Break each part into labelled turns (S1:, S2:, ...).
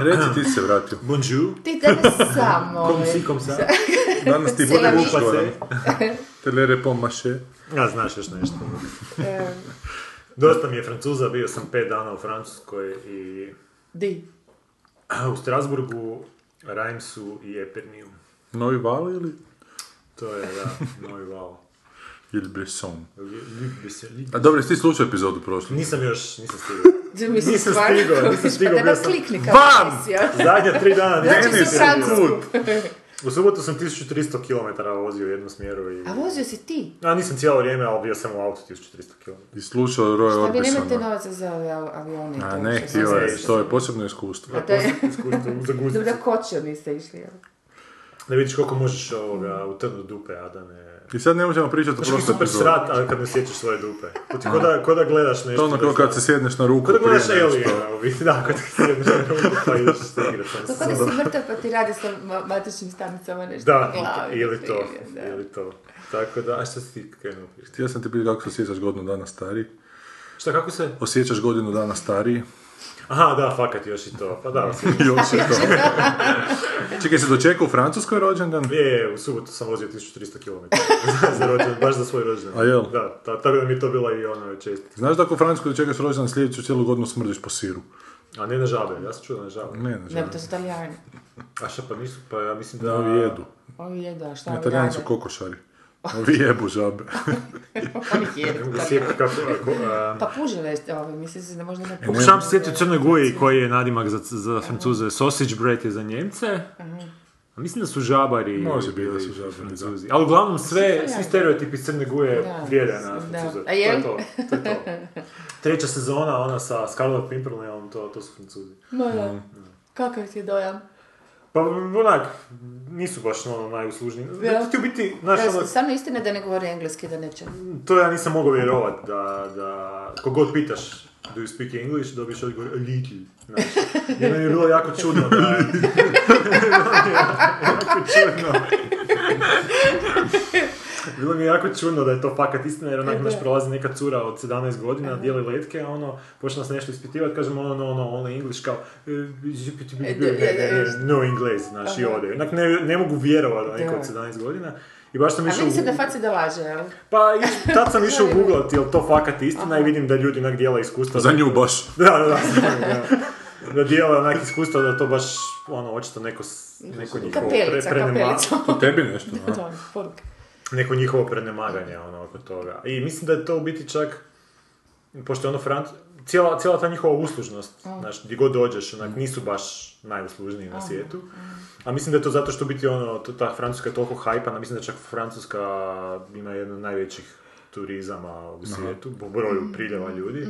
S1: Reci ti se vratio.
S2: Bonjour.
S3: Ti danas sam,
S2: Kom si, kom sa?
S1: Danas ti bude
S3: mi-
S1: uškoran. Telere pom maše.
S2: Ja, znaš još nešto. Dosta mi je Francuza, bio sam pet dana u Francuskoj i
S3: Di?
S2: u Strasburgu, Reimsu i Eperniju.
S1: Novi val ili?
S2: To je, da, novi val.
S1: Ili Bresson.
S2: Luc Besson-
S1: A dobro, jesi ti slušao epizodu prošlu?
S2: Nisam još, nisam stigao.
S3: Mislim,
S2: Nisam
S3: stvarno,
S2: stigao, nisam stigao,
S3: Pa da klikni kao
S1: Van!
S3: emisija.
S2: Zadnja tri dana nisam
S3: Znači u
S2: stigao.
S3: Francusku.
S2: U subotu sam 1300 km vozio u jednom smjeru i...
S3: A vozio si ti?
S2: A nisam cijelo vrijeme, ali bio sam u autu 1300 km.
S1: I slušao Roy
S3: Šta vi nemate
S1: Orbisona.
S3: novaca za avione?
S1: A ne,
S3: što
S1: htio je,
S3: mislila.
S1: to je posebno iskustvo.
S3: A to je...
S2: Iskustvo za guzicu.
S3: Dobro, kočio niste išli, jel?
S2: Da vidiš koliko možeš ovoga, utrnut dupe, a da ne...
S1: I sad ne možemo pričati o
S2: super
S1: epizodu.
S2: srat, ali kad ne sjećaš svoje dupe. Ko da, ko da gledaš nešto.
S1: To ono kao kad se sjedneš na ruku
S2: Ko da gledaš Aliena, biti, da, kad se sjedneš na ruku pa ideš se igrat sam
S3: To
S2: sa
S3: kao da
S2: sobom.
S3: si mrtav pa ti radi sa ma- matičnim stanicama nešto na
S2: Da,
S3: glavi.
S2: ili to, ili to. Tako da, a šta si ti krenuo?
S1: Htio sam ti pitati kako se osjećaš godinu dana stariji.
S2: Šta, kako se?
S1: Osjećaš godinu dana stariji?
S2: Aha, da, fakat još i to. Pa da.
S1: Još je to. Čekaj, se dočekao u Francuskoj rođendan?
S2: Je, je, u subotu sam vozio 1300 km. za rođendan, baš za svoj rođendan.
S1: A jel?
S2: Da, ta- tako da mi je to bila i ono čest.
S1: Znaš da ako u Francuskoj dočekaš rođendan sljedeću cijelu godinu smrdiš po siru?
S2: A ne na žabe, ja sam čuo na žabe.
S1: Ne, ne,
S3: Ne,
S1: želim.
S3: to su italijani.
S2: A šta pa nisu, pa ja mislim da...
S1: Ovi jedu.
S3: Ovi jedu, a šta ovi
S1: Italijani
S3: rade?
S1: su kokošari. Ovi jebu žabe.
S3: Oni jedu. Pa ovi, mislim se da možda ne
S2: Pokušavam se sjetiti u Crnoj Guji koji je nadimak za, za Francuze, sausage bread je za Njemce. A mislim da su žabari
S1: Može biti da su žabari,
S2: Francuzi. Ali uglavnom sve, svi stereotipi iz Crne Guje
S3: Da.
S2: vrijede na. Francuze.
S3: A
S2: To
S3: je?
S2: to, to je to. Treća sezona, ona sa Scarlet Pimpernelom, to, to su Francuzi.
S3: Ma da. Kakav ti je dojam?
S2: Pa onak, nisu baš ono najuslužniji.
S3: Ja.
S2: Ti u biti, znaš, ono,
S3: Stvarno istina da ne govori engleski, da neće.
S2: to ja nisam mogao vjerovat da, da kogod pitaš do you speak English, dobiješ odgovor a little. Znaš. Jer meni je bilo jako čudno da... jako čudno. Bilo mi je jako čudno da je to fakat istina, jer onak naš prolazi neka cura od 17 godina, dijeli letke, a ono, počne nas nešto ispitivati, kažemo ono, no, no, only English, kao, e, no English, znaš, i ode. Onak ne, ne mogu vjerovati da neko od 17 godina. I baš sam
S3: A
S2: išao
S3: vidi se da faci da laže, jel?
S2: pa iš- tad sam išao googlati jel to fakat istina i vidim da ljudi onak dijela iskustva.
S1: Za nju baš.
S2: Da, da, da. da. Da dijela onak iskustva da to baš, ono, očito neko, s- neko njihovo pre, prenema-.
S1: To tebi nešto, a?
S3: To, poruke.
S2: Neko njihovo prenemaganje, ono, oko toga. I mislim da je to u biti čak, pošto je ono Franc... Cijela, cijela ta njihova uslužnost, znaš, gdje god dođeš, onak, nisu baš najuslužniji na svijetu. A mislim da je to zato što biti ono, to- ta Francuska je toliko hajpana, mislim da čak Francuska ima jedan od najvećih turizama u svijetu, po broju priljeva ljudi,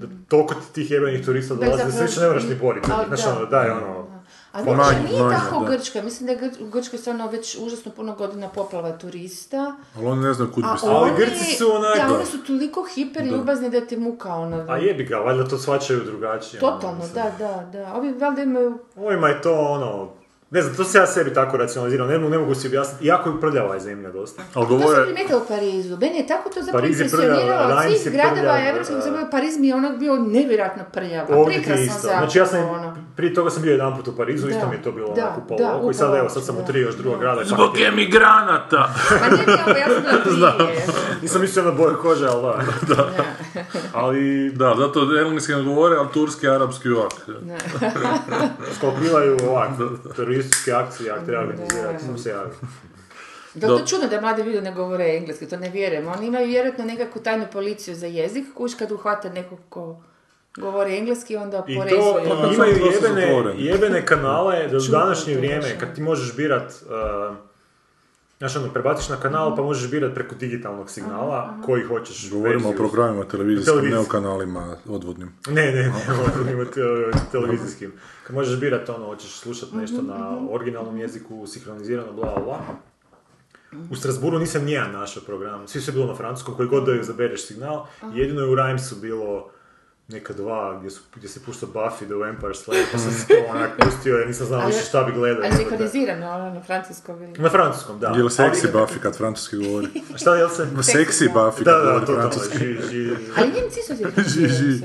S2: da toliko ti tih jebenih turista
S3: Da,
S2: dolazi da se više ne moraš ni boriti.
S3: Ali
S2: Znaš,
S3: da.
S2: ono, daj, ono,
S3: A ne,
S1: manje,
S3: nije
S1: manje,
S3: tako u
S1: da.
S3: Grčkoj. Mislim da je u Grčkoj stvarno već užasno puno godina poplava turista.
S1: Ali oni ne znaju kud bi.
S2: Ali Grci su onak-
S3: Da, oni su toliko hiper ljubazni da ti muka ono.
S2: a jebi ga, valjda to shvaćaju drugačije. ono,
S3: Totalno,
S2: mislim.
S3: da, da, da. Ovi valjda imaju...
S2: Ovima je to ono, ne znam, to se ja sebi tako racionalizirao, ne, ne mogu si objasniti, jako je prljava je zemlja dosta.
S1: Ali
S3: To sam
S1: govore...
S3: primijetila u Parizu. Meni je tako to zapravo
S2: Pariz je
S3: impresioniralo od svih
S2: je
S3: gradova evropskog
S2: da.
S3: zapravo Pariz mi je onak bio nevjerojatno prljav. A
S2: Ovdje ti je
S3: prekrasan
S2: isto.
S3: zapravo,
S2: Znači ja sam,
S3: ono.
S2: prije toga sam bio jedan put u Parizu, isto
S3: Da,
S2: mi je to bilo
S3: da,
S2: onako polo
S3: da,
S2: oko i sad evo, sad sam
S3: da.
S2: u tri još drugog grada.
S1: Zbog emigranata!
S3: Pa nije mi ovo, ja sam bila prije.
S2: Nisam mislio na boju kože, ali da. Ali
S1: Da, zato engleski ne govore, ali turski, arapski ovak.
S2: skalpilaju ovak, terorističke akcije, jak treba organizirati, sam se javio.
S3: Da, to je čudno da mladi ljudi ne govore engleski, to ne vjerujem. Oni imaju vjerojatno nekakvu tajnu policiju za jezik, kuš kad uhvate nekog ko govori engleski, onda
S2: I to imaju jebene, jebene kanale da u današnje vrijeme, kad ti možeš birat uh, Znaš, ono, prebaciš na kanal pa možeš birati preko digitalnog signala koji hoćeš
S1: Govorimo o
S2: verziju.
S1: programima televizijskim, ne o kanalima odvodnim.
S2: Ne, ne, ne, o te- televizijskim. Kad možeš birati ono, hoćeš slušati nešto na originalnom jeziku, sinhronizirano, bla, bla, bla. U Strasburu nisam nijedan našao program, svi su bilo na francuskom, koji god da izabereš signal. Jedino je u Rhymesu bilo neka dva gdje, su, gdje se pušta Buffy the Vampire Slayer, pa sam se to onak pustio jer nisam znao više šta bi gledao.
S3: Ali sinhronizirano, ono, na francuskom ili...
S2: Na francuskom, da.
S1: Je li seksi Buffy kad francuski govori?
S2: Šta je se?
S1: Seksi Buffy
S2: Da,
S1: kad
S2: da,
S1: govori
S2: to, to,
S1: francuski.
S2: ži, ži,
S3: Ali njemci su
S1: Ži, ži.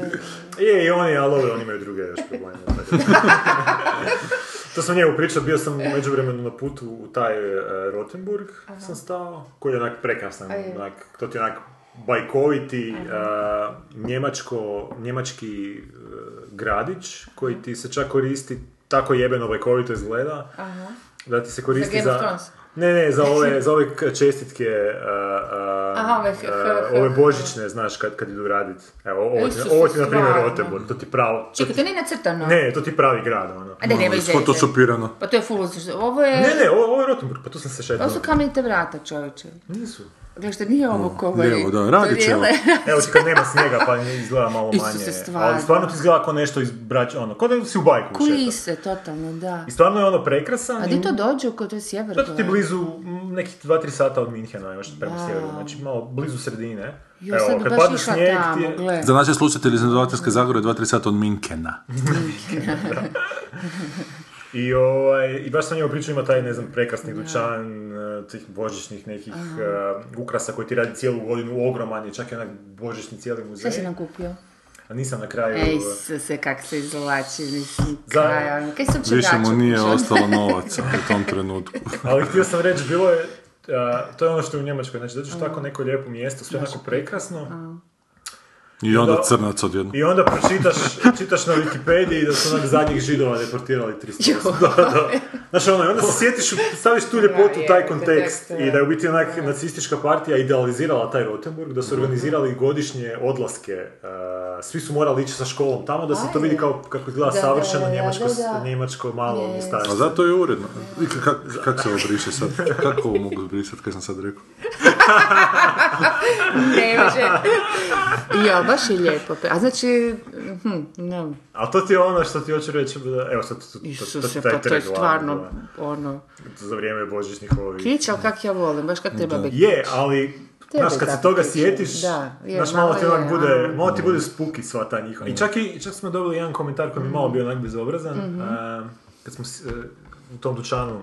S2: Je, i oni, ali ovi, oni imaju druge još probleme. to sam njemu pričao, bio sam u međuvremenu na putu u taj e, Rotenburg, sam stao, koji je onak prekrasan,
S3: A
S2: onak, to ti je onak bajkoviti e, njemačko, njemački e, gradić, koji ti se čak koristi, tako jebeno bajkovito izgleda,
S3: Aha.
S2: da ti se koristi za...
S3: Thrones?
S2: Ne, ne, za ove, za ove čestitke, uh, uh,
S3: Aha, ove
S2: ove božićne, znaš, kad, kad idu radit. Evo, ovo, ti, ovo ti na primjer. Rotenburg, to ti pravo... to
S3: Čekaj, to nije nacrtano?
S2: Ne, to ti pravi grad, ono.
S3: A ne, nema veze.
S1: Fotosopirano.
S3: Pa to je full Ovo je...
S2: Ne, ne, ovo, ovo je Rotenburg, pa tu sam se šetao.
S3: Ovo su kamenite vrata, čovječe.
S2: Nisu.
S3: Gledaj, što nije ovo ko ovaj...
S1: lijevo, da, Radićevo.
S2: Evo ti kad nema snijega, pa ne izgleda malo
S3: Isuse,
S2: manje.
S3: stvarno.
S2: Ali stvarno ti izgleda kao nešto iz braća, ono, kao da si u bajku.
S3: Kulise, totalno, da.
S2: I stvarno je ono prekrasan.
S3: A di to dođe, to je sjever?
S2: To ti blizu, nekih 2-3 sata od Minhena, još prema sjeveru, znači malo blizu sredine.
S3: Jo, sad bi baš išla tamo, gle.
S1: Za naše slušatelje iz Nedolatinske Zagore 2-3 sata od Minkena.
S2: I, ovaj, I baš sam njemu pričao, ima taj, ne znam, prekrasni dućan, eh, tih božićnih nekih eh, ukrasa koji ti radi cijelu godinu, ogroman je, čak i onak božićni cijeli muzej.
S3: Šta si nam kupio?
S2: A nisam na kraju...
S3: Ej,
S2: eh,
S3: se, kak se izvlači, mislim,
S2: Za-
S3: kraja. Kaj se uopće
S1: Više mu nije ostalo novaca u tom trenutku.
S2: Ali htio sam reći, bilo je, a, to je ono što je u Njemačkoj, znači dođeš u tako neko lijepo mjesto, sve onako prekrasno,
S1: I onda
S2: Da.
S1: crnac odjedno.
S2: i onda pročitaš, čitaš na Wikipediji da su onak zadnjih židova deportirali 300 da, da. Znaš ono, i onda se sjetiš, staviš tu ljepotu u taj kontekst i da je u biti onak nacistička partija idealizirala taj Rotenburg, da su organizirali godišnje odlaske, a, svi su morali ići sa školom tamo da se to vidi kao kako izgleda
S3: Da, da,
S2: savršeno njemačko, njemačko malo
S3: Je.
S2: mjestarstvo.
S1: A zato je uredno. I ka- kak, kak se ovo briše sad? Kako ovo mogu brisati, kaj sam sad rekao?
S3: Ne može. Baš je lijepo. A znači, hm, ne.
S2: Ali to ti je ono što ti hoću reći, da, evo sad to, to, to,
S3: Isuse,
S2: taj
S3: pa to je stvarno, ono,
S2: za vrijeme božićnih ovih.
S3: kić, ali kak ja volim, baš kak treba biti.
S2: Je, ali,
S3: Treba
S2: znaš, kad se toga
S3: kić,
S2: sjetiš,
S3: da, je,
S2: znaš, malo ti onak
S3: je,
S2: bude,
S3: a.
S2: malo ti bude spuki sva ta njihova. I čak, i čak smo dobili jedan komentar koji mi je malo bio onak bezobrazan,
S3: Mhm.
S2: a, kad smo e, u tom dućanu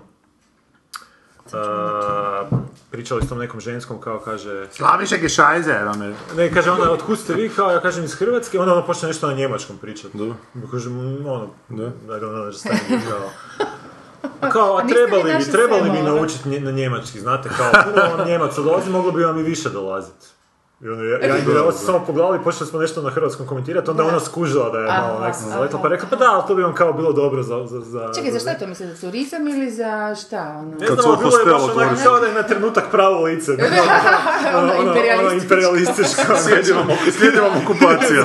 S2: a, pričali s tom nekom ženskom, kao kaže,
S1: Slaviše gešajze, vam je.
S2: ne, kaže ona, otkud ste vi, kao ja kažem iz Hrvatske, onda ona počne nešto na njemačkom pričati. Ja kažem, mm, ono,
S1: Da.
S2: I don't understand you, kao. A Kao, a trebali bi, trebali bi
S3: ono?
S2: naučiti na njemački, znate, kao, puno vam njemaca dolazi, moglo bi vam i više dolaziti. I ja, ja, ja, ja sam samo pogledali, počeli smo nešto na hrvatskom komentirati, onda je ona skužila da je
S3: Aha,
S2: malo nek sam zaletila, pa rekla, pa da, ali to bi vam kao bilo dobro za... za, za
S3: Čekaj, za šta je to misli, za turizam ili za šta, ono?
S2: Ne znam, bilo je baš onak kao da je na trenutak pravo lice. ono, ono, ono, ono imperialističko.
S1: Slijedimo, slijedimo okupacija.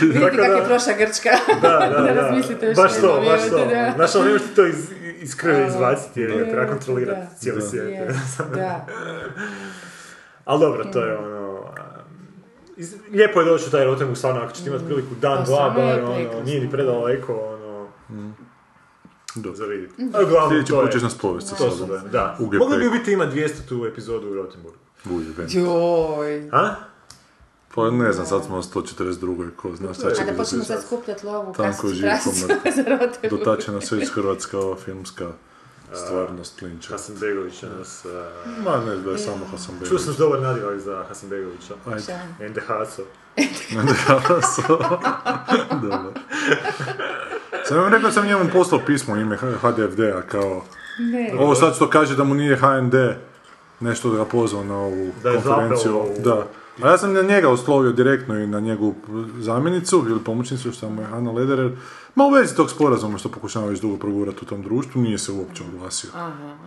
S3: Vidite
S2: Tako
S3: kak
S2: da-
S3: je prošla Grčka.
S2: Da, da,
S3: Da
S2: da.
S3: razmislite još
S2: baš to, baš to.
S3: da.
S2: Znaš, ali ne možeš ti to iz, iz krve izbaciti jer treba kontrolirati
S3: da.
S2: cijeli
S1: Da.
S2: svijet.
S3: Je, da.
S2: Ali dobro, to je ono... a, iz- Lijepo je doći u taj Rotenburg, stvarno, ako ćete imati priliku dan,
S3: Pa,
S2: dva, bar, ono, nije ni predaleko, ono,
S1: Dobro.
S2: za vidjeti. A uglavnom,
S1: Sljedeći put ćeš nas povesti sa
S2: to su,
S1: sobom.
S2: da. Mogli bi biti imati 200 tu epizodu u Rotenburgu.
S1: Ujeben.
S3: Joj.
S2: A?
S1: Pa ne znam, sad smo na 142. ko zna šta će
S3: A da
S1: biti.
S3: počnemo sad skupljati lovu,
S1: Tanko
S3: kasicu
S1: na-
S3: za Rotenburg.
S1: Dotačena sve iz Hrvatska, ova filmska stvarnost klinča.
S2: Hasanbegović je nas...
S1: Ma ne, da je samo Hasan
S2: Čuo sam dobar nadivak za Hasanbegovića.
S1: Ajde.
S2: NDH-co.
S1: Dobro. Sam vam rekao sam njemu poslao pismo u ime HDFD-a kao...
S3: Ne.
S1: Ovo sad što kaže da mu nije HND nešto da ga pozvao na ovu
S2: Da je
S1: konferenciju.
S2: zapeo u-
S1: Da. A ja sam na njega oslovio direktno i na njegovu zamjenicu ili pomoćnicu što mu je Ana Lederer. Ma u vezi tog sporazuma što pokušava već dugo progurati u tom društvu, nije se uopće oglasio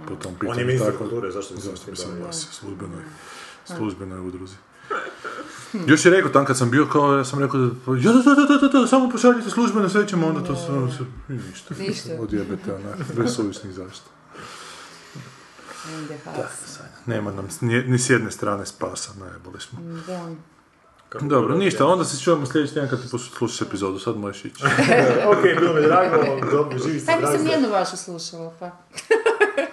S1: po tom pitanju.
S2: On je ministar
S1: tako da-
S2: kulture, zašto
S1: Zašto bi se oglasio službenoj, službenoj udruzi. Još je rekao, tam kad sam bio, kao, ja sam rekao, da, pa, ja, da, da, da, da, da, samo pošaljite službeno, sve ćemo onda to sve, i ništa.
S3: Ništa.
S1: Odjebete, onak, bez suvisnih zašto.
S3: House.
S1: Nema nam s- ni, s jedne strane spasa, najbolje smo.
S3: Da.
S1: Dobro, ništa, onda se čujemo sljedeći tjedan kad ti poslušaš epizodu, sad možeš ići.
S2: ok, bilo mi drago, dobro, živi se,
S3: Pa
S2: zdravi
S3: nisam jednu vašu slušala, pa.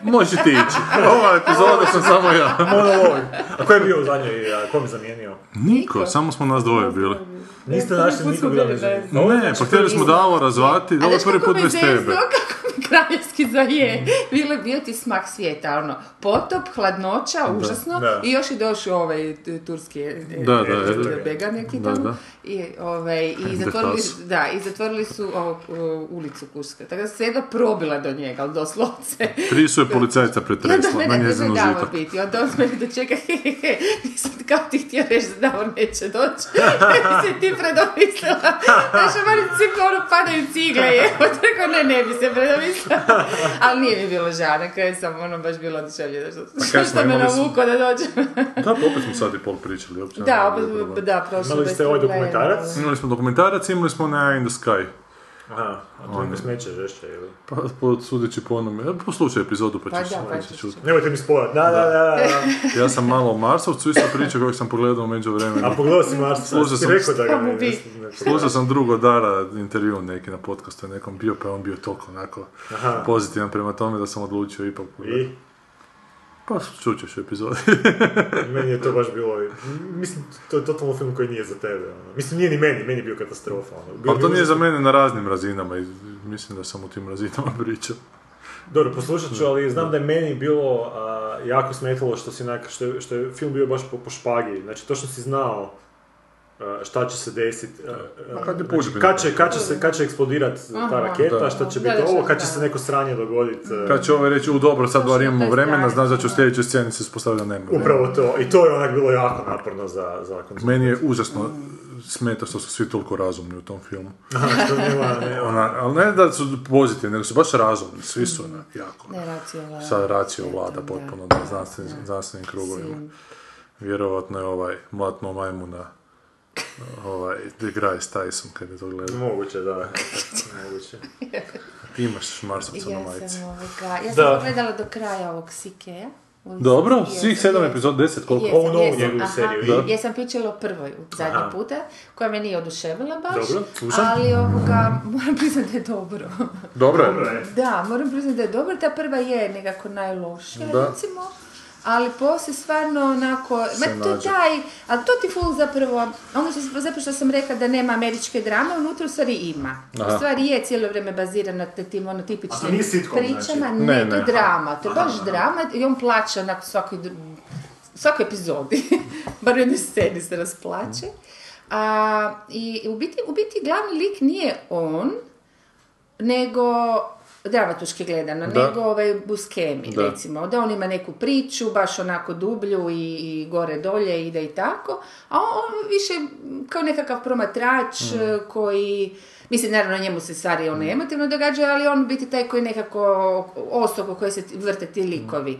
S1: Možeš ti ići. Ova epizoda sam samo ja.
S2: Monolog. A ko je bio u zadnjoj, a ko mi zamijenio?
S1: Niko, samo smo nas dvoje bili.
S2: Niste našli nikog da me želi.
S1: Ne, pa htjeli smo Davora zvati, ovo je prvi put bez tebe.
S3: kako mi kraljevski zaje. Bilo je bio ti smak svijeta, ono, potop, hladnoća, užasno,
S2: da.
S3: i još je došao ovaj turski e,
S1: Da, da,
S3: e,
S1: da.
S3: Bega neki
S1: Da,
S3: tamo.
S1: da.
S3: I, ovaj, i, zatvorili, da, i zatvorili su ovo, ulicu Kurska. Tako da se jedva probila do njega, ali doslovce.
S1: Su je policajca pretresla na njezinu
S3: ne Davor
S1: žitak.
S3: biti, onda on da čeka, hehehe, nisam kao ti htio reći da Davor neće doći. se ti predomislila. Znaš, mani cigle, ono padaju cigle, je. Tako ne, ne bi se predomislila. Ali nije mi bilo žao, na kraju sam ono baš bilo oduševljena što, što, me navuko da dođem.
S1: Da, pa opet smo sad i pol pričali. Uopće
S3: da, opet, da, prošlo
S2: Imali ste ovaj dokumentarac?
S3: ali-
S1: Imali smo dokumentarac, imali smo na In the Sky.
S2: Aha, a to neko smeće žešće, ili?
S1: Pa, po, sudeći po onome, e, poslušaj epizodu pa
S3: Pa
S1: ćeš,
S3: da, pa
S1: ćeš čuti.
S2: Nemojte mi spojati. Da, da, da.
S1: Ja sam malo o Marsovcu isto pričao kojeg sam pogledao u međuvremenu.
S2: A pogledao si Mars,
S1: Slušao
S2: ti
S1: sam-
S2: rekao da ga ne...
S1: Slušao sam drugo Dara intervju neki na podcastu je nekom bio, pa je on bio toliko onako
S2: Aha.
S1: pozitivan prema tome da sam odlučio ipak pogledati. Pa čućeš u epizodi.
S2: meni je to baš bilo... Mislim, to je totalno film koji nije za tebe. Ono. Mislim, nije ni meni, meni je bio katastrofa. Ono. Bio
S1: Ali to nije za mene na raznim razinama i mislim da sam u tim razinama pričao.
S2: Dobro, poslušat ću, ali znam da je meni bilo a, jako smetalo što, si što, je, što je film bio baš po, po špagi. Znači, točno si znao šta će se desiti. a,
S1: Ma kad je
S2: znači, kad, će, kad, će se, kad će eksplodirat ta
S3: Aha.
S2: raketa,
S1: Da.
S2: šta će
S3: Da,
S2: biti
S3: da,
S2: ovo, kad će
S3: da.
S2: se neko sranje dogoditi.
S1: Kad će ovaj reći, u dobro, sad bar imamo vremena, znaš da će u sljedećoj sceni se uspostaviti da nema.
S2: Upravo to. I to je onak bilo jako naporno za, za konzument.
S1: Meni je užasno smeta što su svi toliko razumni u tom filmu.
S2: Nema, nema.
S1: Ona, ali ne da su pozitivni, nego su baš razumni, svi su onak jako.
S3: Ne, racionalno.
S1: Sa racio vlada
S3: Da.
S1: potpuno na znanstvenim, znanstvenim krugovima. Vjerovatno je ovaj mlatno majmuna ovaj DeGrasse Tyson kad je to gledao.
S2: Moguće, da. Moguće.
S1: Ti imaš Marsovca na
S3: Ja
S1: majici.
S3: sam, ovoga, ja
S2: Da.
S3: sam pogledala do kraja ovog Sikeja.
S1: Dobro,
S3: Jesam,
S1: svih sedam epizod, deset, koliko?
S3: Jesam,
S2: Ovu novu
S3: jesam,
S2: njegovu seriju?
S1: Da.
S3: Jesam pričala o prvoj zadnji
S2: Aha.
S3: puta, koja me nije oduševila baš.
S2: Dobro, slušam.
S3: Ali ovoga, moram priznati da je dobro.
S1: Dobro je.
S3: Da, moram priznati da je dobro. Ta prva je nekako najlošija,
S1: Da.
S3: recimo. Ali poslije stvarno onako, ma to
S1: nađe.
S3: taj, ali to ti ful zapravo, ono što, zapravo što sam rekla da nema američke drame, unutra u stvari ima.
S1: Aha.
S3: U stvari je cijelo vrijeme bazirana na tim ono tipičnim
S2: nije sitcom,
S3: pričama,
S2: znači?
S3: ne,
S1: Ne,
S3: to je drama, to je baš drama i on plaća na svakoj, svakoj epizodi, bar u jednoj sceni se rasplače. A, I u biti, u biti glavni lik nije on, nego dramatuški gledano,
S1: Da.
S3: nego ovaj Buskemi,
S1: Da.
S3: recimo, da on ima neku priču, baš onako dublju i, i gore dolje ide i tako, a on, on više kao nekakav promatrač
S1: Mm.
S3: eh, koji, mislim, naravno njemu se stvari ono emotivno događaju, ali on biti taj koji nekako osoba koje se vrte ti likovi.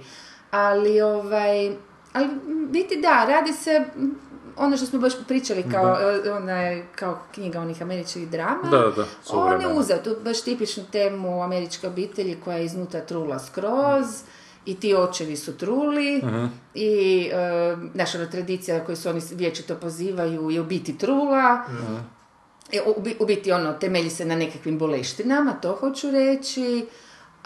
S3: Ali ovaj, ali biti da, radi se mm, ono što smo baš pričali kao, eh, onaj, kao knjiga onih američkih drama.
S1: Da, da,
S3: On je uzeo tu baš tipičnu temu američke obitelji koja je iznutra trula skroz i ti očevi su truli i e, naša tradicija koju su oni vječito pozivaju je u biti trula. E, u, u biti ono temelji se na nekakvim boleštinama, to hoću reći.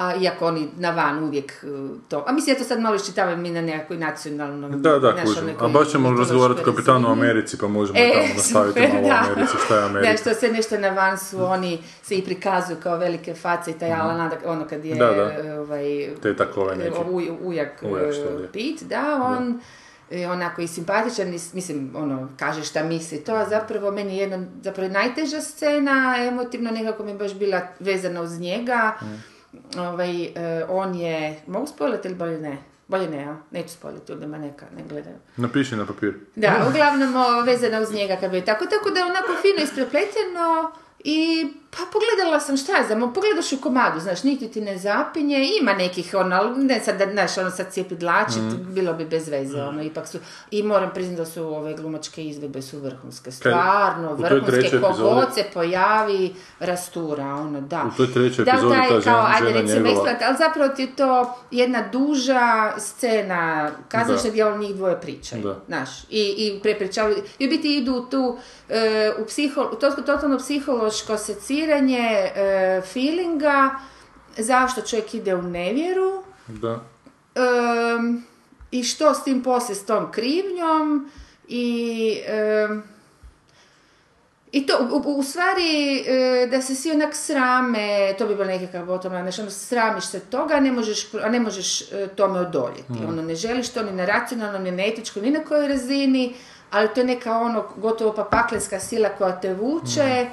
S3: A, iako oni na van uvijek e, to... A mislim, ja to sad malo iščitavam i na nekakvoj nacionalnom...
S1: Da, da, kužim. A baš ćemo razgovarati kapitanu u. Americi, pa možemo
S3: E,
S1: tamo nastaviti
S3: super,
S1: malo
S3: da.
S1: o Americi, šta je
S3: Da,
S1: Amerika.
S3: što se nešto na van su, oni se i prikazuju kao velike face i taj Alan Adak, ono kad je
S1: Mhm. Da, da.
S3: ovaj,
S1: Te takove neki.
S3: uj- ujak,
S1: Ujak,
S3: e,
S1: što li je.
S3: Pete, da, on je onako i simpatičan, mislim, ono, kaže šta misli to, a zapravo meni je jedna, zapravo najteža scena, emotivno nekako mi je baš bila vezana uz njega,
S1: Mhm.
S3: Ovaj, e, on je, mogu spojliti ili bolje ne? Bolje ne, a? Neću spojliti, ljudima neka, ne gledaju.
S1: Napiši na papir.
S3: Da, uglavnom vezana uz njega kad bi tako, tako da je onako fino isprepleteno i Pa pogledala sam, šta znam, pogledaš u komadu, znaš, niti ti ne zapinje, ima nekih, ono, ne sad, da, znaš, ono sad cijepi dlači,
S1: Mhm.
S3: bilo bi bez veze, ono, ipak su, i moram priznati da su ove glumačke izvedbe su vrhunske, stvarno,
S1: toj
S3: vrhunske, kogod se pojavi, rastura, ono, da.
S1: U toj trećoj
S3: Da,
S1: epizodi ta žena-
S3: kao, ajde,
S1: žena
S3: recimo,
S1: njegova-
S3: ali zapravo ti je to jedna duža scena kazališta
S1: Da.
S3: gdje on njih dvoje pričaju,
S1: Da.
S3: znaš, i, i prepričavaju, i u biti idu tu, e, u psiho, u to totalno psihološko seciranje e, feelinga, zašto čovjek ide u nevjeru,
S1: Da.
S3: em, i što s tim poslije s tom krivnjom, i... em, i to, u, u- stvari, e, da se svi onak srame, to bi bilo nekakav bottom line, znači ono, sramiš se toga, a ne možeš, a ne možeš e, tome odoljeti. Ono, ne želiš to ni na racionalno, ni na etičkoj, ni na kojoj razini, ali to je neka ono, gotovo pa paklenska sila koja te vuče,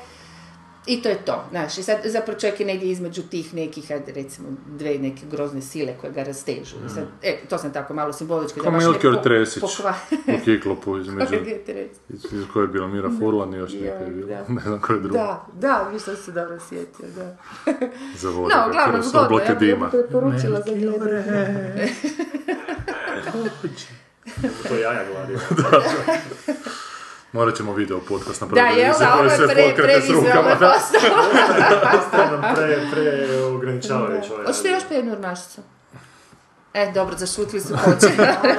S3: i to je to, znaš, i sad zapravo čovjek je negdje između tih nekih, ajde recimo, dve neke grozne sile koje ga rastežu. I sad, e, to sam tako malo simbolički.
S1: Kao Melchior
S3: po-
S1: Tresić.
S3: pokva-
S1: U Kiklopu između... Iz koje je bila Mira Furlan i još neka je bila.
S3: da.
S1: Ne znam koja je druga.
S3: Da, da, vi što se dobro sjetio, da.
S1: Zavode
S3: No,
S1: ga
S3: uglavnom,
S1: kroz oblake
S3: ja bih
S1: dima.
S3: preporučila za gledanje.
S2: To je jaja gladio.
S1: Morat ćemo video podcast
S3: Da,
S1: napraviti.
S3: jel
S1: za
S3: da, ovo je
S1: sve
S3: pre,
S1: da.
S3: postalo.
S2: pre, pre ograničavajuće. ovaj
S3: Hoćete još po jednu urmašicu? E, dobro, zašutili su koče.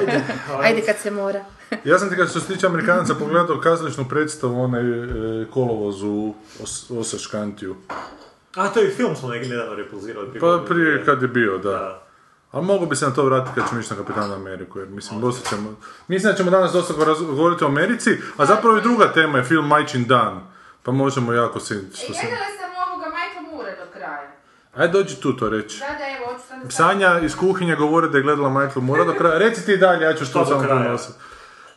S3: Ajde kad se mora.
S1: Ja sam ti kad što se tiče Amerikanaca pogledao kazališnu predstavu, onaj e, kolovoz u Os- Osaškantiju.
S2: A, to je film smo neki nedavno repulzirali.
S1: Pa prije kad je bio, da.
S2: Da.
S1: A mogu bi se na to vratiti kad ćemo ići na Kapitana Ameriku, jer mislim, dosta ćemo... Mislim da ćemo danas dosta govoriti o Americi, a zapravo i druga tema je film Majčin dan. Pa možemo jako se... Što se...
S3: sam ovoga Michael Moore do kraja.
S1: Ajde, dođi tu to reći.
S3: Da, da, evo, sam
S1: Sanja iz kuhinje govori da je gledala Michael Moore do kraja. Reci ti dalje, ja ću što
S2: do
S1: samo
S2: kraja?
S1: prenositi.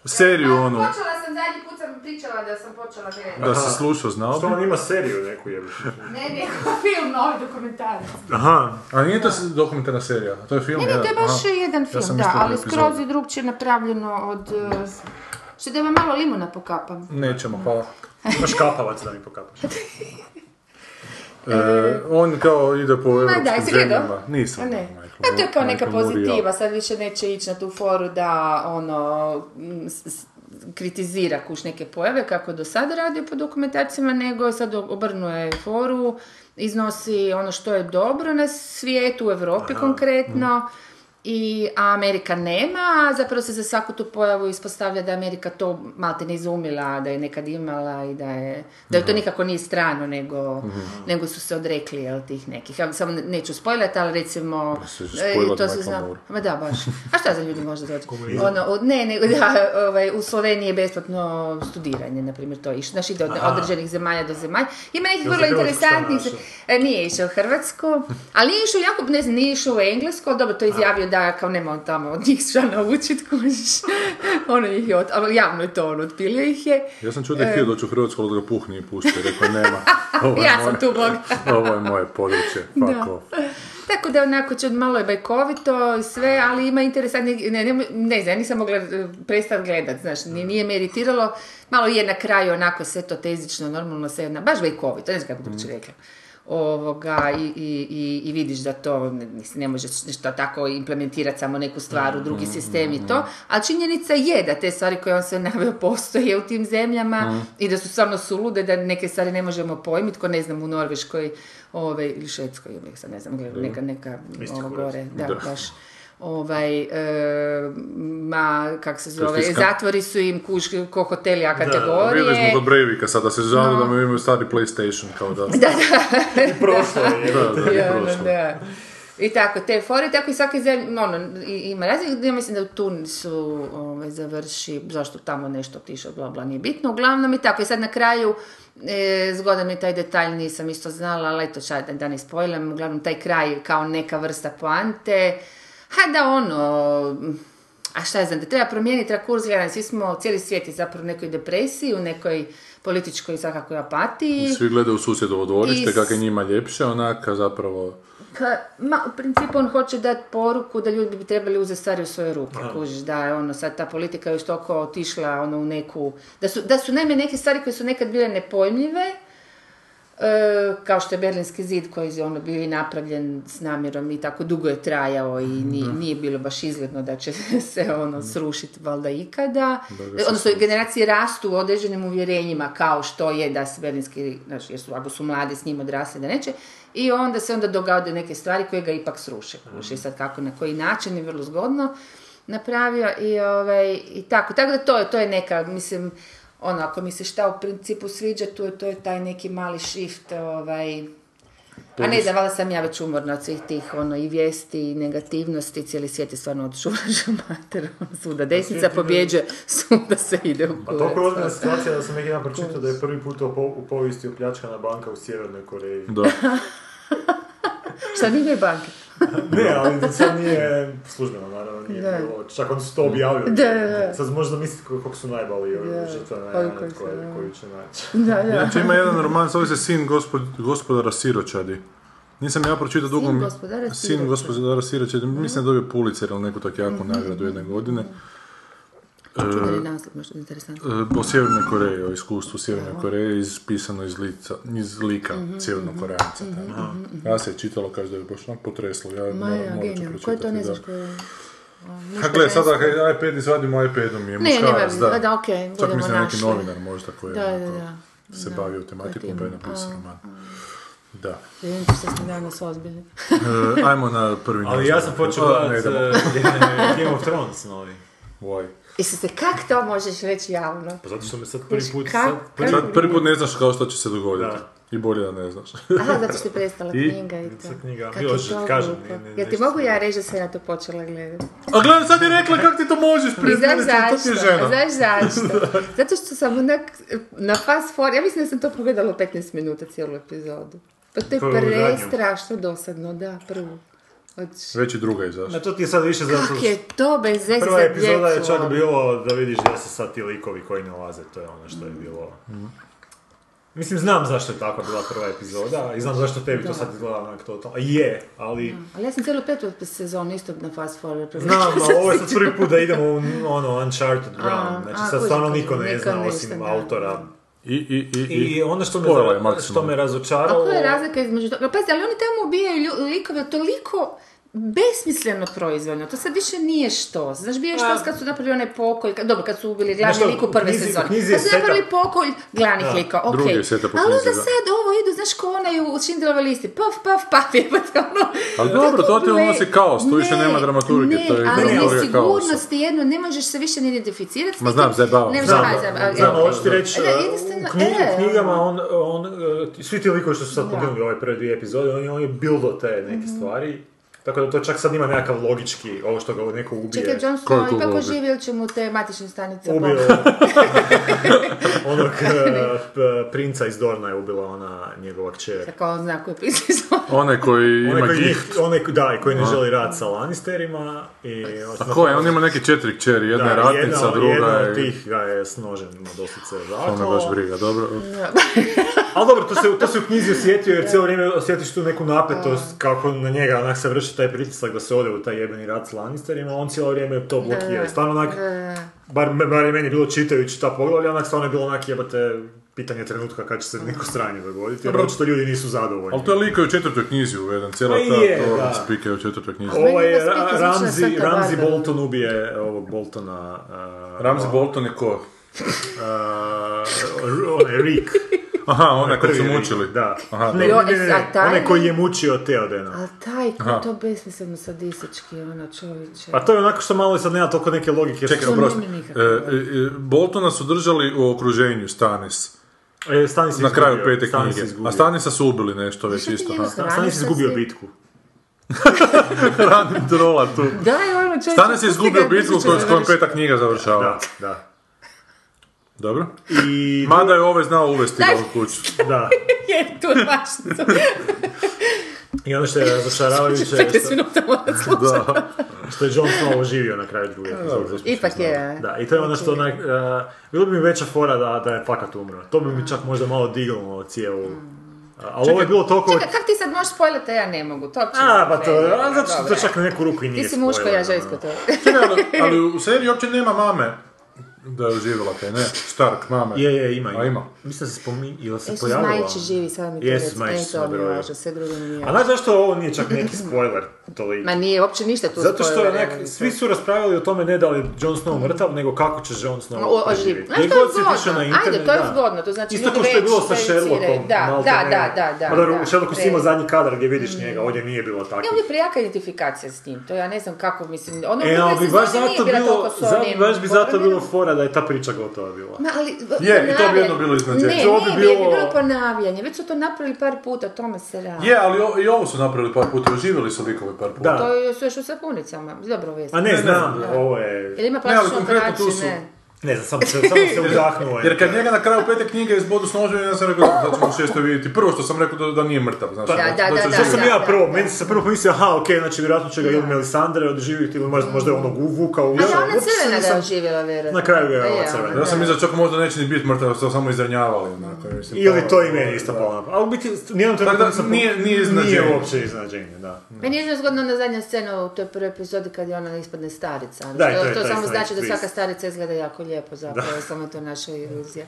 S1: Seriju onu,
S3: Počela sam, zadnji put sam pričala da sam počela gledati.
S1: da si slušao, znao
S2: Što on ima seriju neku jebi.
S3: Ne, ne, film, novi dokumentarac.
S2: Aha.
S1: A nije to dokumentarna serija, to je film,
S3: Ne, ne, to je baš
S1: aha.
S3: jedan film, da, ali skroz je drugčije napravljeno od... Što da vam malo limuna pokapam.
S1: Nećemo, hvala.
S2: Imaš kapavac da mi pokapaš.
S1: E, on kao ide po europskim
S3: gledao?
S1: zemljama. Nisam.
S3: A ne.
S1: Michael
S3: A to je kao neka pozitiva, sad više neće ići na tu foru da ono m, s- s- kritizira kuš neke pojave kako do sada radio po dokumentarcima, nego sad obrnuje foru, iznosi ono što je dobro na svijetu, u Europi konkretno, i, a Amerika nema, a zapravo se za svaku tu pojavu ispostavlja da je Amerika to malte ne izumila, da je nekad imala i da je, da je to nikako nije strano, nego, nego su se odrekli jel, tih nekih. Ja samo ne- neću spojlati, ali recimo...
S1: se
S3: e,
S1: spojlat
S3: to se zna. Ma da, baš. A šta za ljudi možda doći? ono, od- ne, nego da, ovaj, u Sloveniji je besplatno studiranje, na primjer, to išlo. Znaš, ide od određenih zemalja do zemalja. Ima nekih vrlo interesantnih... E, Nije išao u Hrvatsku, ali nije išao jako, ne znam, nije išao u Englesku, ali dobro, to je izjavio da kao nema on tamo od njih šta naučit, kužiš. ono ih je, od, ali javno je to on, otpilio ih je.
S1: Ja sam čuo da je htio doći u Hrvatsku, ali da ga puhni i pusti. Rekao, nema. Ovo
S3: Ja
S1: moje-
S3: sam tu bog.
S1: Ovo je moje područje. Fuck.
S3: Tako da onako će malo je bajkovito sve, ali ima interesantni, ne, ne, ne znam, nisam mogla eh, prestat gledat, znaš, ni- nije me iritiralo, malo je na kraju onako sve to tezično, normalno sve jedna, baš bajkovito, ne znam kako bi to rekla. Ovoga, i, i, i, i vidiš da to ne, ne možeš nešto tako implementirati samo neku stvar u drugi sistem i to, ali činjenica je da te stvari koje on sve naveo postoje u tim zemljama i da su stvarno sulude, da neke stvari ne možemo pojmiti, ko ne znam u Norveškoj ove, ili Švedskoj, ili sad ne znam, neka, neka ovo gore, da,
S1: Da.
S3: baš ovaj, e, ma, kak se zove, zatvori su im kuš ko hoteli A
S1: Bili smo
S3: kategorije.
S1: kod Breivika sada se žali da mi imaju stari PlayStation kao da.
S2: I prošlo je.
S1: Da, da,
S3: Ja,
S1: prošlo.
S3: da. I tako, te fore, tako i svake zemlje, ono, i- ima raznih, ja mislim da u Tunisu ovaj, završi, zašto tamo nešto otišao, bla, bla, nije bitno, uglavnom i tako, i sad na kraju, e, zgodan mi taj detalj, nisam isto znala, ali eto, čaj, da, da ne spojlam, uglavnom taj kraj kao neka vrsta poante, ha da ono, a šta je znam, da treba promijeniti treba kurs gledanja, svi smo, cijeli svijet je zapravo u nekoj depresiji, u nekoj političkoj svakakoj apatiji.
S1: Svi gledaju u susjedovo dvorište,
S3: I
S1: kako je njima ljepše, onaka zapravo...
S3: Pa, ma, u principu on hoće dati poruku da ljudi bi trebali uzeti stvari u svoje ruke, kužiš, da je ono, sad ta politika još toliko otišla ono, u neku, da su, da su naime neke stvari koje su nekad bile nepojmljive, kao što je Berlinski zid koji je ono bio i napravljen s namjerom i tako dugo je trajao i ni- nije bilo baš izgledno da će se ono srušiti valjda ikada. Odnosno generacije rastu u određenim uvjerenjima kao što je da se Berlinski, znači jer su, ako su mladi s njim odrasli da neće, i onda se onda dogode neke stvari koje ga ipak sruše. Kuži sad kako, na koji način je vrlo zgodno napravio i, ovaj, i tako. Tako da to je, to je neka, mislim, ono, ako mi se šta u principu sviđa, to je, to je taj neki mali shift, ovaj, a ne da, valjda sam ja već umorna od svih tih ono, i vijesti i negativnosti, cijeli svijet je stvarno od šuraža mater, ono, svuda desnica pobjeđuje, svuda se ide u
S2: Pa
S3: kurac.
S2: toliko je ozbiljna situacija da sam neki dan pročitao da je prvi put u, po- u povijesti opljačkana banka u Sjevernoj Koreji.
S1: Da.
S3: Šta nije banke?
S2: Ne, ali sad nije službeno, naravno, nije
S3: Da.
S2: bilo. Čak oni su to objavili.
S3: Da, da, da.
S2: Sad možda misliti koliko su najbali ovi
S3: Da,
S2: žrtve na koju, koju će naći.
S3: Da, da.
S1: Inače ima jedan roman, zove se Sin gospod, gospodara Siročadi. Nisam ja pročitao dugo...
S3: gospodara
S1: Sin
S3: Siročadi.
S1: gospodara Siročadi. Mislim da je dobio Pulitzer ili neku tako jaku nagradu jedne godine.
S3: Čudani naslov, možda interesantno.
S1: E, O Sjevernoj Koreji, o iskustvu Sjeverne Koreje, ispisano iz, lica, iz lika
S3: Mhm,
S1: Sjevernog Korejanca. Ja se je čitalo, kaže da je baš onako potreslo. Ja
S3: Maja, genijalno.
S1: pročitati.
S3: Ko je to, ne
S1: da.
S3: znaš ko je?
S1: Ha, gle, sada hej, iPad izvadimo iPadom je
S3: Ne,
S1: muškarac,
S3: nema,
S1: da.
S3: da, okej,
S1: Čak
S3: budemo
S1: mislim neki novinar možda koji
S3: Da, da, da.
S1: se
S3: Da.
S1: bavio tematikom pa je napisao roman. Da.
S3: Vidite što smo danas ozbiljni.
S1: E, ajmo na prvi
S2: Ali ja sam počeo
S1: A, ne
S2: gledat
S1: idemo.
S2: eh, Game of Thrones novi.
S1: Why?
S3: Isuse, kak to možeš reći javno?
S2: Pa zato što me sad prvi put...
S3: Kak-
S2: Sad, prvi,
S1: Sad prvi put ne znaš kao što će se dogoditi.
S2: Da.
S1: I bolje da ne znaš.
S3: Aha, zato što je prestala
S1: I?
S3: knjiga i to.
S2: Knjiga.
S3: Kak
S2: Bilo
S3: je
S2: što
S3: to
S2: kažem, ne- ne-
S3: Ja ti mogu ja reći da sam ja to počela gledati.
S1: A gledaj, sad je rekla kako ti to možeš
S3: I
S1: priznati,
S3: znaš
S1: to ti je
S3: zašto?
S1: žena.
S3: Znaš zašto? Zato što sam onak na fast forward, ja mislim da sam to pogledala u 15 minuta cijelu epizodu. Pa to je prestrašno dosadno, da, prvu. Od...
S1: Već i druga izašla.
S2: Na to ti je sad više zato
S3: Kak je to bez veze
S2: Prva epizoda je čak
S3: ono.
S2: bilo da vidiš da se sad ti likovi koji ne laze, to je ono što je bilo. Mislim, znam zašto je tako bila prva epizoda i znam zašto tebi to sad izgleda onak totalno. Je, ali...
S3: Ali ja sam cijelu petu sezonu isto na fast forward.
S2: Znam, ali ovo je sad prvi put da idemo u ono Uncharted ground. Znači
S3: a,
S2: sad stvarno niko ne
S3: niko
S2: zna osim
S3: da.
S2: autora.
S1: I, i, i,
S2: I ono što me, što me
S3: A
S2: razočaralo...
S3: koja je razlika između toga? Pazi, ali oni tamo ubijaju lju- likove toliko besmisleno proizvoljno. To sad više nije što. Znaš, bio je što
S2: Pa-
S3: kad su napravili onaj pokolj, kad- dobro, kad su ubili glavni lik u prve
S2: knjizi-
S3: sezone.
S2: knjizi je
S3: Kad su napravili pokolj glavnih
S2: Da.
S3: lika,
S1: je u
S3: Ali onda
S1: da.
S3: sad ovo idu, znaš, ko onaj u Schindlerove listi. Paf, paf, paf, jebate, ono.
S1: Ali dobro, to ti unosi kaos, tu više nema dramaturgije,
S3: ne,
S1: to je
S3: ali je jedno, ne možeš se više ni identificirati. s
S1: Ma znam, zajebavam
S3: Ne
S2: Znam, znam, hoću ti reći,
S3: Da, jednostavno,
S2: u,
S3: e,
S2: knjigama on, on, uh, svi ti likovi što su sad
S3: Da.
S2: poginuli ove prve dvije epizode, on je, je bildo te neke
S3: Mhm.
S2: stvari. Tako da to čak sad ima nekakav logički, ovo što ga neko ubije.
S3: Čekaj,
S1: je
S3: Snow ipak oživi ili će mu te matične stanice
S2: Ubio onog uh, princa iz Dorna je ubila ona njegova kćer.
S3: Kako on zna koji pisao.
S1: Onaj koji ima
S2: koji,
S1: gift.
S2: njih, onaj, koji- da, i koji ne želi rad sa Lannisterima. I,
S1: A ko je? On ima neke četiri kćeri, jedna je ratnica,
S2: jedna,
S1: druga
S2: jedna
S1: je...
S2: od tih ga je s nožem doslice
S1: To me baš briga, dobro.
S2: Ali dobro, to se, to se u knjizi osjetio jer cijelo vrijeme osjetiš tu neku napetost kako na njega onak se vrši taj pritisak da se ode u taj jebeni rat s Lannisterima, on cijelo vrijeme to blokira. Stvarno onak, bar, bar je meni bilo čitajući ta poglavlja, onak stvarno je bilo onak jebate pitanje trenutka kad će se neko stranje dogoditi, jer
S1: Dobro.
S2: očito ljudi nisu zadovoljni.
S1: Ali to je lik koji je u četvrtoj knjizi uveden, cijela
S2: Pa
S1: ta
S2: je,
S1: to spike je u četvrtoj knjizi.
S2: Ovaj
S3: je
S2: Ramzi, Ramzi. Bolton ubije ovog Boltona. Uh,
S1: Ramsey Bolton je ko?
S2: Uh, onaj Rick.
S1: Aha, onaj koji su mučili.
S2: Da.
S1: Aha,
S2: ne,
S1: dobro.
S2: ne, ne, ne,
S3: A taj
S2: onaj koji je mučio Theodena.
S3: Ali taj,
S1: Aha.
S3: ko to besmisleno sadistički, ono čovječe.
S2: Pa to je onako što malo sad nema toliko neke logike.
S1: Čekaj,
S3: To
S1: oprosti. E, e, e, Boltona su držali u okruženju Stanis.
S2: E, Stanis je
S1: Na kraju pete knjige. A Stanisa su ubili nešto već isto.
S2: Stanis izgubio bitku.
S1: Ranim trola tu.
S3: Daj, ono čovječe.
S1: Stanis je
S3: pusti
S1: izgubio bitku s kojom peta knjiga završava.
S2: Da, da.
S1: Dobro.
S2: I...
S1: Mada je ovaj znao uvesti ga u kuću.
S2: Da.
S3: Je, tu mašnicu.
S2: I ono što je razočaravajuće je
S3: 15
S2: što,
S3: minuta.
S1: Da.
S2: što je Jon Snow oživio na kraju druge epizode.
S3: Ipak je.
S2: Da, i to je ono što onak, uh, bilo bi mi veća fora da, da je fakat umro. To bi mi čak možda malo diglo cijelu... A, ali ovo je bilo toliko...
S3: Čekaj, kak ti sad možeš spojlati, a ja ne mogu, to uopće
S2: A, pa to, zato što to čak na neku ruku i nije
S3: Ti si muško, ja žensko
S2: ono.
S3: to.
S1: Čekaj, ali u seriji uopće nema mame. Da je oživjela kaj ne? Stark, mame.
S2: Je, je, ima.
S1: A ima.
S2: Mislim da se spominje, ili se
S3: Jesu
S2: pojavila.
S3: Zmajići živi, sad mi to
S2: Jesu
S3: reci.
S2: Zmajići
S3: E,
S2: su
S3: to
S2: na
S3: mi je
S2: broju.
S3: važno, sve drugo mi nije
S2: A znaš zašto ovo nije čak neki spoiler toliko?
S3: Ma nije uopće ništa tu
S2: Zato što
S3: nema
S2: svi su raspravljali o tome ne da li je Jon Snow mrtav, nego kako će Jon Snow
S3: O, oživi.
S2: preživjeti.
S3: Znaš, to je zgodno.
S2: na internet,
S3: Ajde, to je zgodno, to znači
S2: Isto kao što je bilo sa. Sherlockom.
S3: Da, da, da, da, da.
S2: Pa dobro,
S3: da,
S2: u Sherlocku si imao zadnji kadar gdje vidiš njega, ovdje nije bilo
S3: Ja
S2: tako.
S3: ovdje prijaka identifikacija s njim, to ja ne znam kako mislim, ono
S2: E, baš zato bilo, baš bi zato bilo
S3: Boromirom.
S2: Fora da je ta priča gotova bila.
S3: Ma, ali,
S1: Je, i to bi jedno bilo iznenađenje.
S3: Ne,
S2: To bi
S3: ne, bi, bi
S2: bilo-
S3: bilo ponavljanje, već su to napravili par puta, o tome se radi.
S1: Je, ali o- i ovo su napravili par puta, oživjeli su likove par puta.
S2: Da.
S3: To su još u sapunicama, dobro vezi.
S2: A ne, znam, ovo je...
S3: Jel ima
S1: Ne, ali
S3: plastičnu
S1: konkretno tu
S3: operaciju,
S1: su-
S3: ne?
S2: Ne znam, samo se, samo se udahnuo. je.
S1: Jer kad njega na kraju pete knjige izbodu s nožem, ja sam rekao da ćemo u šestoj vidjeti. Prvo što sam rekao da, da nije mrtav, znaš.
S3: Da, da, da,
S2: To
S1: živ-
S2: sam
S3: da,
S2: ja
S3: da,
S2: prvo,
S3: da.
S2: meni se prvo pomislio, aha, okej, znači vjerojatno će ga ili Melisandre odživjeti, ili možda, možda je onog uvukao u
S3: A da, ona crvena da je
S2: nisam-
S3: oživjela, vjerojatno.
S2: Na kraju ga je
S3: Da
S2: ova crvena.
S1: Ja sam
S3: da.
S1: mislio čak možda neće ni biti mrtav, što samo izranjavali, onako. Mislim,
S2: Ili
S1: pa-
S2: to i meni isto palo na pamet. Ali u biti, nijednom
S1: da
S2: trenutku nisam...
S1: nije- nije iznenađenje.
S2: Nije uopće iznenađenje, da.
S3: Meni je zgodno na zadnja scena u toj prvoj epizodi kad je ona ispadne starica.
S2: Da, to je
S3: to
S2: taj
S3: samo znači da svaka starica izgleda jako lijepo zapravo, samo to naša iluzija.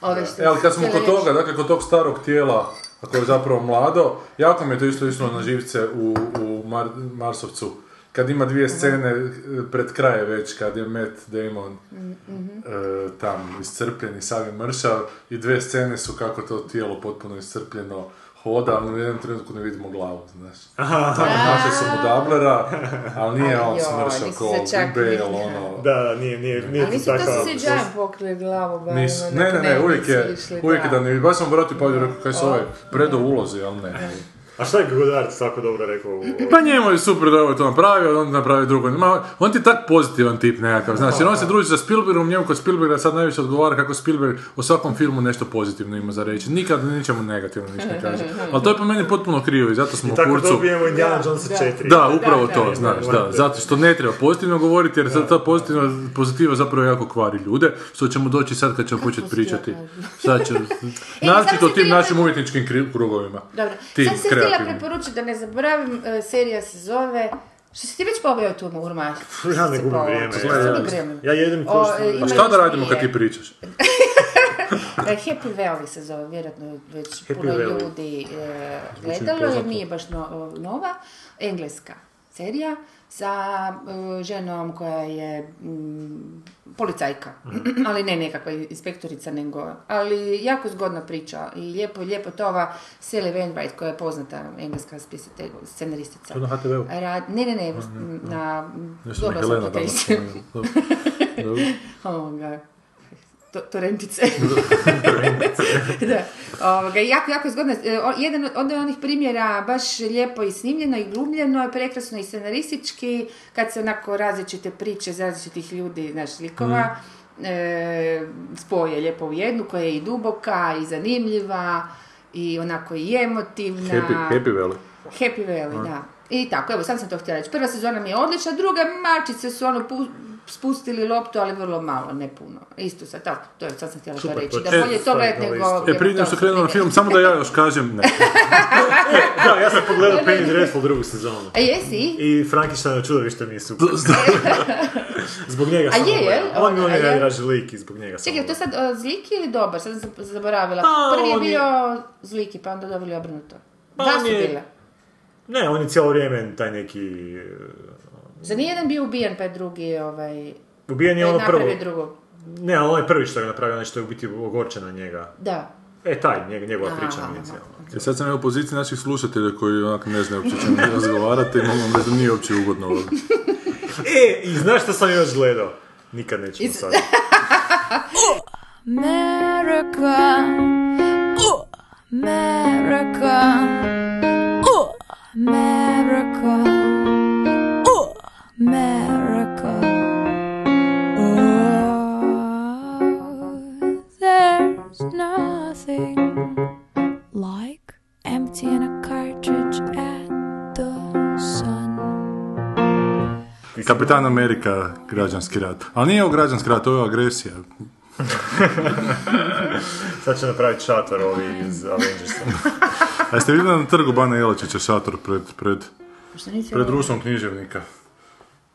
S3: Ove što
S1: E, ali kad smo kod toga, dakle kod tog starog tijela, koje je zapravo mlado, jako mi je to isto išlo na živce u, u Mar- Marsovcu. Kad ima dvije scene eh, pred kraje već, kad je Matt Damon eh, tam iscrpljen i sav je mršav, i dvije scene su kako to tijelo potpuno iscrpljeno hoda, ali u jednom trenutku ne vidimo glavu, znaš. Tako našli su mu dablera, ali nije on
S3: se čak
S1: Bale, ono...
S2: Da, nije, nije, nije
S3: Ali
S2: to
S3: nisu to se CGI pokrili glavu, ba,
S1: Nisu,
S3: ono,
S1: ne, ne, ne, uvijek je, uvijek je da. ne, baš sam obratio pažnju, rekao kaj su ovaj predo ulozi, ali ne.
S2: A šta je Godard tako dobro rekao? u-
S1: Pa njemu je super da je to napravio, on napravi drugo. Ma, on ti je tak pozitivan tip nekakav, znaš, jer on se druži sa Spielbergom, njemu kod Spielberga sad najviše odgovara kako Spielberg o svakom filmu nešto pozitivno ima za reći. Nikad ničemu negativno ništa ne kaže. Ali to je po meni potpuno krivo i zato smo
S2: I
S1: u
S2: tako
S1: kurcu...
S2: dobijemo Indiana Jonesa 4.
S1: Da, upravo
S3: Da,
S1: to,
S3: da,
S1: znaš,
S2: da.
S1: zato što ne treba pozitivno govoriti, jer sad ta pozitivna pozitiva zapravo jako kvari ljude, što ćemo doći sad kad ćemo početi pričati. Sad će, naročito tim našim umjetničkim krugovima.
S3: Dobro,
S1: Tim
S3: sad se htjela preporučiti da ne zaboravim, e, serija se zove... Što si ti već pobio tu urma?
S2: Ja ne gubim vrijeme. Ja, ja, jedem
S3: O,
S2: ko što...
S3: e,
S1: A šta da radimo kad ti pričaš?
S3: E, Happy Valley se zove, vjerojatno je već
S2: Happy
S3: puno
S2: Valley.
S3: ljudi e, gledalo, jer nije baš no- nova. Engleska serija sa e, ženom koja je mm, policajka, ali ne nekakva inspektorica, nego, ali jako zgodna priča i lijepo, lijepo to ova Sally Wainwright koja je poznata engleska scenaristica.
S1: To na HTV-u?
S3: Rad, ne, ne, ne, na,
S1: Nešto
S3: sam
S1: Helena. spomenula. Dobro. Dobro.
S3: Ovoga, to, torentice. da. Ovoga, jako, jako zgodno. E, Jedan od onih primjera baš lijepo i snimljeno i glumljeno, i prekrasno i scenaristički, kad se onako različite priče iz različitih ljudi, znaš, likova, e, spoje lijepo u jednu, koja je i duboka, i zanimljiva, i onako i emotivna.
S1: Happy, happy Valley.
S3: Happy Valley, da. I tako, evo, sam sam to htjela reći. Prva sezona mi je odlična, druga mačice su ono pu- spustili loptu, ali vrlo malo, ne puno. Isto sad, tako, to je, sad sam htjela to
S2: Super,
S3: reći.
S2: to
S3: Da bolje to
S2: staviti
S3: gledati nego...
S1: E, prije nego što krenemo na film, samo da ja još kažem, ne.
S2: Da, ja sam pogledao Penny Dreadful drugu sezonu.
S3: A jesi?
S2: I Frankenstein čudovište mi je super. zbog njega
S3: A
S2: sam
S3: je,
S2: gledao.
S3: jel?
S2: On mi
S3: A
S2: on
S3: je?
S2: je najdraži lik i zbog njega sam
S3: Čekaj, to sad uh, zliki ili dobar? Sad sam zaboravila.
S2: Pa,
S3: Prvi je
S2: je-
S3: bio zliki, pa onda dobili obrnuto.
S2: Pa,
S3: Dva
S2: on
S3: su
S2: je-
S3: bile.
S2: Ne, on je cijelo vrijeme taj neki... e,
S3: Za nijedan bio ubijen, pa je drugi ovaj...
S2: Ubijen je ono prvo.
S3: drugog.
S2: Ne, ali onaj prvi što je napravio, onaj što je u biti ogorčen na njega.
S3: Da.
S2: E, taj, njeg- njegova
S3: Aha,
S2: priča nije cijela.
S1: E sad sam ja u poziciji naših slušatelja koji onak ne znaju uopće čemu razgovarate i mogu da nije uopće ugodno ovo.
S2: E, i znaš što sam još gledao? Nikad nećemo sad.
S4: America. America. America. America. Oh, there's nothing like emptying a cartridge at the sun.
S1: Kapitan Amerika, građanski rat. Ali nije ovo građanski rat, ovo je agresija.
S2: Sad će napraviti šator ovi iz Avengersa.
S1: A jeste vidjeli na trgu Bana Jelačića šator pred, pred, pred rusom književnika?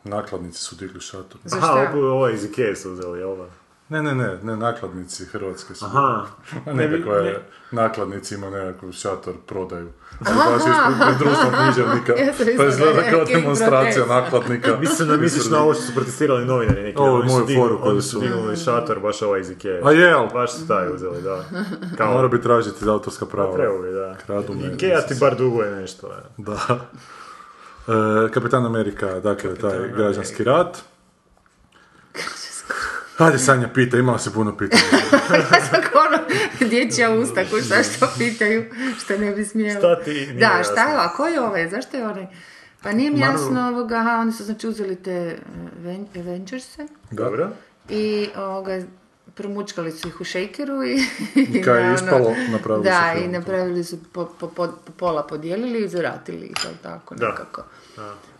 S1: Nakladnici su digli šator.
S3: Za
S2: Aha, ovo, ovo iz Ikea su uzeli, da?
S1: Ne, ne, ne, ne, nakladnici Hrvatske su.
S2: Aha. Ne ne-
S1: je, nakladnici ima nekakav šator, prodaju. Baš ispred pred društvom književnika. Pa izgleda kao demonstracija
S3: protest.
S1: nakladnika.
S2: Mislim da misliš na ovo što su protestirali novinari neki.
S1: Ovo je moju foru koju
S2: Oni
S1: su-
S2: dignuli šator, baš ovaj iz Ikea.
S1: A jel?
S2: Baš su taj uzeli, da. Kao,
S1: Mora bi tražiti za autorska prava.
S2: trebao bi, da.
S1: Kradu me.
S2: Ikea ti bar duguje nešto.
S1: Da. E, Kapitan Amerika, dakle, taj građanski rat. Hajde Sanja pita, imala si puno pitanja.
S3: Tako ono, dječja usta šta što pitaju, što ne bi smjela.
S2: Šta ti nije
S3: Da,
S2: jasno?
S3: šta je, a ko je ovaj, zašto je onaj? Pa nije mi
S1: Marvel.
S3: jasno ovoga, aha, oni su znači uzeli te Aven- Avengerse
S2: Dobro.
S3: i ovoga, promučkali su ih u šejkeru i...
S1: I kaj je ispalo, napravili su
S3: Da, i napravili su po, po, po, po pola podijelili i zaratili ih, jel tako,
S2: Da.
S3: nekako.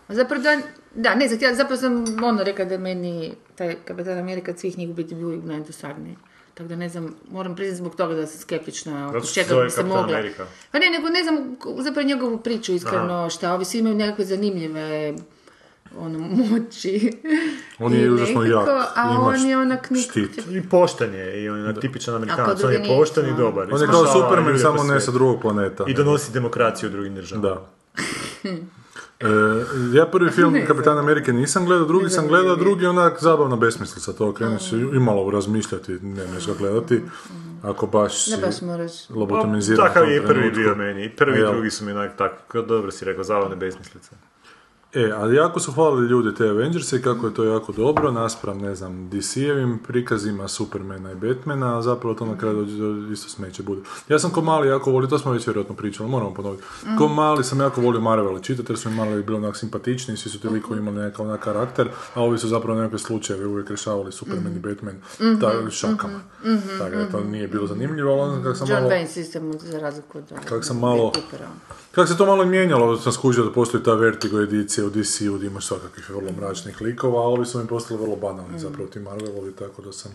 S3: A Zapravo da, da, ne, zato ja zapravo sam ono rekla da meni taj Kapitan Amerika od svih njih u biti bio najdosadniji. Tako da ne znam, moram priznati zbog toga da sam skeptična oko čega bi se mogla.
S2: Amerika.
S3: Pa ne, nego ne znam zapravo njegovu priču iskreno, šta ovi svi imaju nekakve zanimljive ono, moći.
S1: On je
S3: I
S1: užasno jak,
S3: A
S1: ima
S3: on je onak
S1: štit.
S2: I pošten je, i on je tipičan Amerikanac. On je pošten i
S3: no.
S2: dobar.
S1: On je kao Superman, samo ne sa drugog planeta.
S2: I donosi demokraciju u drugim državama.
S1: Da. E, ja prvi film Kapitan Amerike nisam gledao, drugi sam gledao, drugi onak zabavna besmislica, to kreneš i malo razmišljati, ne možeš ga gledati, ako baš
S3: Ne
S1: si lobotomiziran. u
S2: Takav je i prvi bio meni. Prvi i drugi su mi onak tak, kao dobro si rekao, zabavne besmislice.
S1: E, ali jako su hvalili ljudi te Avengerse i kako je to jako dobro, naspram, ne znam, DC-evim prikazima Supermana i Batmana, a zapravo to na kraju isto smeće bude. Ja sam ko mali jako volio, to smo već vjerojatno pričali, moramo ponoviti. Ko mali sam jako volio Marvel čitati jer su mi Marveli bili onak simpatični, svi su ti likovi imali nekakav onak karakter, a ovi su zapravo nekakve slučajeve uvijek rješavali Superman i Batman ta, šakama. Tako da to nije bilo zanimljivo, ali onda kako sam
S3: John
S1: malo...
S3: Wayne sistem za razliku od
S1: Kako sam malo-
S3: Coopera.
S1: Kako se to malo mijenjalo, sam skužio da postoji ta Vertigo edicija u DC-u gdje imaš svakakvih vrlo mračnih likova, a ovi su mi postali vrlo banalni zapravo ti Marvelovi, tako da sam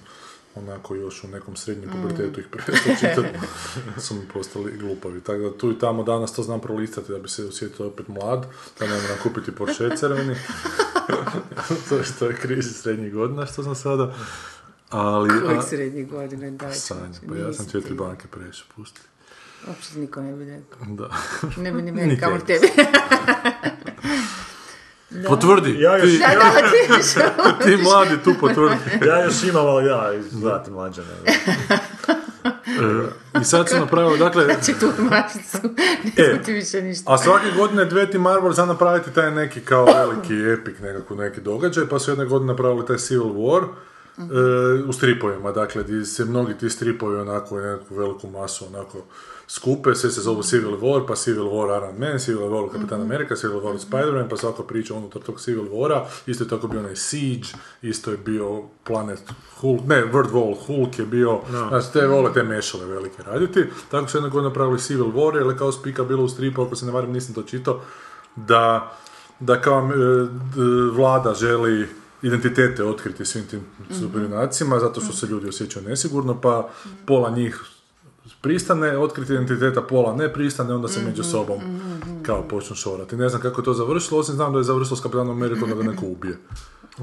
S1: onako još u nekom srednjem pubertetu ih prestao čitati, su mi postali glupavi. Tako da tu i tamo danas to znam prolistati da bi se osjetio opet mlad, da ne moram kupiti Porsche crveni. to, je, to je krizi srednjih godina što sam sada. Ali, a,
S3: srednjih godina, da.
S1: Sanja, pa ja sam četiri
S3: ti.
S1: banke prešao, pusti.
S3: Uopće se niko ne bi rekao.
S1: Da.
S3: Ne bi ni
S1: Ni
S3: meni, kamo
S1: tebi.
S3: tebi.
S1: Potvrdi,
S2: Ja još,
S1: ti,
S3: Da, da, ti još
S1: ti mladi tu potvrdi.
S2: ja još imam, ali ja, mlađa. Ne.
S1: I sad su napravili, dakle,
S3: će tu mačicu.
S1: E,
S3: ti više ništa.
S1: a svake godine dve ti Marvel za napraviti taj neki kao veliki epik, nekako neki događaj, pa su jedne godine napravili taj Civil War, e, u stripovima, dakle, gdje se mnogi ti stripovi onako u nekakvu veliku masu onako skupe, sve se zovu Civil War, pa Civil War Iron Man, Civil War Kapitan Amerika, Civil War Spider-Man, pa svaka priča unutar tog Civil Wara, isto je tako bio onaj Siege, isto je bio Planet Hulk, ne, World War Hulk je bio, znači te vole te mešale velike raditi, tako su jednog godina napravili Civil War, jer je kao spika bilo u stripu, ako se ne varam nisam to čitao, da, da kao e, d- vlada želi identitete otkriti svim tim superinacima, zato što se ljudi osjećaju nesigurno, pa pola njih pristane otkriti identiteta, pola ne pristane, onda se među sobom kao počnu šorati. Ne znam kako je to završilo, osim znam da je završilo s Kapitanom Amerikom da ga neko ubije.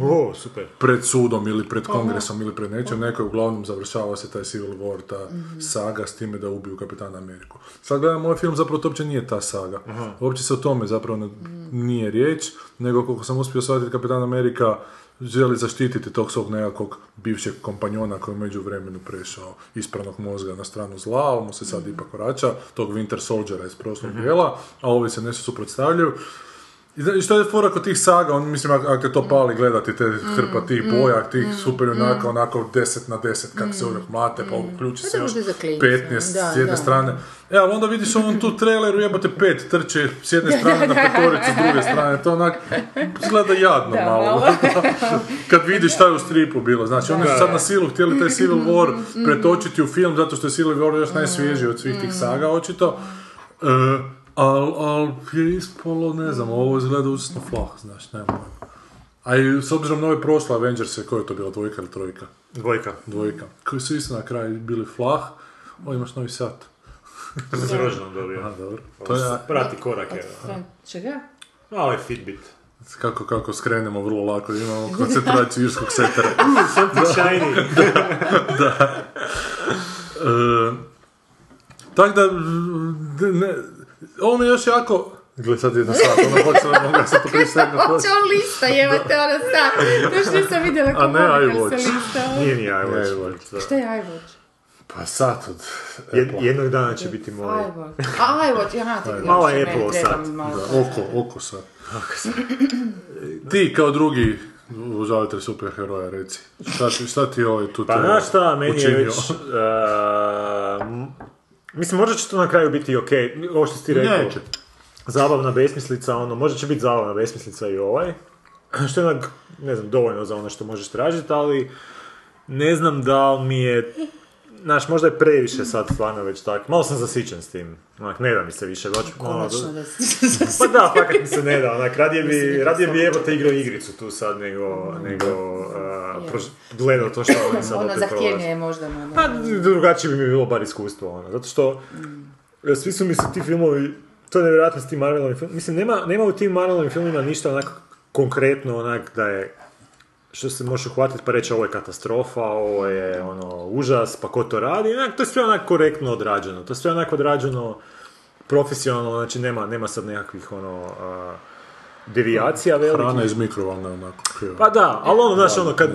S2: O, super.
S1: Pred sudom ili pred kongresom ili pred nečem, neko je uglavnom završava se taj Civil War, ta saga s time da ubiju Kapitana Ameriku. Sad gledam ovaj film, zapravo to uopće nije ta saga. Uopće se o tome zapravo ne- nije riječ, nego koliko sam uspio shvatiti Kapitan Amerika želi zaštititi tog svog nekakvog bivšeg kompanjona koji je među vremenu prešao ispranog mozga na stranu zla, ali mu se sad ipak vraća, tog Winter Soldiera iz prošlog dijela, a ovi se nešto suprotstavljaju. I da- što je fora kod tih saga, on, mislim, ak- ako te to pali gledati, te hrpa tih boja, tih super junaka, onako 10 na 10, kako se uvijek mlate, pa uključi
S3: Pa
S1: se
S3: da
S1: još
S3: bude za klince,
S1: 15
S3: da,
S1: s jedne
S3: da.
S1: strane. E, ali onda vidiš onom tu traileru, jebate pet trče s jedne strane na petoricu, s druge strane, to onak, izgleda jadno malo. Kad vidiš šta je u stripu bilo, znači oni su sad na silu htjeli taj Civil War pretočiti u film, zato što je Civil War još najsvježiji od svih tih saga, očito. E, al, al je ispalo, ne znam, ovo izgleda užasno flah, znaš, nema. A i s obzirom na ove prošle Avengers-e, koja je to bila, dvojka ili trojka?
S2: Dvojka.
S1: Dvojka. Koji su isto na kraju bili flah, o imaš novi sat.
S2: Sam se rođenom dobio.
S1: Aha, dobro. To je,
S2: Prati korake.
S3: Čega?
S2: Malo je Fitbit.
S1: kako, kako skrenemo vrlo lako, imamo koncentraciju irskog setera.
S2: Shiny.
S1: E, tako da, ne, ovo mi je još jako... Gle, sad jedna sat, ono počela mogu se popričati jednu
S3: Hoće on lista, jebate, ono sad. To što nisam vidjela
S1: ne
S3: kako
S1: iWatch.
S3: se lista.
S2: Nije ni iWatch.
S1: iWatch, da.
S3: Šta je iWatch?
S1: Pa sat od
S2: Jed-
S1: Apple.
S2: jednog dana će biti moj.
S3: iWatch. A, iWatch, još
S2: je
S3: meni
S2: Apple
S3: treba
S2: sad.
S3: malo.
S1: Da, oko, oko sad. Ti kao drugi užavitelj superheroja, reci. Šta ti, šta ti ovaj tu
S2: Pa
S1: te
S2: znaš šta, meni je već... uh, mislim, možda će to na kraju biti ok, ovo što si ti rekao.
S1: Neće.
S2: Zabavna besmislica, ono, možda će biti zabavna besmislica i ovaj. Što je ne znam, dovoljno za ono što možeš tražiti, ali ne znam da mi je... Znaš, možda je previše sad stvarno već tak. Malo sam zasićen s tim. Onak, ne da mi se više doći. ono,
S3: Konačno da.
S2: Pa da, fakat mi se ne da, onak, radije bi, radije bi evo te igrao igricu tu sad nego, nego uh, prož- gledao to što oni sad
S3: Ono
S2: opet
S3: je možda malo.
S2: Pa drugačije bi mi bilo bar iskustvo, ono, zato što e, svi su mi se ti filmovi, to je nevjerojatno s tim Marvelovim filmima, mislim, nema, nema u tim Marvelovim filmima ništa onak konkretno, onak da je što se može uhvatiti pa reći ovo je katastrofa, ovo je ono užas, pa ko to radi, onak, to je sve onak korektno odrađeno, to je sve onak odrađeno profesionalno, znači nema, nema sad nekakvih ono a, devijacija velikih.
S1: Hrana iz mikrovalne, onako. krivo.
S2: Pa da, ali ono, znaš, ono, kad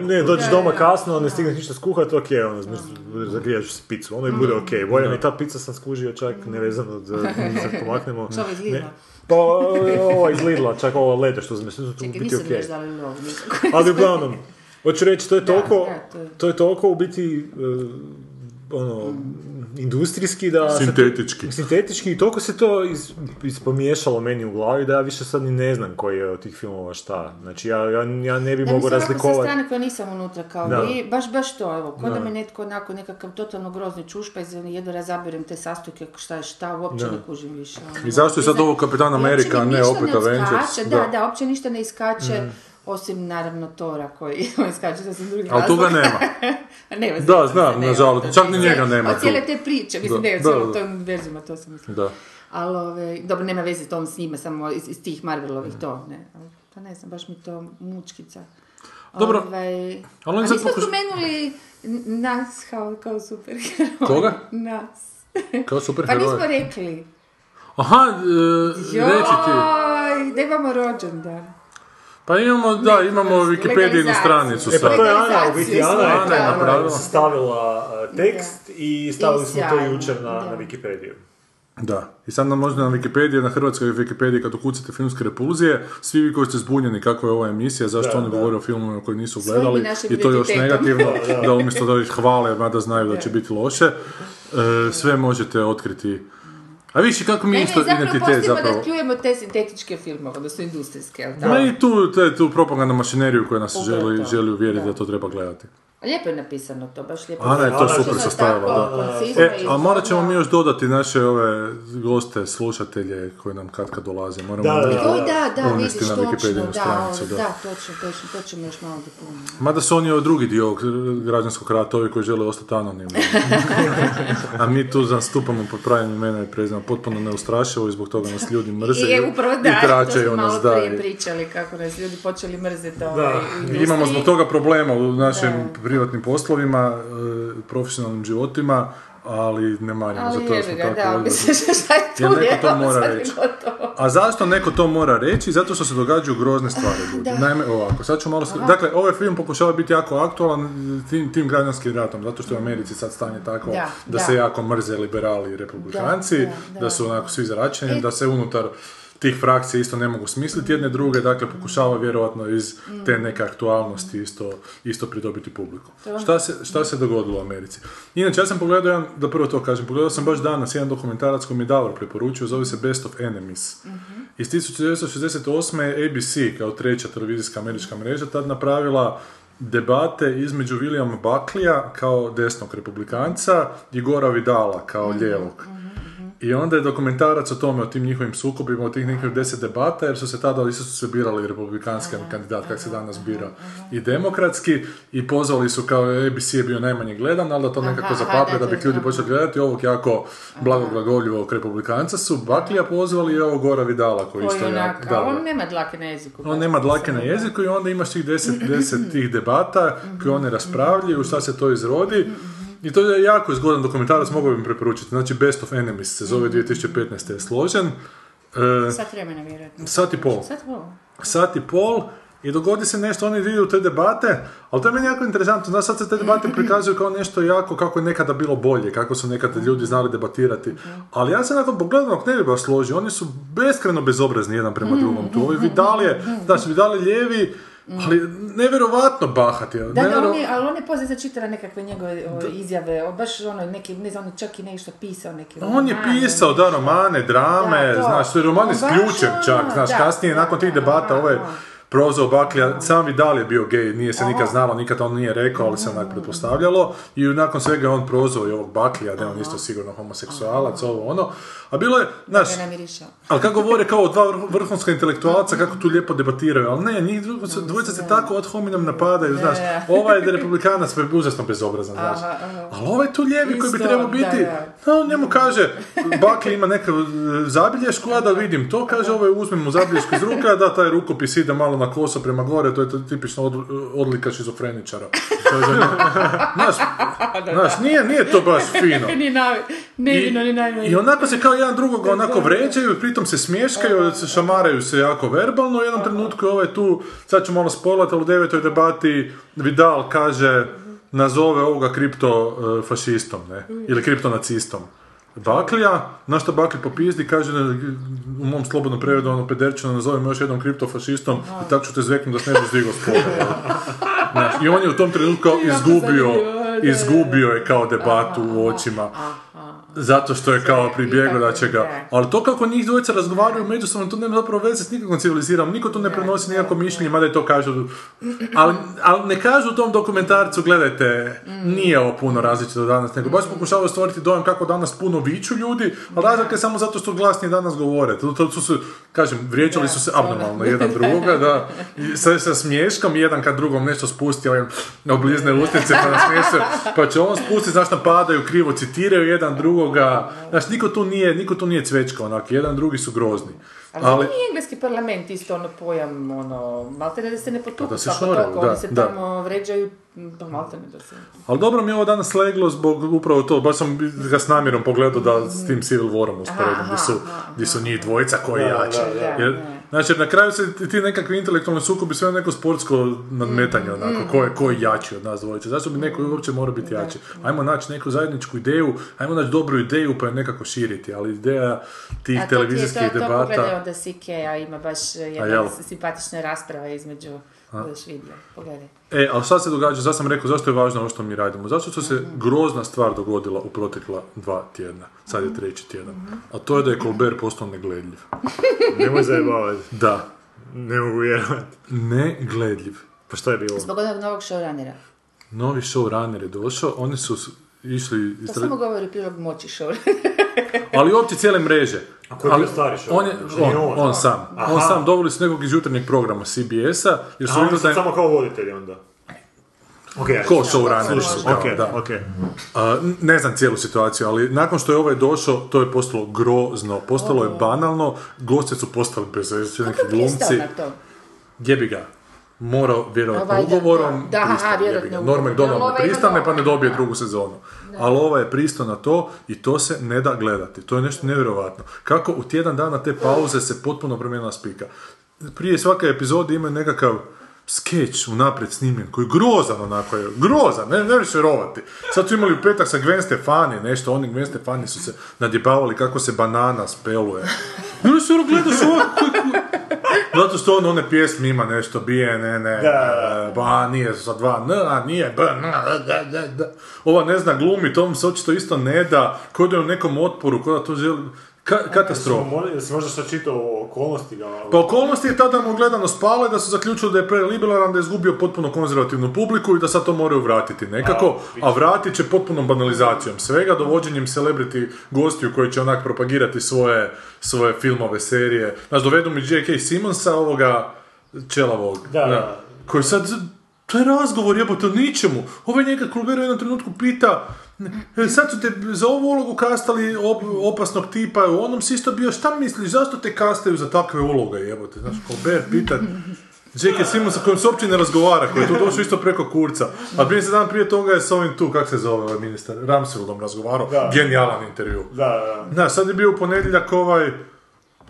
S2: ne dođeš doma kasno, ne stigneš ništa skuhat, ok, ono, znaš, zagrijaš si picu, ono i bude ok. Bolje mi ta pizza sam skužio čak nevezano da se pomaknemo.
S3: Što?
S2: Ne, Pa ovo iz Lidla, čak ovo lede što znam, sve tu
S3: Čekaj,
S2: biti
S3: nisam
S2: ok.
S3: još dali lov nikako.
S2: Ali uglavnom, hoću reći, to je toliko,
S3: da, to je-
S2: to je toliko u biti, eh, ono, industrijski da... se-
S1: Sintetički.
S2: Sintetički i toliko se to is, ispomiješalo meni u glavi da ja više sad ni ne znam koji je od tih filmova šta. Znači ja, ja, ja ne bi
S3: Ja sa
S2: razlikovati.
S3: strane koja nisam unutra kao
S2: Da.
S3: vi, baš, baš to, evo, ko da,
S2: Da.
S3: me netko onako nekakav totalno grozni čušpajz, ono, jedno razabirem te sastojke, šta je šta, uopće
S2: Da.
S3: ne kužim više. ono.
S1: I zašto je sad ovo Kapitan
S3: i
S1: Amerika, ne opet
S3: ne
S1: Avengers?
S3: uskače, Da, da, uopće ništa ne iskače, osim naravno Tora koji za sam drugih
S1: Ali tu ga
S3: razloga.
S1: nema.
S3: A nema,
S1: Da, znam, nažalost, čak ni njega nema
S3: Od cijele te priče, mislim,
S1: Da,
S3: ne,
S1: da,
S3: cijelom
S1: da.
S3: tom univerzima, to sam mislila.
S1: Da.
S3: Ali, ove, dobro, nema veze to s njima, samo iz, iz tih Marvelovih to, ne. Pa ne znam, baš mi to mučkica.
S1: Dobro,
S3: Ovaj,
S1: ali oni
S3: nismo
S1: pokuš-
S3: spomenuli nas kao, kao superheroj.
S1: Koga?
S3: Nas.
S1: Kao
S3: Pa
S1: superheroj.
S3: nismo rekli.
S1: Aha, e,
S3: Joj,
S1: reći ti.
S3: da imamo rođendan.
S1: Pa imamo, da, imamo Wikipedijinu stranicu
S2: E pa
S1: sad.
S2: to je Ana, u biti Ana je,
S1: Ana je napravila.
S2: je stavila uh, tekst i stavili smo to jučer na, na Wikipediju.
S1: Da. I sad nam možda na Wikipediji, na hrvatskoj Wikipediji kad ukucate filmske repulzije, svi vi koji ste zbunjeni kakva je ova emisija, zašto
S2: Da,
S1: oni
S2: da.
S1: govore o filmovima koji nisu gledali, i to još
S3: identitetom.
S1: negativno, da umjesto da ih hvale, mada znaju da će biti loše, e, sve možete otkriti. A viši kako mi
S3: Ne, ne,
S1: isto
S3: zapravo
S1: identitet
S3: pustimo
S1: zapravo.
S3: da pljujemo te sintetičke filmove, odnosno industrijske, jel tako?
S1: Ma i tu, te, tu propagandnu mašineriju koja nas želi, želi uvjeriti
S3: Da.
S1: da. to treba gledati.
S3: Lijepo je napisano to, baš lijepo.
S1: Ana je to
S2: Ana
S1: super sastavila,
S3: tako
S1: da. E,
S3: i
S1: a morat ćemo mi još dodati naše ove goste, slušatelje koji nam kad kad dolaze. Moramo
S2: Da, da, da.
S3: Da, vidiš,
S1: na
S3: točno, da,
S1: stranicu,
S3: da,
S1: da.
S3: točno, točno, to ćemo još malo dopuniti.
S1: Mada su oni ovaj drugi dio ovog građanskog rata, ovi koji žele ostati anonimni. A mi tu zastupamo pod pravim imena i prezimenom potpuno neustrašivo i zbog toga nas ljudi mrze
S3: I je upravo da,
S1: i
S3: to
S1: tračaju
S3: smo
S1: nas.
S3: malo
S1: Da,
S3: prije pričali kako nas ljudi počeli mrziti ovaj,
S1: imamo zbog toga problema u našim privatnim poslovima, e, profesionalnim životima, ali ne manjamo za
S3: Ali
S1: to.
S3: jebi
S1: smo
S3: ga,
S1: tako
S3: da, mislim, šta je tu
S1: Jer neko to mora reći.
S3: gotovo.
S1: A zašto neko to mora reći? Zato što se događaju grozne stvari ljudi. Naime, ovako, sad ću malo... Dakle, ovaj film pokušava biti jako aktualan tim, tim građanskim ratom, zato što je u Americi sad stanje tako da,
S3: Da, da.
S1: se jako mrze liberali i republikanci,
S3: da.
S1: su onako svi zaračeni,
S3: E.
S1: da se unutar tih frakcija isto ne mogu smisliti jedne druge, dakle pokušava vjerojatno iz te neke aktualnosti isto, isto pridobiti publiku. Šta se, šta se dogodilo u Americi? Inače, ja sam pogledao jedan, da prvo to kažem, pogledao sam baš danas jedan dokumentarac koji mi je Davor preporučio, zove se Best of Enemies. Iz 1968. je ABC, kao treća televizijska američka mreža, tad napravila debate između Williama Buckleya kao desnog republikanca i Gora Vidala kao lijevog. I onda je dokumentarac o tome, o tim njihovim sukobima, o tih nekih deset debata, jer su se tada, isto su se birali republikanski kandidat, kak se danas bira, i demokratski, i pozvali su kao ABC je bio najmanje gledan, ali da to nekako zapaplja,
S3: da,
S1: bi ljudi počeli gledati, ovog jako blagoglagoljivog republikanca su Baklija pozvali i ovog Gora Vidala, koji isto jako... da,
S3: on nema dlake na jeziku.
S1: On nema dlake na jeziku i onda imaš tih deset, deset tih debata koje one raspravljaju, šta se to izrodi. I to je jako zgodan dokumentarac, mogu bi im preporučiti. Znači Best of Enemies se zove 2015. je složen. E,
S3: Sat vremena, vjerojatno.
S1: sat i pol.
S3: Sat pol.
S1: Sat i pol i dogodi se nešto, oni idu u te debate, ali to je meni jako interesantno, znaš, sad se te debate prikazuju kao nešto jako, kako je nekada bilo bolje, kako su nekada ljudi znali debatirati, ali ja se nakon pogledanog ne bi baš složio, oni su beskreno bezobrazni jedan prema drugom, tu ovi Vidal je, znači Vidal je lijevi, ali nevjerovatno bahati.
S3: Da, da,
S1: nevjero-
S3: on je, ali on je poslije začitala nekakve njegove o, izjave, o, baš ono, neki, ne znam, on je čak i nešto pisao, neki
S1: On je
S3: romane.
S1: pisao, da, romane, drame,
S3: Da, to.
S1: znaš, to je roman
S3: On
S1: s ključem
S3: ono,
S1: čak, znaš,
S3: da,
S1: kasnije,
S3: da,
S1: nakon tih
S3: da,
S1: debata,
S3: da,
S1: ovaj prozvao Baklija, sam Vidal je bio gej, nije se nikad znalo, nikad on nije rekao, ali se onak pretpostavljalo, i nakon svega on prozvao i ovog Baklija, da je on isto sigurno homoseksualac, ovo ono, a bilo je, znaš, ali kako govore kao dva vrh- vrhunska intelektualca, kako tu lijepo debatiraju, ali ne, njih dvojica se- tako od hominem napadaju, znaš, ovaj je republikanac, užasno bezobrazan, znaš, ali ovaj tu lijevi koji bi trebao biti, on njemu kaže, Bakli ima neku e, zabilješku, a da vidim to, kaže, ovaj uzmem mu zabilješku iz ruka, da taj rukopis ide malo na koso prema gore, to je to tipična od, odlika šizofreničara. Kaže, znaš, znaš, nije, nije to baš fino.
S3: ni ne vino, ni najmanje.
S1: I onako se kao jedan drugog onako vređaju, i pritom se smješkaju, se šamaraju se jako verbalno, u jednom trenutku je ovaj tu, sad ću malo spojlati, ali u devetoj debati Vidal kaže, nazove ovoga kripto e, fašistom, ne, ili kriptonacistom. Baklija, na što Bakli popizdi, kaže u mom slobodnom prevodu ono pederčino nazovem još jednom kriptofašistom i tako ću te zveknuti da se ne budeš digao poda, jel? Znaš, I on je u tom trenutku izgubio, izgubio je kao debatu u očima. Zato što je kao pribjegao da će ga... Ali to kako njih dvojica razgovaraju međusobno, to nema zapravo veze s nikakvom civiliziranom. Niko tu ne prenosi nikakvo mišljenje, mada je to kažu... Ali, ali ne kažu u tom dokumentarcu, gledajte, nije ovo puno različito danas, nego baš pokušavaju stvoriti dojam kako danas puno viču ljudi, ali razlika je samo zato što glasnije danas govore. To, to su se, kažem, vrijeđali su se abnormalno jedan drugoga, da, sa, sa smješkom, jedan kad drugom nešto spusti, ovaj, oblizne usnice pa nasmiješe, pa će on spustiti, znaš, napadaju, krivo citiraju jedan drugoga, znaš, niko tu nije, niko tu nije cvečka, onak, jedan drugi su grozni.
S3: Ali, ali... nije engleski parlament isto ono pojam, ono, malte ne da se ne potuku
S1: Pa da se šoraju,
S3: toliko,
S1: da,
S3: oni se
S1: da.
S3: tamo vređaju, pa malte ne da se...
S1: Ali dobro mi je ovo danas leglo zbog upravo to, baš sam ga s namjerom pogledao da s tim Civil Warom usporedim, gdje su, gdje su njih dvojica koji jače. Jer, znači, na kraju se ti- nekakvi intelektualni sukobi sve neko sportsko nadmetanje, onako, ko je, ko je jači od nas dvojice. Zašto bi neko uopće morao biti jači? Ajmo naći neku zajedničku ideju, ajmo naći dobru ideju pa je nekako širiti, ali ideja tih
S3: A to ti je,
S1: televizijskih
S3: to, to pogledaj
S1: debata...
S3: onda ima baš jedna simpatična rasprava između, budeš vidio, pogledaj.
S1: E, ali šta se događa, sad sam rekao zašto je važno ovo što mi radimo. Zato što se grozna stvar dogodila u protekla dva tjedna. Sad je treći tjedan. A to je da je Colbert postao negledljiv.
S2: Nemoj zajebavati.
S1: Da,
S2: Ne mogu vjerovati.
S1: negledljiv.
S2: Pa šta je bilo?
S3: Zbog onog novog showrunnera.
S1: Novi showrunner je došao, oni su išli...
S3: To
S1: istra-
S3: samo govori prilog moći show.
S1: Ali uopće cijele mreže.
S2: A je stari?
S1: On, je,
S2: Znači,
S1: on,
S2: on.
S1: on sam.
S2: Aha.
S1: On sam doveli su nekog iz jutarnjeg programa CBS-a, jer su
S2: A oni su samo kao voditelji onda. Ok, ja
S1: Ko su, kao,
S2: ok,
S1: da.
S2: ok.
S1: A, n- ne znam cijelu situaciju, ali nakon što je ovaj došao, to je postalo grozno, postalo je banalno, gosti su postali bez neki glumci. Gdje ga? Morao ugovorom,
S3: da. Da, vjerojatno
S1: ga.
S3: ugovorom.
S1: Norm MacDonald
S3: Da,
S1: ne
S3: ovaj
S1: pristane pa ne dobije
S3: da.
S1: drugu sezonu. Ali ovaj je pristao na to i to se ne da gledati. To je nešto nevjerojatno. Kako u tjedan dana te pauze se potpuno promijenila spika. Prije svake epizode imaju nekakav skeč unaprijed snimljen, koji je grozan onako je, grozan, ne, ne vjerovati. Sad su imali u petak sa Gwen Stefani, nešto, oni Gwen Stefani su se nadjebavali kako se banana speluje. I onda se ono gledaš ovako, zato što on one pjesme ima nešto, bije, ne, ne,
S2: Da.
S1: ba, nije sa dva, n, a nije, b, n, da, da, da. Ova ne zna glumi, to mu se očito isto ne da, kao da je u nekom otporu, kao da to želi, Ka- katastrofa.
S2: Jesi možda što čitao o okolnosti ga...
S1: Pa okolnosti je tada mu gledano spale da su zaključili da je preliberalan, da je izgubio potpuno konzervativnu publiku i da sad to moraju vratiti nekako, a vratit će potpunom banalizacijom svega, dovođenjem celebrity gostiju koji će onak propagirati svoje, svoje filmove, serije. Znaš, dovedu mi J.K. Simonsa, ovoga čelavog,
S2: Da, da.
S1: koji sad, to je razgovor jebote o ničemu. Ovaj njega Kulbero u jednom trenutku pita, "E, sad su te za ovu ulogu kastali op- opasnog tipa, u onom si isto bio, šta misliš, zašto te kastaju za takve uloge, jebote, znaš, Colbert pita J.K. Simonsa kojim se uopće ne razgovara, koji je tu došao isto preko kurca. A prije se dan prije toga je s ovim tu, kak se zove ovaj ministar, Ramsfeldom razgovarao,
S2: Da.
S1: genijalan intervju.
S2: Da, da.
S1: Da, sad je bio u ponedjeljak ovaj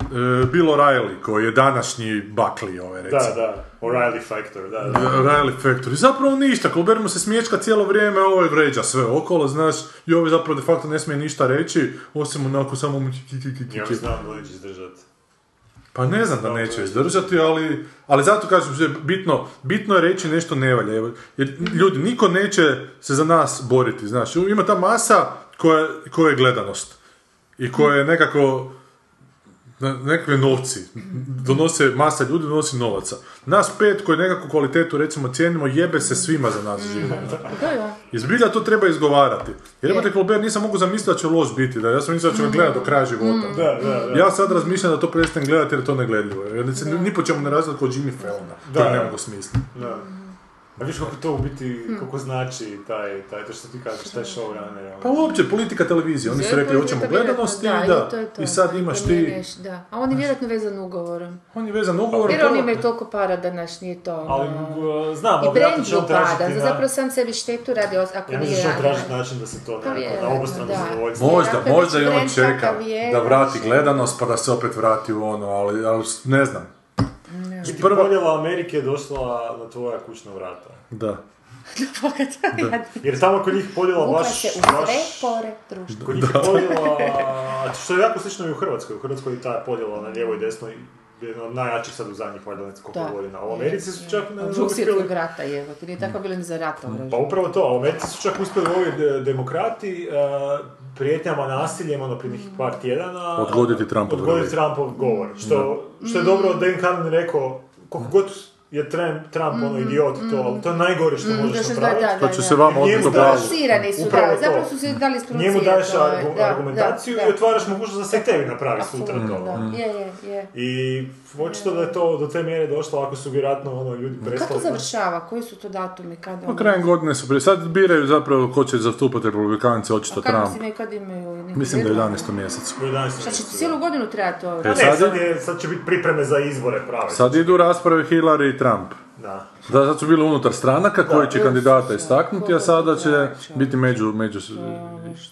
S1: e, Bill O'Reilly, koji je današnji Buckley, ovaj, recimo.
S2: Da, da. O'Reilly Factor, da, da.
S1: Riley Factory. Zapravo ništa, Colbert mu se smječka cijelo vrijeme, ovo je vređa sve okolo, znaš, i ovaj zapravo de facto ne smije ništa reći, osim onako samo mu
S2: Ja znam da neće izdržati.
S1: Pa ne znam da neće izdržati, ali, ali zato kažem, že bitno, bitno je reći nešto ne valja. Evo, Jer ljudi, niko neće se za nas boriti, znaš. Ima ta masa koja, koja je gledanost. I koja je nekako nekakve novci. Donose, masa ljudi donosi novaca. Nas pet koji nekakvu kvalitetu recimo cijenimo, jebe se svima za nas.
S3: Da, da.
S1: I zbilja to treba izgovarati. Jer imate Colbert, nisam mogu zamisliti da će loš biti. Da, ja sam mislio da ću ga gledati do kraja života.
S2: Da, da, da.
S1: Ja sad razmišljam da to prestanem gledati jer je to negledljivo. Jer se ni po čemu ne razlikuje od Jimmy Fallona.
S2: Da,
S1: ne mogu smisliti.
S2: Da. A viš kako to u biti, koliko znači taj, taj, to što ti kažeš, taj showrunner.
S1: Pa uopće, politika televizije. Oni su rekli, hoćemo
S3: vjerojatno-
S1: gledanosti
S3: da,
S1: i da.
S3: to je to.
S1: I sad imaš ti...
S3: Promijeniš, Da. A on je vjerojatno vezan ugovorom.
S1: On je vezan ugovor.
S3: Jer
S1: to-
S3: oni imaju toliko para da naš nije to.
S2: Ali,
S3: ono-
S2: uh, znam,
S3: I
S2: ali vjerojatno
S3: brand
S2: će on tražiti
S3: zapravo sam sebi štetu radi ako
S2: Ja
S3: nije
S2: mislim da on
S3: radio.
S2: tražiti način da se to nekako na
S3: vjerojatno,
S2: obostrano
S3: da.
S2: zadovoljstvo.
S1: Možda, možda i on čeka da vrati gledanost pa da se opet vrati u ono, ali, ali ne znam.
S2: Biti
S1: Prva-
S2: podjela Amerike je došla na tvoja kućna vrata.
S1: Da.
S2: Jer tamo kod njih podjela baš...
S3: se u sve pore društva.
S2: Kod njih je podjela, što je jako slično i u Hrvatskoj. U Hrvatskoj je ta podjela na lijevo i desno jedna od najjačih sad u zadnjih valjda ne znam koliko
S3: Da.
S2: godina. A u Americi su čak ne
S3: drugog svjetskog rata, evo. To nije tako bilo ni za rata
S2: Pa upravo to, a u Americi su čak uspjeli ovi de- demokrati uh, prijetnjama nasiljem, ono prije nekih par tjedana...
S1: Odgoditi Trumpov
S2: Odgoditi
S1: govor.
S2: Trumpov govor. Što, što je dobro Dan Carlin rekao, koliko god je Trump, Trump ono idiot i to, ali to je najgore što možeš
S3: Mm, Da,
S2: napraviti.
S3: da, da,
S1: Pa ću
S3: da.
S1: se vama
S2: Njemu
S1: odbiti.
S3: Sprovocirani su, da.
S2: to.
S3: Zapravo su se dali isprovocirati.
S2: Njemu daješ
S3: to je,
S2: argu-
S3: da,
S2: argumentaciju
S3: da,
S2: i otvaraš mogućnost da se i tebi napravi sutra to.
S3: da. Je, je, je.
S2: I očito da je to do te mjere došlo ako su vjerojatno ono ljudi
S3: Kako
S2: prestali...
S3: to završava? Koji su to datumi? Kada
S1: Pa
S3: ono-
S1: krajem godine su prije. Sad biraju zapravo ko će zastupati republikance, očito
S3: A kada
S1: Trump.
S3: si imaju, kad imaju neku
S1: Mislim da je
S3: deadline?
S1: 11. mjesecu.
S2: U 11.
S3: Šta će
S2: mjesecu,
S3: cijelu
S2: da.
S3: godinu trebati ovo?
S1: E,
S2: Ne,
S1: sad
S2: sad,
S1: je-
S2: sad će biti pripreme za izbore prave.
S1: Sad idu rasprave Hillary i Trump.
S2: Da.
S1: Da, sad su bili unutar stranaka koji će kandidata istaknuti, a sada će
S3: Koliko
S1: biti među, među,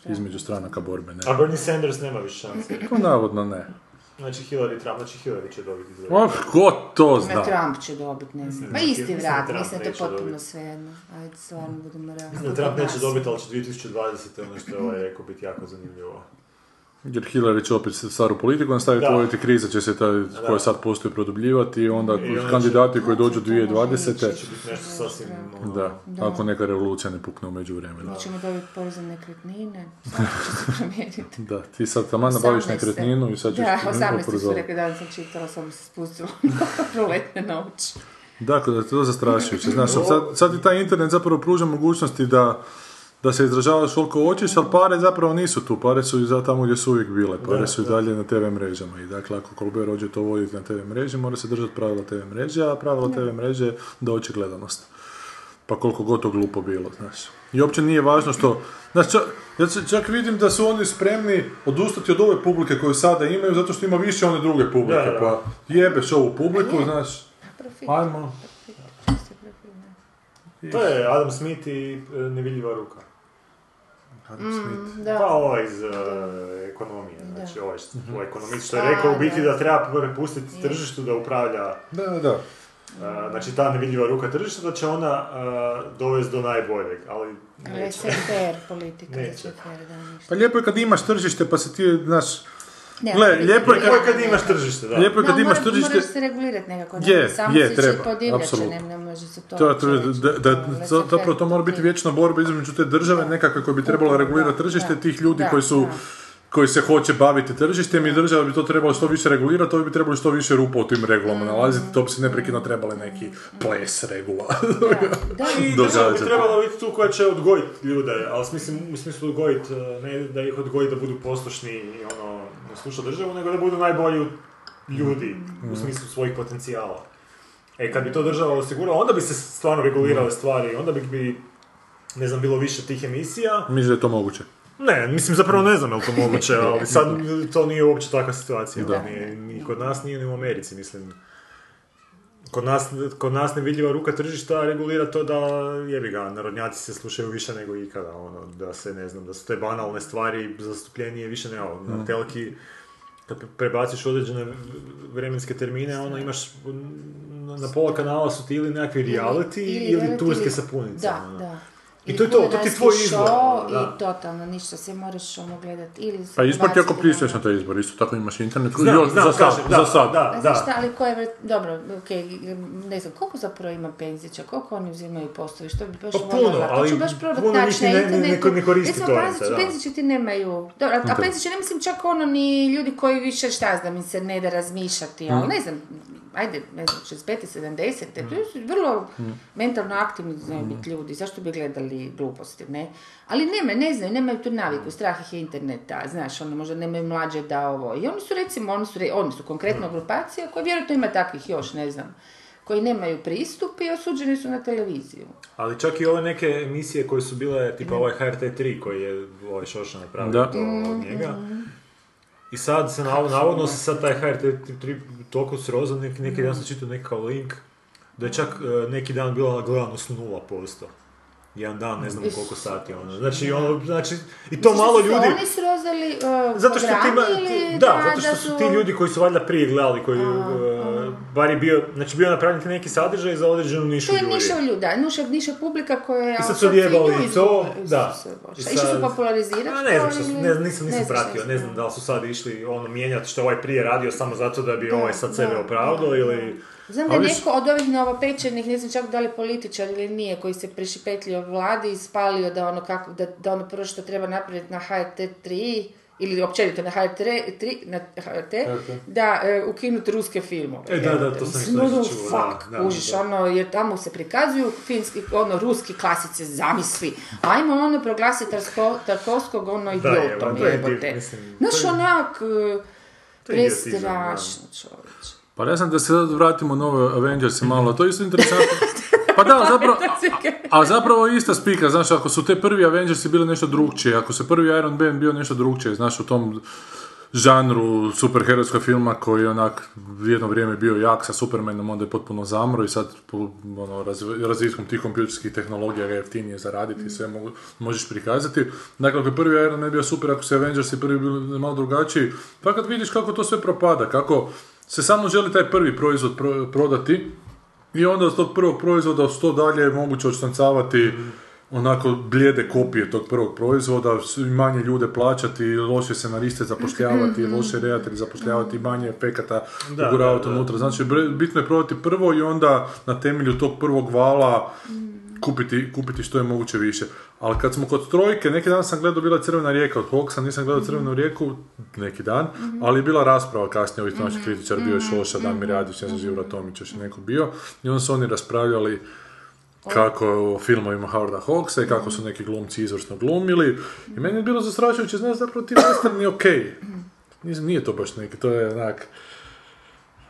S1: između stranaka borbe. Ne.
S2: A Bernie Sanders nema više šanse.
S1: Navodno ne.
S2: Znači Hillary Trump, znači Hillary će dobiti izbore.
S1: Oh, ko to
S3: Ne,
S1: zna?
S3: Trump će dobiti, ne znam. Pa
S2: Mislim,
S3: isti vrat, mislim da to potpuno svejedno. Ajde, stvarno budemo realni.
S2: Trump neće dobiti, ali će 2020. ono što je ovaj rekao biti jako zanimljivo.
S1: Jer Hillary će opet staru politiku nastaviti
S2: Da.
S1: voditi, kriza će se taj, koja sad postoji produbljivati i onda
S2: I
S1: kandidati
S2: će-
S1: koji dođu
S2: Će
S1: 2020.
S2: biti nešto sasvim... ono,
S1: Da, ako neka revolucija ne pukne u međuvremenu.
S3: Mi ćemo dobiti porez na nekretnine, sve će se promijeniti.
S1: Da, ti sad taman nabaviš
S3: 18.
S1: nekretninu i sad ćeš
S3: Da, 18. su rekli, danas sam čitala, samo se spustilo proletne noć.
S1: Dakle, da je to zastrašujuće. Znaš, sad, sad i taj internet zapravo pruža mogućnosti da, da se izražavaš koliko hoćeš, ali pare zapravo nisu tu. Pare su i za tamo gdje su uvijek bile. Pare su i dalje na TV mrežama. I dakle, ako Colbert rođe to voditi na TV mreži, mora se držati pravila TV mreže, a pravila TV mreže da hoće gledanost. Pa koliko god to glupo bilo, znaš. I uopće nije važno što... Znaš, čak, ja čak- vidim da su oni spremni odustati od ove publike koju sada imaju, zato što ima više one druge publike.
S2: Da, da.
S1: Pa jebeš ovu publiku, znaš, ajmo.
S2: To je Adam Smith i e, Nevidljiva ruka.
S3: Da.
S2: Pa ovaj iz e, ekonomije, znači ovaj, što- ovaj ekonomist što je rekao u biti da treba prepustiti tržištu da upravlja
S1: Da, da, da.
S2: Uh, znači ta nevidljiva ruka tržišta da će ona uh, dovesti do najboljeg, ali
S3: Ali
S2: neće.
S3: politika,
S2: Neće.
S3: da, ništa.
S1: Pa lijepo je kad imaš tržište pa se ti, znaš,
S3: Ne,
S1: gle, lijepo je kad,
S2: kad imaš tržište, da.
S1: lijepo je kad
S3: Da,
S1: imaš
S3: mora-
S1: tržište,
S3: Moraš se regulirati nekako, ne,
S1: Je,
S3: samo
S1: je,
S3: si
S1: treba, apsolutno.
S3: ne, ne može se to...
S1: to, da, da,
S3: laissez
S1: zapravo to mora biti vječna borba između te države nekakve koja bi trebala
S3: Da,
S1: regulirati
S3: da,
S1: tržište
S3: da,
S1: tih ljudi
S3: da,
S1: koji su
S3: da.
S1: koji se hoće baviti tržištem i država bi to trebalo što više regulirati, to bi trebalo što više rupa u tim regulama nalaziti, to bi se neprekidno trebali neki ples regula.
S3: Da,
S2: I država bi trebala biti tu koja će odgojiti ljude, ali smislim, u smislu odgojiti, ne da ih odgoji da budu poslušni i ono, sluša državu, nego da budu najbolji ljudi u smislu svojih potencijala. E, kad bi to država osigurala, onda bi se stvarno regulirale stvari, onda bi, bi ne znam, bilo više tih emisija.
S1: Mislim da je to moguće.
S2: Ne, mislim zapravo ne znam je li to moguće, ali sad to nije uopće takva situacija.
S1: Da.
S2: Nije, ni kod nas nije ni u Americi, mislim. Kod nas, kod nas nevidljiva ruka tržišta regulira to da, jebi ga, narodnjaci se slušaju više nego ikada, ono, da se, ne znam, da su te banalne stvari zastupljenije više nego, na telki, kad prebaciš određene vremenske termine, ono, imaš, na pola kanala su ti ili nekakvi reality ili,
S3: reality
S2: turske
S3: ili-
S2: sapunice.
S3: Da,
S2: ono.
S3: da.
S2: I to je to, to ti je tvoj izbor, ono, da.
S3: I totalno, ništa, se moraš ono gledati. Ili
S1: Pa izbor ti ako pristuješ
S3: na-
S1: taj izbor, isto tako imaš internet.
S2: Znam,
S1: Još,
S2: znam,
S1: za sad,
S2: kažem, da,
S1: za sad.
S2: Da, da.
S3: šta, ali koje, vre- dobro, okej, ne znam, koliko zapravo ima penzića, koliko oni uzimaju postovi, što bi baš
S2: Pa
S3: voljela,
S2: puno,
S3: to
S2: ali
S3: ću baš probat
S2: puno
S3: naći na
S2: ne- ne- ne-
S3: internetu.
S2: ne koristi
S3: Recimo,
S2: to,
S3: penzići- ti nemaju, dobro, a penzići ne mislim čak ono ni ljudi koji više šta znam, im se ne da razmišljati, ali ne znam, ajde, ne znam, 65. 70. To su vrlo mentalno aktivni znaju biti ljudi, zašto bi gledali gluposti, ne? Ali nema, ne znaju, nemaju tu naviku, strah ih je interneta, znaš, ono, možda nemaju mlađe da ovo. I oni su recimo, oni su, oni su konkretno grupacija koja vjerojatno ima takvih još, ne znam, koji nemaju pristup i osuđeni su na televiziju.
S2: Ali čak i ove neke emisije koje su bile, tipa ovaj HRT3 koji je ovaj Šoša napravio
S1: Da.
S2: to od njega. I sad se nav- navodno se sad taj HRT3 toliko srozao, neki, neki dan sam čitao neki kao link, da je čak e, neki dan bila gledanost 0%. Jedan dan, ne znam koliko sati, ono. Znači, ono, znači, i to malo ljudi...
S3: oni srozali uh,
S2: Zato što ti, ti-
S3: ili
S2: da, zato što su
S3: su-
S2: ti ljudi koji su valjda prije gledali, koji, e, bar je bio, znači bio napravljen neki sadržaj za određenu nišu
S3: To je
S2: ljudi.
S3: niša ljuda, niša, niša publika koja je...
S2: I sad su odjebali to, da. I
S3: Išli su
S2: sad-
S3: popularizirati
S2: A ne znam
S3: to
S2: što, su- ne, nisam, nisam
S3: znaš
S2: pratio, ne znam da li su sad išli ono mijenjati što ovaj prije radio samo zato da bi
S3: Da,
S2: ovaj sad sebe
S3: da,
S2: opravdao
S3: da,
S2: ili...
S3: Znam da je neko od ovih novopečenih, ne znam čak da li političar ili nije, koji se prišipetljio vladi i spalio da ono, kako, da, da ono prvo što treba napraviti na HRT3 ili općenito na HRT, na HRT, da e, ukinuti ruske filmove.
S2: E, da, da, to sam
S3: Mislim,
S2: isto
S3: ono,
S2: čuo, da,
S3: fuck,
S2: da,
S3: kužiš,
S2: da.
S3: ono, jer tamo se prikazuju finski, ono, ruski klasice, zamisli. Ajmo ono proglasiti Tarsko- Tarkovskog, ono, idiotom,
S2: je
S3: jebote. Znaš, onak, e, prestrašno, čovječe.
S1: Pa ne znam da se sad vratimo na ove Avengers malo, to je isto interesantno. Pa da, zapravo, a, a zapravo ista spika, znaš, ako su te prvi Avengersi bili nešto drugčije, ako se prvi Iron Man bio nešto drugčije, znaš, u tom žanru superherojskog filma koji je onak jedno vrijeme bio jak sa Supermanom, onda je potpuno zamro i sad ono, razv- razvitkom tih kompjuterskih tehnologija ga je jeftinije zaraditi i sve mogu, možeš prikazati. Dakle, ako je prvi Iron Man bio super, ako se Avengersi prvi bili malo drugačiji, pa kad vidiš kako to sve propada, kako se samo želi taj prvi proizvod pro- prodati, i onda od tog prvog proizvoda što dalje je moguće odštancavati onako blijede kopije tog prvog proizvoda, manje ljude plaćati, loše se na liste zapošljavati, loše redatelji zapošljavati, manje efekata
S2: Da,
S1: uguravati
S2: da, da.
S1: unutra. Znači, bitno je prodati prvo i onda na temelju tog prvog vala kupiti, kupiti što je moguće više. Ali kad smo kod trojke, neki dan sam gledao bila Crvena rijeka od Hawksa, nisam gledao Crvenu rijeku neki dan, ali je bila rasprava kasnije ovih naših kritičara, bio je Šoša, Damir Radić, ne znam, Živra Tomić, još je neko bio, i onda su oni raspravljali kako je u filmovima Howarda Hawksa i kako su neki glumci izvrsno glumili. I meni je bilo zastrašujuće, znaš, zapravo ti westerni ok. Nije, nije to baš neki, to je onak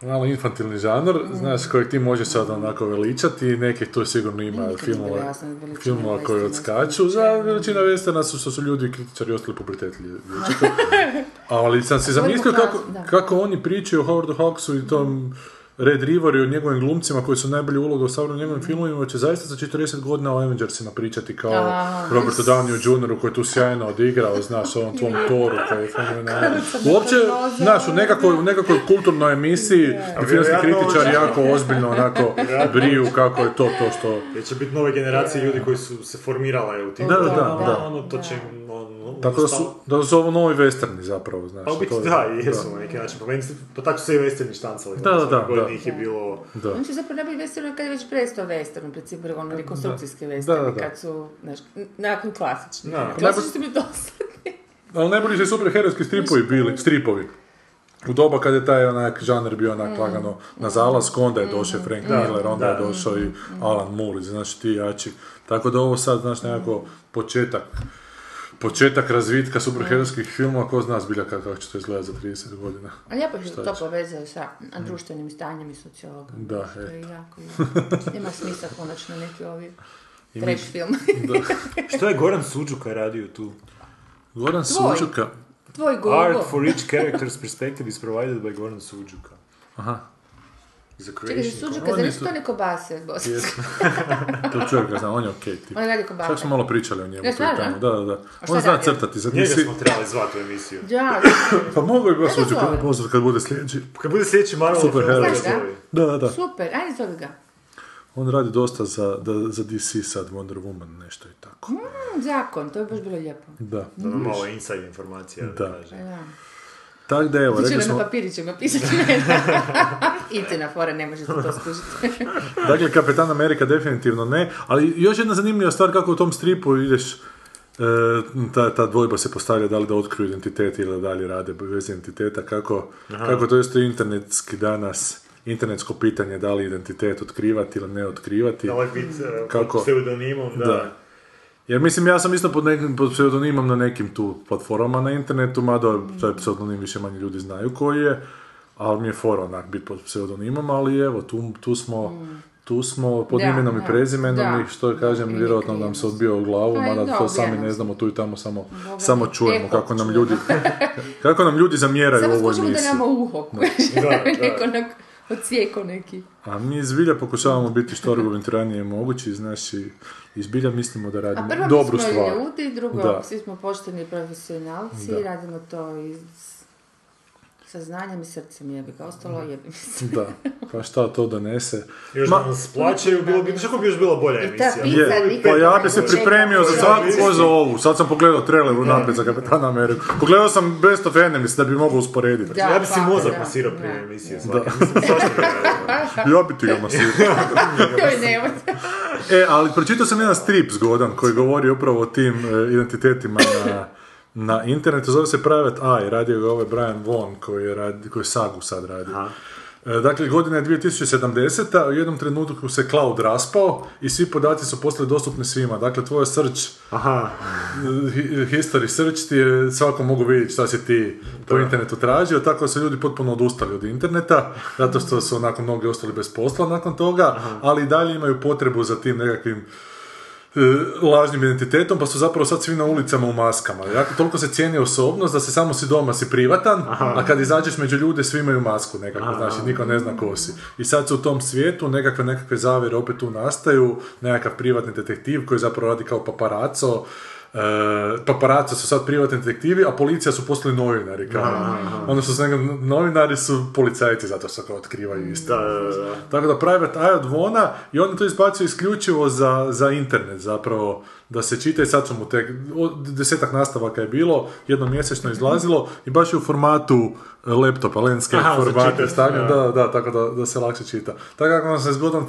S1: malo infantilni žanr, znaš, kojeg ti možeš sad onako veličati nekih tu sigurno ima
S3: Nikad
S1: filmova,
S3: jasno
S1: filmova koji odskaču. Za veličina westerna su što su ljudi kritičari ostali pubertetli. Ali sam si zamislio kako, kako oni pričaju o Howardu Hawksu i tom Red River i o njegovim glumcima koji su najbolje uloge u savremenim njegovim filmovima će zaista za 40 godina o Avengersima pričati kao
S3: A,
S1: Robertu Downey Jr. koji je tu sjajno odigrao, znaš, ovom tvom Toru koji je fenomenalan. Uopće, znaš, u nekakvoj, u nekakvoj kulturnoj emisiji i filmski
S2: ovo-
S1: jako ozbiljno onako briju kako je to to što...
S2: Jer će biti nove generacije ljudi koji su se formirale u tim
S1: Da, da,
S2: godinama,
S1: da.
S2: ono, to će
S1: Tako da su, da su ovo novi westerni zapravo, znaš.
S2: Pa u biti
S1: to je-
S2: da, i jesu na neki način. Pa, meni se, pa tako su se i westerni štancali.
S1: Da, da,
S2: svake
S1: da,
S2: godine
S1: da.
S2: ih je bilo...
S1: Da.
S3: Oni su zapravo najbolji western kad je već prestao western, u principu ono rekonstrukcijski
S1: Da,
S3: western,
S1: da, da.
S3: kad su, znaš, nakon klasični.
S2: Da.
S3: Klasični su bili dosadni.
S1: Ali najbolji su superherojski stripovi bili, stripovi. U doba kad je taj onak žanr bio onak lagano na zalasku, onda je došao Frank Miller, onda je došao i Alan Moore, znači ti jači. Tako da ovo sad, znaš, nekako početak početak razvitka superherojskih filmova, ko zna zbilja kako, će to izgledati za 30 godina.
S3: A lijepo što to povezaju sa društvenim stanjem i sociologom.
S1: Da,
S3: što je
S1: eto.
S3: jako, jako. Ima smisla konačno neki ovi trash film.
S2: Što je Goran Suđuka radio tu?
S1: Goran
S3: Tvoj.
S1: Sučuka,
S3: Tvoj
S2: Art
S3: Gogo.
S2: for each character's perspective is provided by Goran Suđuka.
S1: aha,
S2: Is a
S3: Čekaj, Suđuka,
S1: On
S3: zar
S1: je
S3: nisu to ne kobase bosanske?
S1: to čovjek ga zna, on je okej tip.
S3: On radi kobase.
S1: Čak smo malo pričali o njemu.
S3: Ja, stvarno?
S1: Da, da, da. On zna
S3: radi?
S1: crtati,
S2: Njega
S1: nisi...
S2: smo trebali zvati u emisiju.
S3: Da,
S1: Pa mogu bi Sučuka
S3: zove?
S1: pozvat kad bude sljedeći.
S2: Kad bude sljedeći Marvel
S1: Super heroj.
S2: da
S3: Znaš ga?
S2: slovi.
S1: Da, da, da.
S3: super, ajde zove ga.
S1: On radi dosta za, da, za DC sad, Wonder Woman, nešto i tako.
S3: Mm, zakon, to je baš bilo lijepo.
S1: Da.
S2: Da nam malo inside informacija da,
S1: Da.
S2: kaže.
S3: Da.
S1: Tak da evo,
S3: Ti
S1: rekli
S3: će
S1: smo,
S3: na papiriću ga pisati. Istina, fora, ne možete to skužiti.
S1: dakle, Kapetan Amerika definitivno ne, ali još jedna zanimljiva stvar kako u tom stripu ideš, e, ta, ta dvojba se postavlja da li da otkriju identitet ili da dalje rade bez identiteta, kako, kako to isto internetski danas, internetsko pitanje da li identitet otkrivati ili ne otkrivati.
S2: Da bit uh,
S1: Kako?
S2: pod pseudonimom, da.
S1: Da. Jer mislim, ja sam isto pod, nekim, pod pseudonimom na nekim tu platformama na internetu, mada taj pseudonim više manje ljudi znaju koji je, ali mi je fora onak biti pod pseudonimom, ali evo, tu, tu smo... Tu smo pod
S3: Da,
S1: imenom
S3: da,
S1: i prezimenom
S3: da.
S1: i što kažem, vjerojatno nam se odbio u glavu,
S3: Pa
S1: mada
S3: da,
S1: to sami ne
S3: nam
S1: znamo, tu i tamo samo,
S3: Boga
S1: samo čujemo
S3: eho
S1: kako nam ljudi, kako nam ljudi zamjeraju
S3: Samo
S1: ovoj
S3: skužimo da nama uho.
S2: Da, da.
S3: Neko onak odsijeko neki.
S1: A mi zbilja pokušavamo biti što argumentiranije mogući, znaš, i i zbilja mislimo da
S3: A
S1: radimo
S3: prvo
S1: dobru
S3: mi smo
S1: stvar.
S3: ljudi, drugo
S1: Da.
S3: svi smo pošteni profesionalci,
S1: Da.
S3: radimo to iz sa znanjem i srcem jebi ga, ostalo jebi mi se.
S1: Da, pa šta to donese.
S2: Još
S1: Ma-
S2: da nas plaćaju, bilo bi, kako bi još bila bolja emisija?
S1: Je, pa ja bi se
S3: čekam.
S1: pripremio za svaku
S2: bi-
S1: ko za ovu. Sad sam pogledao trailer unaprijed za Kapetana Ameriku. Pogledao sam Best of Enemies da bi mogao usporediti.
S3: Da,
S2: Ja bi si
S3: pa,
S2: mozak masirao prije emisije svake.
S1: Ja bi ti ga masirao. E, ali pročitao sam jedan strip zgodan koji govori upravo o tim e, identitetima na, na internetu. Zove se Private Eye, radio ga ovaj Brian Vaughan koji je, radi, koji je Sagu sad radi. E, Dakle, godina je 2070. U jednom trenutku se cloud raspao i svi podaci su postali dostupni svima. Dakle, tvoja search
S2: Aha,
S1: hi- history search ti je, svako mogu vidjeti šta si ti po internetu tražio, tako su ljudi potpuno odustali od interneta, zato što su onako mnogi ostali bez posla nakon toga, ali i dalje imaju potrebu za tim nekakvim lažnim identitetom, pa su zapravo sad svi na ulicama u maskama. Jako toliko se cijeni osobnost da se samo si doma si privatan, a kad izađeš među ljude svi imaju masku nekako, znači niko ne zna ko si. I sad su u tom svijetu nekakve nekakve zavere opet tu nastaju, nekakav privatni detektiv koji zapravo radi kao paparaco, E, paparaco su sad privatni detektivi, a policija su postali novinari. Kao. Ono što su novinari su policajci, zato što kao otkrivaju isto.
S2: da, da.
S1: Tako da Private Eye od Vona i on je to izbacio isključivo za, za internet zapravo da se čita i sad su mu tek desetak nastavaka je bilo, jedno mjesečno izlazilo i baš je u formatu e, laptopa, landscape
S2: Aha, za
S1: format je
S2: čitat,
S1: stavljen,
S2: da.
S1: da, tako da, da se lakše čita. Tako kako se zgodan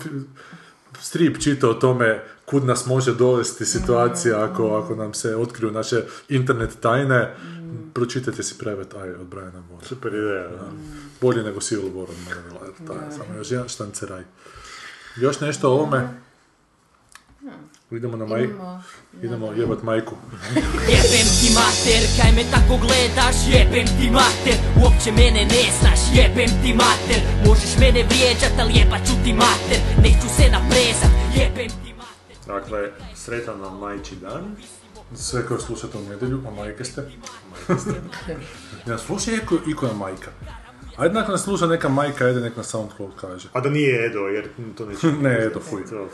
S1: strip čita o tome kud nas može dovesti situacija ako, ako nam se otkriju naše internet tajne, pročitajte si Private Eye od Briana Vona.
S2: Super ideja, da.
S1: Bolje nego Civil War od taj, samo još jedan štanceraj. Još nešto o ovome? Idemo na maj...
S3: Imamo-
S1: Idemo jebat majku.
S5: Jebem ti mater, kaj me tako gledaš Jebem ti mater, uopće mene ne znaš Jebem ti mater, možeš mene vrijeđat Al jebat ću ti mater, neću se naprezat Jebem ti
S2: Dakle, sretan vam majči dan.
S1: Sve koje slušate u nedjelju, a majke ste. ja, slušaj iko, iko je majka. Ajde nakon nas sluša neka majka, ajde nek na Soundcloud kaže.
S2: A da nije Edo, jer to neće...
S1: Ne, Edo, fuj.
S2: To.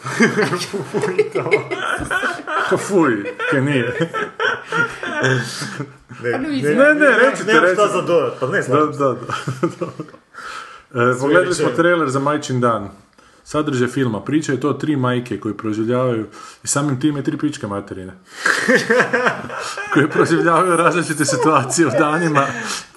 S1: Ko fuj, ke nije.
S2: Ne,
S3: Luiza.
S1: Ne, ne, recite,
S2: Nemam šta
S1: recite.
S2: za dodat, pa ne
S1: Da,
S2: slažem se.
S1: da, da. E, pogledali smo
S2: rečeno.
S1: trailer za Majčin dan. Sadržaj filma. Priča je to o tri majke koje proživljavaju i samim time tri pičke materine. koje proživljavaju različite situacije u danima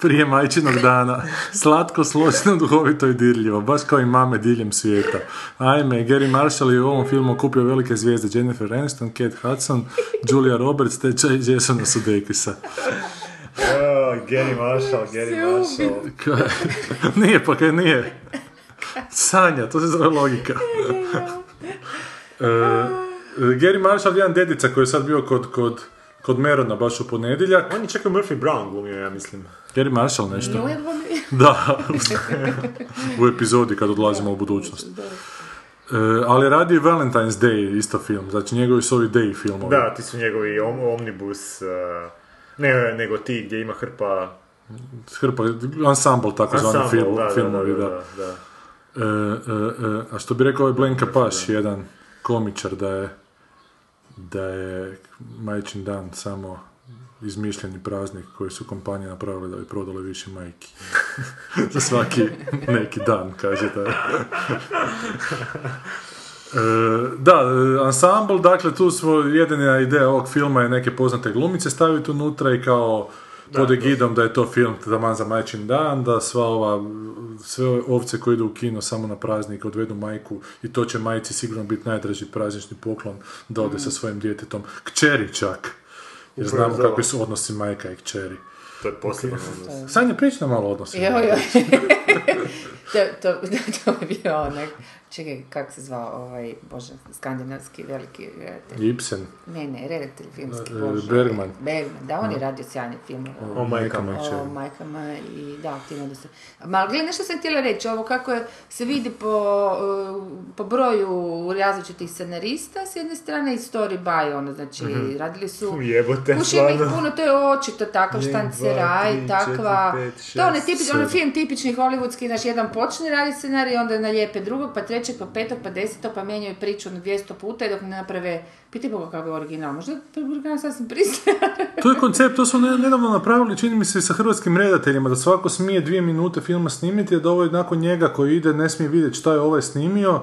S1: prije majčinog dana. Slatko, složeno, duhovito i dirljivo. Baš kao i mame diljem svijeta. Ajme, Gary Marshall je u ovom filmu okupio velike zvijezde. Jennifer Aniston, Kate Hudson, Julia Roberts te J- Jasona Sudeikisa.
S2: Oh, Gary Marshall, Gary Marshall.
S1: Nije, pa kaj nije. Sanja, to se zove logika. E, Gary Marshall je jedan dedica koji je sad bio kod, kod, kod Merona baš u ponedjeljak.
S2: On je čak i Murphy Brown glumio, ja mislim.
S1: Gary Marshall nešto.
S3: Glumio.
S1: Da, u epizodi kad odlazimo u budućnost. E, ali radi Valentine's Day isto film, znači njegovi su ovi day filmovi.
S2: Da, ti su njegovi om- omnibus, uh, ne, nego ti gdje ima hrpa...
S1: Hrpa, ensemble takozvani
S2: Ensemble,
S1: film,
S2: da, da,
S1: filmovi,
S2: da,
S1: da.
S2: da, da.
S1: E, e, e, a što bi rekao ovaj Blenka Paš, jedan komičar, da je da je majčin dan samo izmišljeni praznik koji su kompanije napravile da bi prodale više majki. Za svaki neki dan, kaže da je. E, da, ensemble, dakle tu smo, jedina ideja ovog filma je neke poznate glumice staviti unutra i kao pod egidom da je to film taman za majčin dan, da sva ova, sve ove ovce koje idu u kino samo na praznik odvedu majku i to će majci sigurno biti najdraži praznični poklon da ode sa svojim djetetom, kćeri čak. Jer
S2: Upravo
S1: znamo kakvi su odnosi majka i kćeri.
S2: To je poseban odnos.
S1: Sanja, priča nam malo o odnosima.
S3: Joj, joj. to, to, to je bio onak, čekaj, kako se zvao ovaj, bože, skandinavski veliki redatelj.
S1: Ibsen.
S3: Ne, ne, redatelj filmski,
S1: E,
S3: bože.
S1: Bergman.
S3: Bergman, da, on je radio sjajne filmove.
S2: O majkama.
S3: O majkama i da, tim da se... Ma, gledaj, nešto sam htjela reći, ovo kako je, se vidi po, uh, po broju različitih scenarista, s jedne strane i story by, ono, znači, radili su...
S2: Jebote,
S3: Kuš ima ih puno, to je očito takav štanceraj, takva...
S2: četiri, pet,
S3: to je
S2: šest,
S3: tipični, ono film tipični hollywoodski, znaš, jedan počne raditi scenarij, onda nalijepe drugog, pa trećeg, pa petog, pa desetog, pa mijenjaju priču na 200 puta i dok ne naprave... Pitaj Boga kako je original, možda je original sasvim pristojan.
S1: To je koncept, to ne- nedavno napravili, čini mi se, sa hrvatskim redateljima, da svako smije dvije minute filma snimiti, a da ovaj nakon njega koji ide ne smije vidjeti šta je ovaj snimio,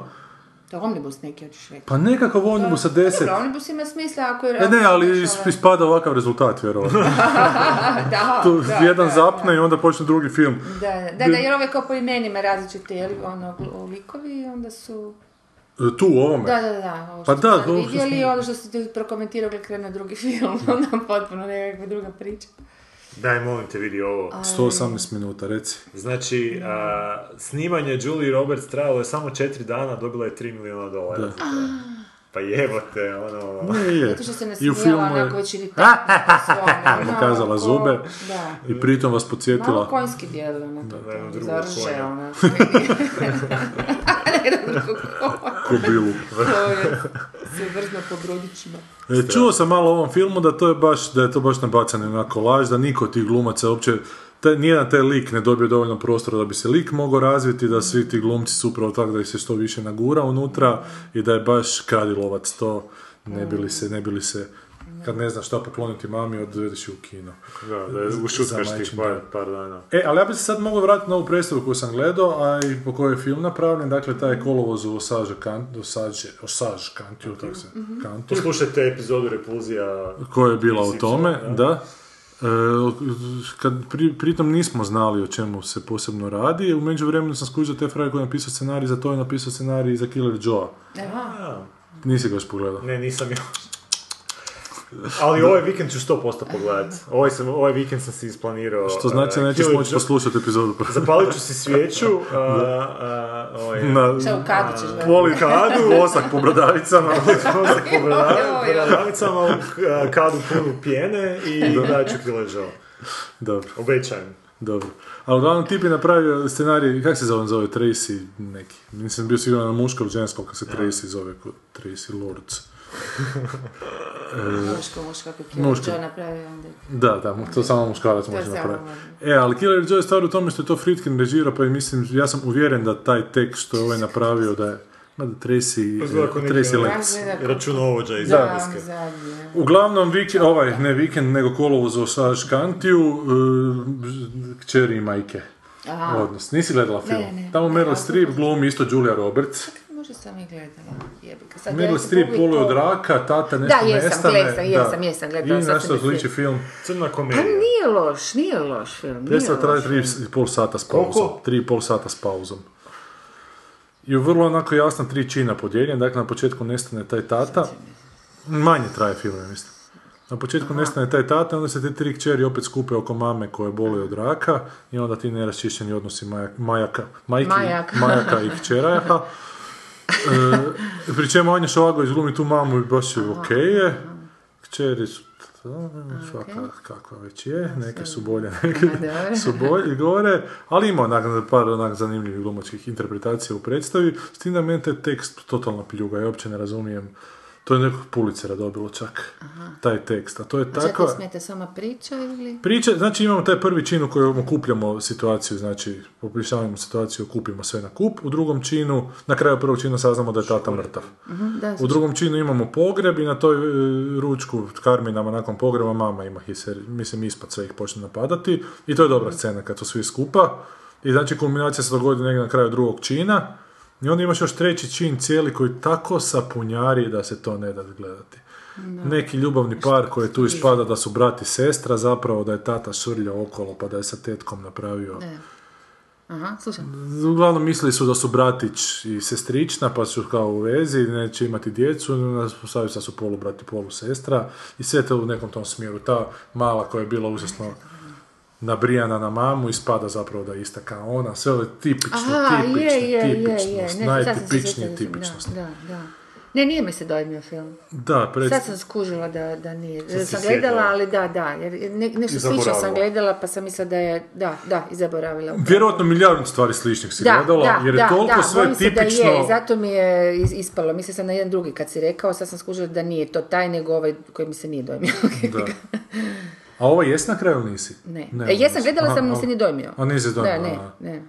S3: To je omnibus neki, hoćeš reći.
S1: pa nekakav omnibus sa
S3: Pa
S1: deset.
S3: Dobro, omnibus ima smisla ako je...
S1: E ne, ali is- ispada ovakav rezultat, vjerovatno.
S3: da,
S1: Tu
S3: da,
S1: jedan
S3: da,
S1: zapne i onda počne drugi film.
S3: Da, da, da, jer ove kao po imenima različiti, jel, ono, likovi, onda su...
S1: E, Tu, u ovome.
S3: Da, da, da, ovo
S1: Pa
S3: što
S1: da, ovo što
S3: vidjeli, ono što ste ti prokomentirali krene drugi film, onda potpuno nekakva druga priča.
S2: Daj, molim te, vidi ovo.
S1: 118 minuta, reci.
S2: Znači, a, snimanje Julie Roberts trajalo je samo četiri dana, dobila je 3 milijuna dolara.
S1: Da.
S2: Pa jebote, ono...
S1: Ne, je.
S3: Zato što se
S1: I u
S3: nasmijela
S1: filmu je
S3: onako već iritantno svome.
S1: pokazala
S3: Malo
S1: zube
S3: Da.
S1: i pritom vas
S3: Malo
S1: podsjetila.
S3: konjski dijel, ono,
S2: da,
S3: to,
S2: jedno
S3: to,
S2: drugo
S3: zarže,
S2: konja.
S3: ono. Ne, drugo konja.
S1: Kobilu.
S3: To je se vrzno po brodićima.
S1: E, čuo sam malo o ovom filmu da to je baš, da je to baš nabacano onako laž, da niko od tih glumaca uopće, taj, nijedan taj lik ne dobije dovoljno prostora da bi se lik mogao razviti, da svi ti glumci su upravo tako da ih se što više nagura unutra i da je baš kradilovac to, ne bi li se, ne bi li se, kad ne znaš šta pokloniti mami, odvedeš u kino.
S2: Da, da je ušutkaš tih par, par dana.
S1: E, ali ja bi se sad mogao vratiti na ovu predstavu koju sam gledao, a i po kojoj je film napravljen, dakle taj kolovoz u Osage Kantu, Osage, Osage Kantu, tako se, Kantu.
S2: Poslušajte epizodu Repulzija.
S1: koja je bila o
S2: XY,
S1: tome,
S2: da.
S1: E, kad pri, pritom nismo znali o čemu se posebno radi, u međuvremenu sam skužio te fraje koji je napisao scenarij, za to je napisao scenarij za Killer Joe. Nisi ga još pogledao.
S2: ne, nisam ja. Ali ovaj vikend ću 100% pogledat. Ovaj, sam, ovaj vikend sam si isplanirao.
S1: Što znači da
S2: uh,
S1: nećeš moći poslušati epizodu.
S2: Zapalit ću si svijeću. Uh, uh, ovaj,
S1: Na
S3: Šta u kadu ćeš gledati?
S1: poli kadu, osak po brodavicama.
S2: Osak po bradavicama, u uh, kadu punu pjene i daću Killer Joe.
S1: Dobro,
S2: Obećajem.
S1: dobro. Ali uglavnom tip je napravio scenarij, kak se zove, zove Tracy neki. Nisam bio siguran na muško ili žensko, kako se Tracy zove, Tracy Lords.
S3: Muško, muško, kako je
S1: Muško.
S3: Killer Joe napravio onda.
S1: Da, da, to samo muškarac
S3: To
S1: može napraviti. E, ali Killer Joe je stvar u tome što je to Friedkin režirao, pa mislim, ja sam uvjeren da taj tekst što je ovaj napravio da je, ma da Tracy,
S2: neki
S1: Tracy Lenz.
S2: Računovođa iz
S3: Da,
S2: Engleske.
S3: zadnje.
S1: Uglavnom, vikend, ovaj, ne vikend, nego kolovoz u Osage Kantiju, uh, kćeri i majke.
S3: Aha.
S1: Odnos. Nisi gledala film?
S3: Ne, ne.
S1: Tamo Meryl Streep glumi isto Julia Roberts.
S3: Možda sam i gledala, jebika. Sad
S1: Meryl
S3: ja
S1: Streep od raka, tata nešto
S3: Da, jesam,
S1: nestane.
S3: gledam, jesam, jesam, gledala,
S1: I
S3: sad
S1: nešto
S3: sam
S1: što liči
S3: mislila.
S1: film.
S2: Crna
S3: Pa
S2: komedija.
S3: nije loš, nije loš film, nije
S1: Predstava traje tri i pol sata s pauzom.
S2: Koliko?
S1: Tri i pol sata s pauzom. I u vrlo onako jasna tri čina podijeljen, dakle na početku nestane taj tata. Manje traje film, ja mislim. Na početku nestane taj tata, onda se te tri kćeri opet skupe oko mame koje boli od raka i onda ti neraščišćeni odnosi majak, majaka, majki,
S3: Majak.
S1: majaka i kćeraja. E, pri čemu Anja Šovagović glumi tu mamu i baš je ok je. Kćeri su svaka kakva već je, neke su bolje, neke su bolje, gore, ali ima onak par onak zanimljivih glumačkih interpretacija u predstavi, s tim da meni taj tekst totalna pljuga, ja uopće ne razumijem, to je nekog pulicera dobilo čak, taj tekst, a to je
S3: Tako... Smeta sama priča ili?
S1: Priča, znači imamo taj prvi čin u kojem okupljamo situaciju, znači poprišavamo situaciju, okupimo sve na kup, u drugom činu, na kraju prvog čina saznamo da je tata mrtav.
S3: Mhm, Da,
S1: U drugom činu imamo pogreb i na toj e, ručku Karminama nakon pogreba mama ima hiser, mislim ispod sve ih počne napadati i to je dobra scena kad su svi skupa i znači kulminacija se dogodi negdje na kraju drugog čina i onda imaš još treći čin cijeli koji tako sapunjari da se to ne da gledati. Neki ljubavni par koji tu ispada da su brat i sestra, zapravo da je tata švrljao okolo pa da je sa tetkom napravio
S3: Ne. Aha, slušam.
S1: Uglavnom mislili su da su bratić i sestrična, pa su kao u vezi, neće imati djecu, sad su polu brat i polu sestra i sve to u nekom tom smjeru. Ta mala koja je bila užasno nabrijana na mamu ispada zapravo da je ista kao ona. Sve ove tipične,
S3: Aha,
S1: tipične,
S3: je, je,
S1: tipičnost,
S3: je.
S1: Najtipičnije tipičnost.
S3: Da, da, da. Ne, nije mi se dojmio film.
S1: Da, pred...
S3: Sad sam skužila da, da nije.
S1: Sad
S3: sam gledala, ali da, da. Jer ne, nešto
S1: I
S3: slično sam gledala, pa sam mislila da je, da, da, i zaboravila.
S1: Vjerojatno milijardu stvari sličnih si
S3: Da,
S1: gledala,
S3: da,
S1: jer je
S3: da,
S1: toliko
S3: da,
S1: sve
S3: se da
S1: tipično...
S3: je, i zato mi je is- ispalo. Mislila sam na jedan drugi kad si rekao, sad sam skužila da nije to taj, nego ovaj koji mi se nije dojmio.
S1: Da. A ovo jesi na kraju ili nisi?
S3: ne.
S1: Ne,
S3: e, jesam gledala, sam
S1: a-
S3: se nije dojmio.
S1: A nisi dojmio,
S3: Da, ne,
S1: aha.
S3: ne.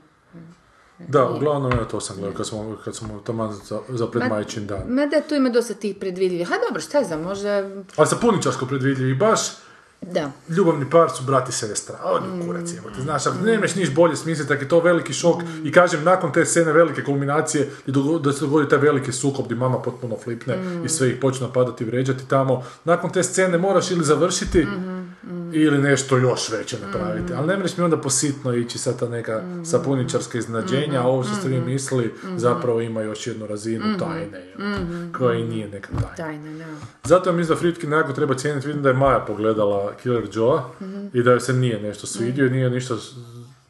S1: Da, uglavnom ja to sam gledao kad smo, kad smo taman za, za pred
S3: Ma-
S1: majčin dan.
S3: Ma da, tu ima dosta tih predvidljivih. Ha, dobro, šta znam, možda...
S1: Ali sa puničarsko predvidljivi baš
S3: Da.
S1: ljubavni par su brat i sestra. Odi
S3: Mm.
S1: u kurac jebote, znaš, ako nemaš niš bolje smisliti, tako je to veliki šok i kažem, nakon te scene velike kulminacije da se dogodi taj veliki sukob gdje mama potpuno flipne
S3: Mm.
S1: i sve ih počne napadati i vrijeđati tamo, nakon te scene moraš ili završiti
S3: Mhm,
S1: ili nešto još veće napraviti. Ali ne mreš mi onda positno ići sad ta neka
S3: Mhm.
S1: sapuničarska iznenađenja, a ovo što ste vi mislili zapravo ima još jednu razinu tajne, koja i nije neka tajna.
S3: Tajna, da.
S1: Zato mislim da Fritkin nekako treba cijeniti, vidim da je Maja pogledala Killer Joe i da joj se nije nešto svidio i nije ništa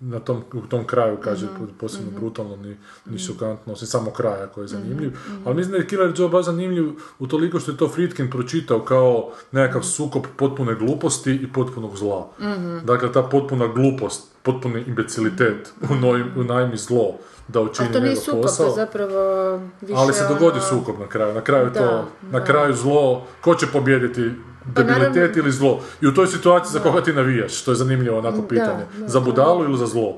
S1: na tom, u tom kraju, kaže,
S3: Mhm.
S1: posebno brutalno, ni, ni šokantno, osim samo kraja koji je
S3: Mhm.
S1: zanimljiv. Ali mislim da je Killer Joe baš zanimljiv u toliko što je to Fritkin pročitao kao nekakav sukob potpune gluposti i potpunog zla.
S3: Mhm.
S1: Dakle, ta potpuna glupost, potpuni imbecilitet u, noj, u najmi zlo da učini
S3: A to nije sukob,
S1: posao.
S3: to zapravo više
S1: Ali se dogodi
S3: ono-
S1: sukob na kraju. Na kraju
S3: Da,
S1: to, na
S3: da.
S1: kraju zlo, ko će pobijediti debilitet
S3: naravno-
S1: ili zlo. I u toj situaciji za koga ti navijaš, što je zanimljivo onako pitanje.
S3: da,
S1: za budalu ili za zlo?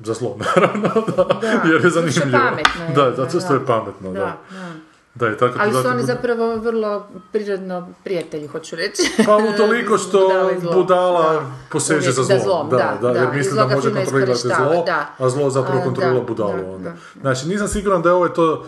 S1: Za zlo, naravno, da. Jer je
S3: što je
S1: zanimljivo.
S3: pametno je,
S1: da, zato što
S3: da.
S1: je pametno, da.
S3: Da, da.
S1: Da, je tako
S3: Ali su oni zapravo vrlo prirodno prijatelji, hoću reći.
S1: Pa utoliko što
S3: Budala
S1: budala
S3: Da.
S1: poseže
S3: Uvijek
S1: za zlom.
S3: zlom,
S1: da,
S3: da,
S1: da, jer
S3: da.
S1: misli da može kontrolirati zlo,
S3: da.
S1: a zlo zapravo kontrolira
S3: da,
S1: budalu
S3: da,
S1: onda.
S3: da.
S1: Znači, nisam siguran da je ovo to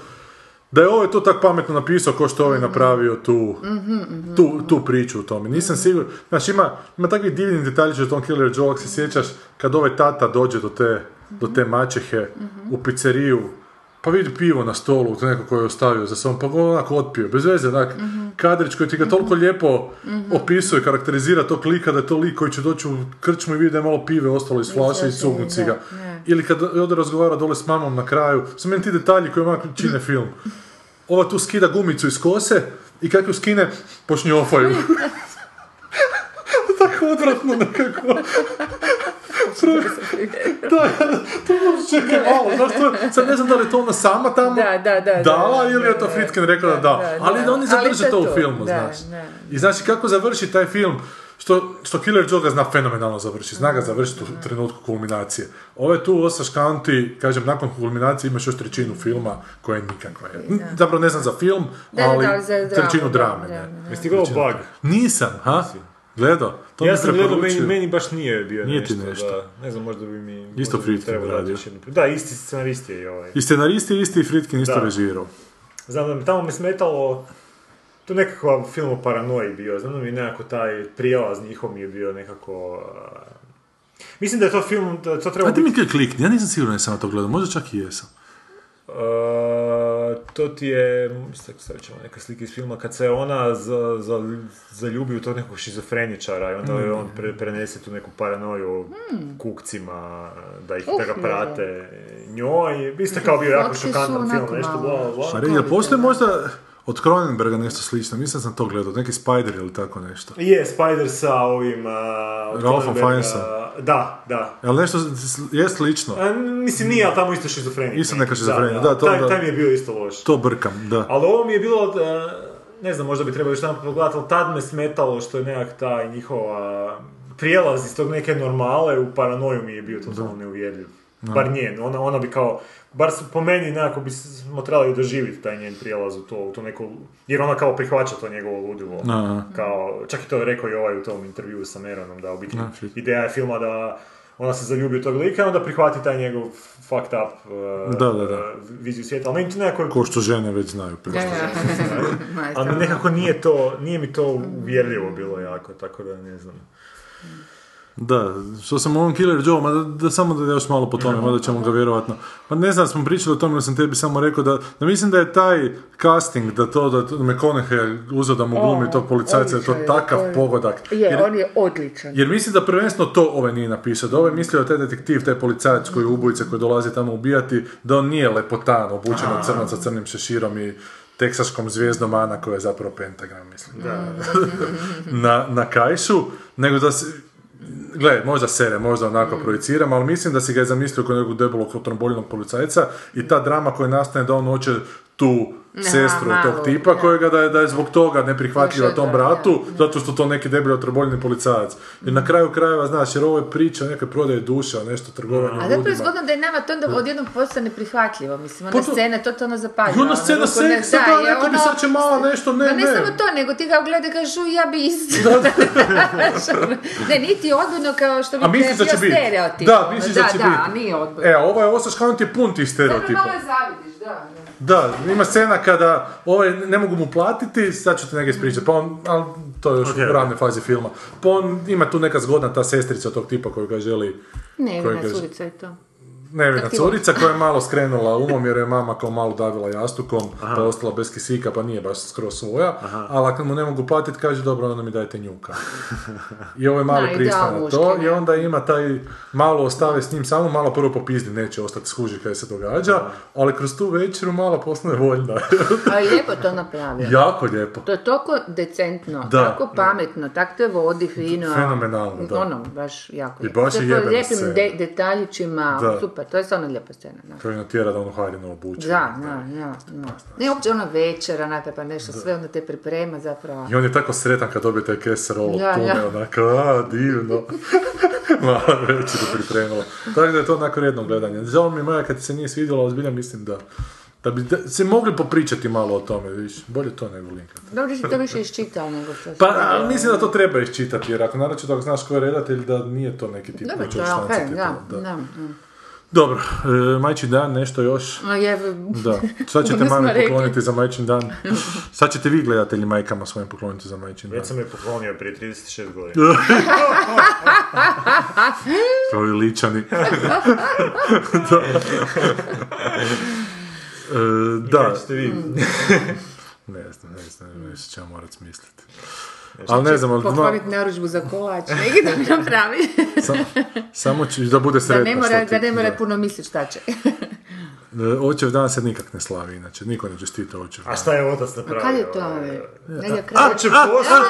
S1: da je ovo to tako pametno napisao kao što je ovaj napravio tu,
S3: Mhm,
S1: tu, tu priču u tome. Nisam siguran, znači ima, ima takvih divnih detaljića u tom Killer Joe, ako se sjećaš, kad ovaj tata dođe do te, do te mačehe u pizzeriju, pa vidi pivo na stolu, to neko koji je ostavio za sobom, pa ga onako otpio, bez veze, onak,
S3: Mhm.
S1: kadrić koji ti ga toliko lijepo opisuje, karakterizira tog lika da je to lik koji će doći u krčmu i vidi da je malo pive ostalo iz flaše i cugnuti si ga. Ili kad ode razgovara dole s mamom na kraju, su meni ti detalji koji onako čine film. Ova tu skida gumicu iz kose i kako ju skine, počne ofaju. Tako odvratno nekako. da, to čekaj malo, znaš to, sad ne znam da li je to ona sama tamo
S3: Da, da, da,
S1: dala
S3: da,
S1: ili je to
S3: da.
S1: Fritkin rekao da da,
S3: Da, da,
S1: ali da oni zadrže
S3: to je
S1: to u filmu,
S3: Da,
S1: znaš.
S3: da.
S1: I znači kako završi taj film, što, što Killer Joe ga zna fenomenalno završiti, zna ga završiti u trenutku kulminacije. Ove tu ostaš kanti, kažem, nakon kulminacije imaš još trećinu filma koja je nikakva. Je. Zapravo ne znam za film,
S3: Da, da,
S1: ali
S3: da, za dramu,
S1: trećinu
S3: da,
S1: drame.
S2: Jesi ti gledao Bug?
S1: Nisam, ha? Gledao? To
S2: ja sam gledao, meni, meni baš nije bio
S1: Nije
S2: nešto.
S1: ti nešto.
S2: Da, ne znam, možda bi mi...
S1: Isto
S2: trebalo
S1: radio.
S2: Da, isti scenarist je i ovaj.
S1: I scenarist je isti i Fritkin isto režirao.
S2: Znam da mi tamo me smetalo, to nekakav film o paranoji bio, znam da mi nekako taj prijelaz njihov mi je bio nekako... uh, Mislim da je to film, da to treba
S1: A ti
S2: biti...
S1: mi kaj klikni, ja nisam siguran da sam na to gledao, možda čak i jesam.
S2: Uh, Uh, to ti je, sad sad ćemo neke slike iz filma, kad se ona za, za, zaljubi u tog nekog šizofreničara i onda
S3: Mm.
S2: on pre, prenese tu neku paranoju o kukcima, da ih
S3: Uh,
S2: da ga
S3: je.
S2: prate njoj. Isto kao bio jako šokantan film, nešto bla, bla.
S1: Pa postoji možda od Cronenberga nešto slično, mislim da sam to gledao, neki Spider ili tako nešto.
S2: Je, Spider sa ovim... Uh, od
S1: Ralphom
S2: Cronenberga. Da, da.
S1: Ali nešto je slično.
S2: A, mislim, nije, ali tamo isto šizofrenija.
S1: Isto neka šizofrenija, da, to
S2: taj,
S1: da.
S2: taj mi je bio isto loš.
S1: To brkam, da.
S2: Ali ovo mi je bilo, uh, ne znam, možda bi trebalo još tamo pogledati, ali tad me smetalo što je nekak taj njihova prijelaz iz tog neke normale u paranoju mi je bio totalno neuvjerljiv. Bar njen, ona, ona bi kao, bar su- po meni nekako bi smo trebali doživjeti taj njen prijelaz u to, u to neko, jer ona kao prihvaća to njegovo ludilo.
S1: Aha.
S2: Kao, čak i to je rekao i ovaj u tom intervjuu sa Meronom, da u biti
S1: shit.
S2: ideja je filma da ona se zaljubi u tog lika i onda prihvati taj njegov fucked up uh,
S1: Da, da, da.
S2: uh, viziju svijeta. Ali meni to nekako
S1: Ko što žene već znaju.
S3: Da,
S2: ali nekako nije to, nije mi to uvjerljivo bilo jako, tako da ne znam.
S1: Da, što sam u ovom Killer Joe, ma da, da samo da još malo po tome, mada ćemo ga vjerovatno. Pa ne znam, smo pričali o tome, ali sam tebi samo rekao da, da mislim da je taj casting, da to, da McConaughey uzeo da mu glumi tog policajca, je to takav
S3: je-
S1: pogodak.
S3: Je,
S1: Jer-
S3: on je odličan.
S1: Jer mislim da prvenstveno to ovaj nije napisao, da ovaj mislio da taj detektiv, taj policajac koji je ubojica koji dolazi tamo ubijati, da on nije lepotan, obučen od crnac sa crnim šeširom i teksaškom zvijezdom Ana koja je zapravo pentagram, mislim. na, na kajšu, nego da se, Gle, možda sere, možda onako projiciram, ali mislim da si ga je zamislio kod nekog debelog tromboljenog policajca i ta drama koja nastane da on hoće tu sestru
S3: malo,
S1: tog tipa
S3: da.
S1: kojega da je, da je zbog toga neprihvatljiva tom
S3: da,
S1: bratu, zato što to neki debeli otroboljeni policajac. I na kraju krajeva, znaš, jer ovo je priča o nekoj prodaje duša, nešto trgovanje
S3: A zapravo je zgodno da je nama to onda odjednom postane prihvatljivo. Mislim,
S1: Pa
S3: ona
S1: to-
S3: scena totalno zapaljena.
S1: I ona scena seksa, da, rekao bi sad će malo nešto, ne,
S3: ne,
S1: ne.
S3: samo to, nego ti ga ugledaj i kažeš, "U, ja bi isto. ne, niti odbojno kao što bi
S1: A misliš da će biti?
S3: stereotip.
S1: Da, misliš da će
S3: da,
S1: biti.
S3: Da, nije odbojno.
S1: E, a ovo je Osaš County pun tih stereotipa.
S3: Malo je da. da.
S1: Da, ima scena kada ovaj, ne mogu mu platiti, sad ću ti neke ispričati, pa on, ali to je još
S2: Ok,
S1: u ranoj fazi filma. Pa on ima tu neka zgodna ta sestrica tog tipa koju ga želi,
S3: Ne,
S1: kaže-
S3: curica je to.
S1: Nevina curica koja je malo skrenula umom jer je mama kao malo davila jastukom, pa je ostala bez kisika, pa nije baš skroz svoja, ali ako mu ne mogu platiti, kaže dobro, onda mi dajte njuka. I ovo je malo
S3: ideal
S1: na to i onda ima taj, malo ostave s njim, samo malo prvo popizdi, neće ostati skuži kaj se događa, ali kroz tu večeru malo postane voljna.
S3: A je lijepo to napravio.
S1: jako lijepo.
S3: To je toliko decentno,
S1: Da.
S3: tako pametno, tako te vodi fino.
S1: Fenomenalno, da.
S3: Ono, baš jako
S1: I
S3: lijepo.
S1: baš je
S3: Sve lijepim
S1: scena.
S3: de- detaljićima,
S1: Da.
S3: super, to je stvarno lijepa scena. Da.
S1: I natjera da ono haljino obuče.
S3: Da, da, da, da. Ne, uopće ona večera, onaka pa nešto, sve onda te priprema zapravo.
S1: I on je tako sretan kad dobije taj keserol od
S3: Ja,
S1: tune,
S3: ja.
S1: onako, a, divno. Malo večer je pripremilo. Tako da je to onako redno gledanje. Žao mi je moja kad se nije svidjelo, ali zbilja mislim da da bi da, se mogli popričati malo o tome, viš, bolje to nego linkat.
S3: Dobro si to više iščitao nego što
S1: Pa, ali mislim da to treba iščitati, jer ako naročito ako znaš ko je redatelj, da nije to neki tip
S3: Dobro, to je okej, da, da. da.
S1: Dobro, e, majčin dan, nešto još.
S3: Ma je,
S1: Da, sad ćete
S3: rekli.
S1: pokloniti za majčin dan. Sad ćete vi gledatelji majkama svojim pokloniti za majčin dan.
S2: Već sam je poklonio prije 36 godina.
S1: Kao i ličani. da. E, da.
S2: Vi?
S1: Ne znam, ne znam, nešto ćemo morat smisliti. Ali ne znam, ali ima-
S3: Pokloniti narudžbu za kolač, neki da mi napravi.
S1: sam- samo ću da bude
S3: da
S1: sretna.
S3: ne mora, da ne mora
S1: da.
S3: puno misliti šta će.
S1: E, Očev dan se nikak ne slavi, inače. Niko ne čestita očev dan.
S2: A šta je otac napravio?
S3: Kad je to?
S2: ovaj?
S3: Nedjelja kraj.
S2: Oče posao,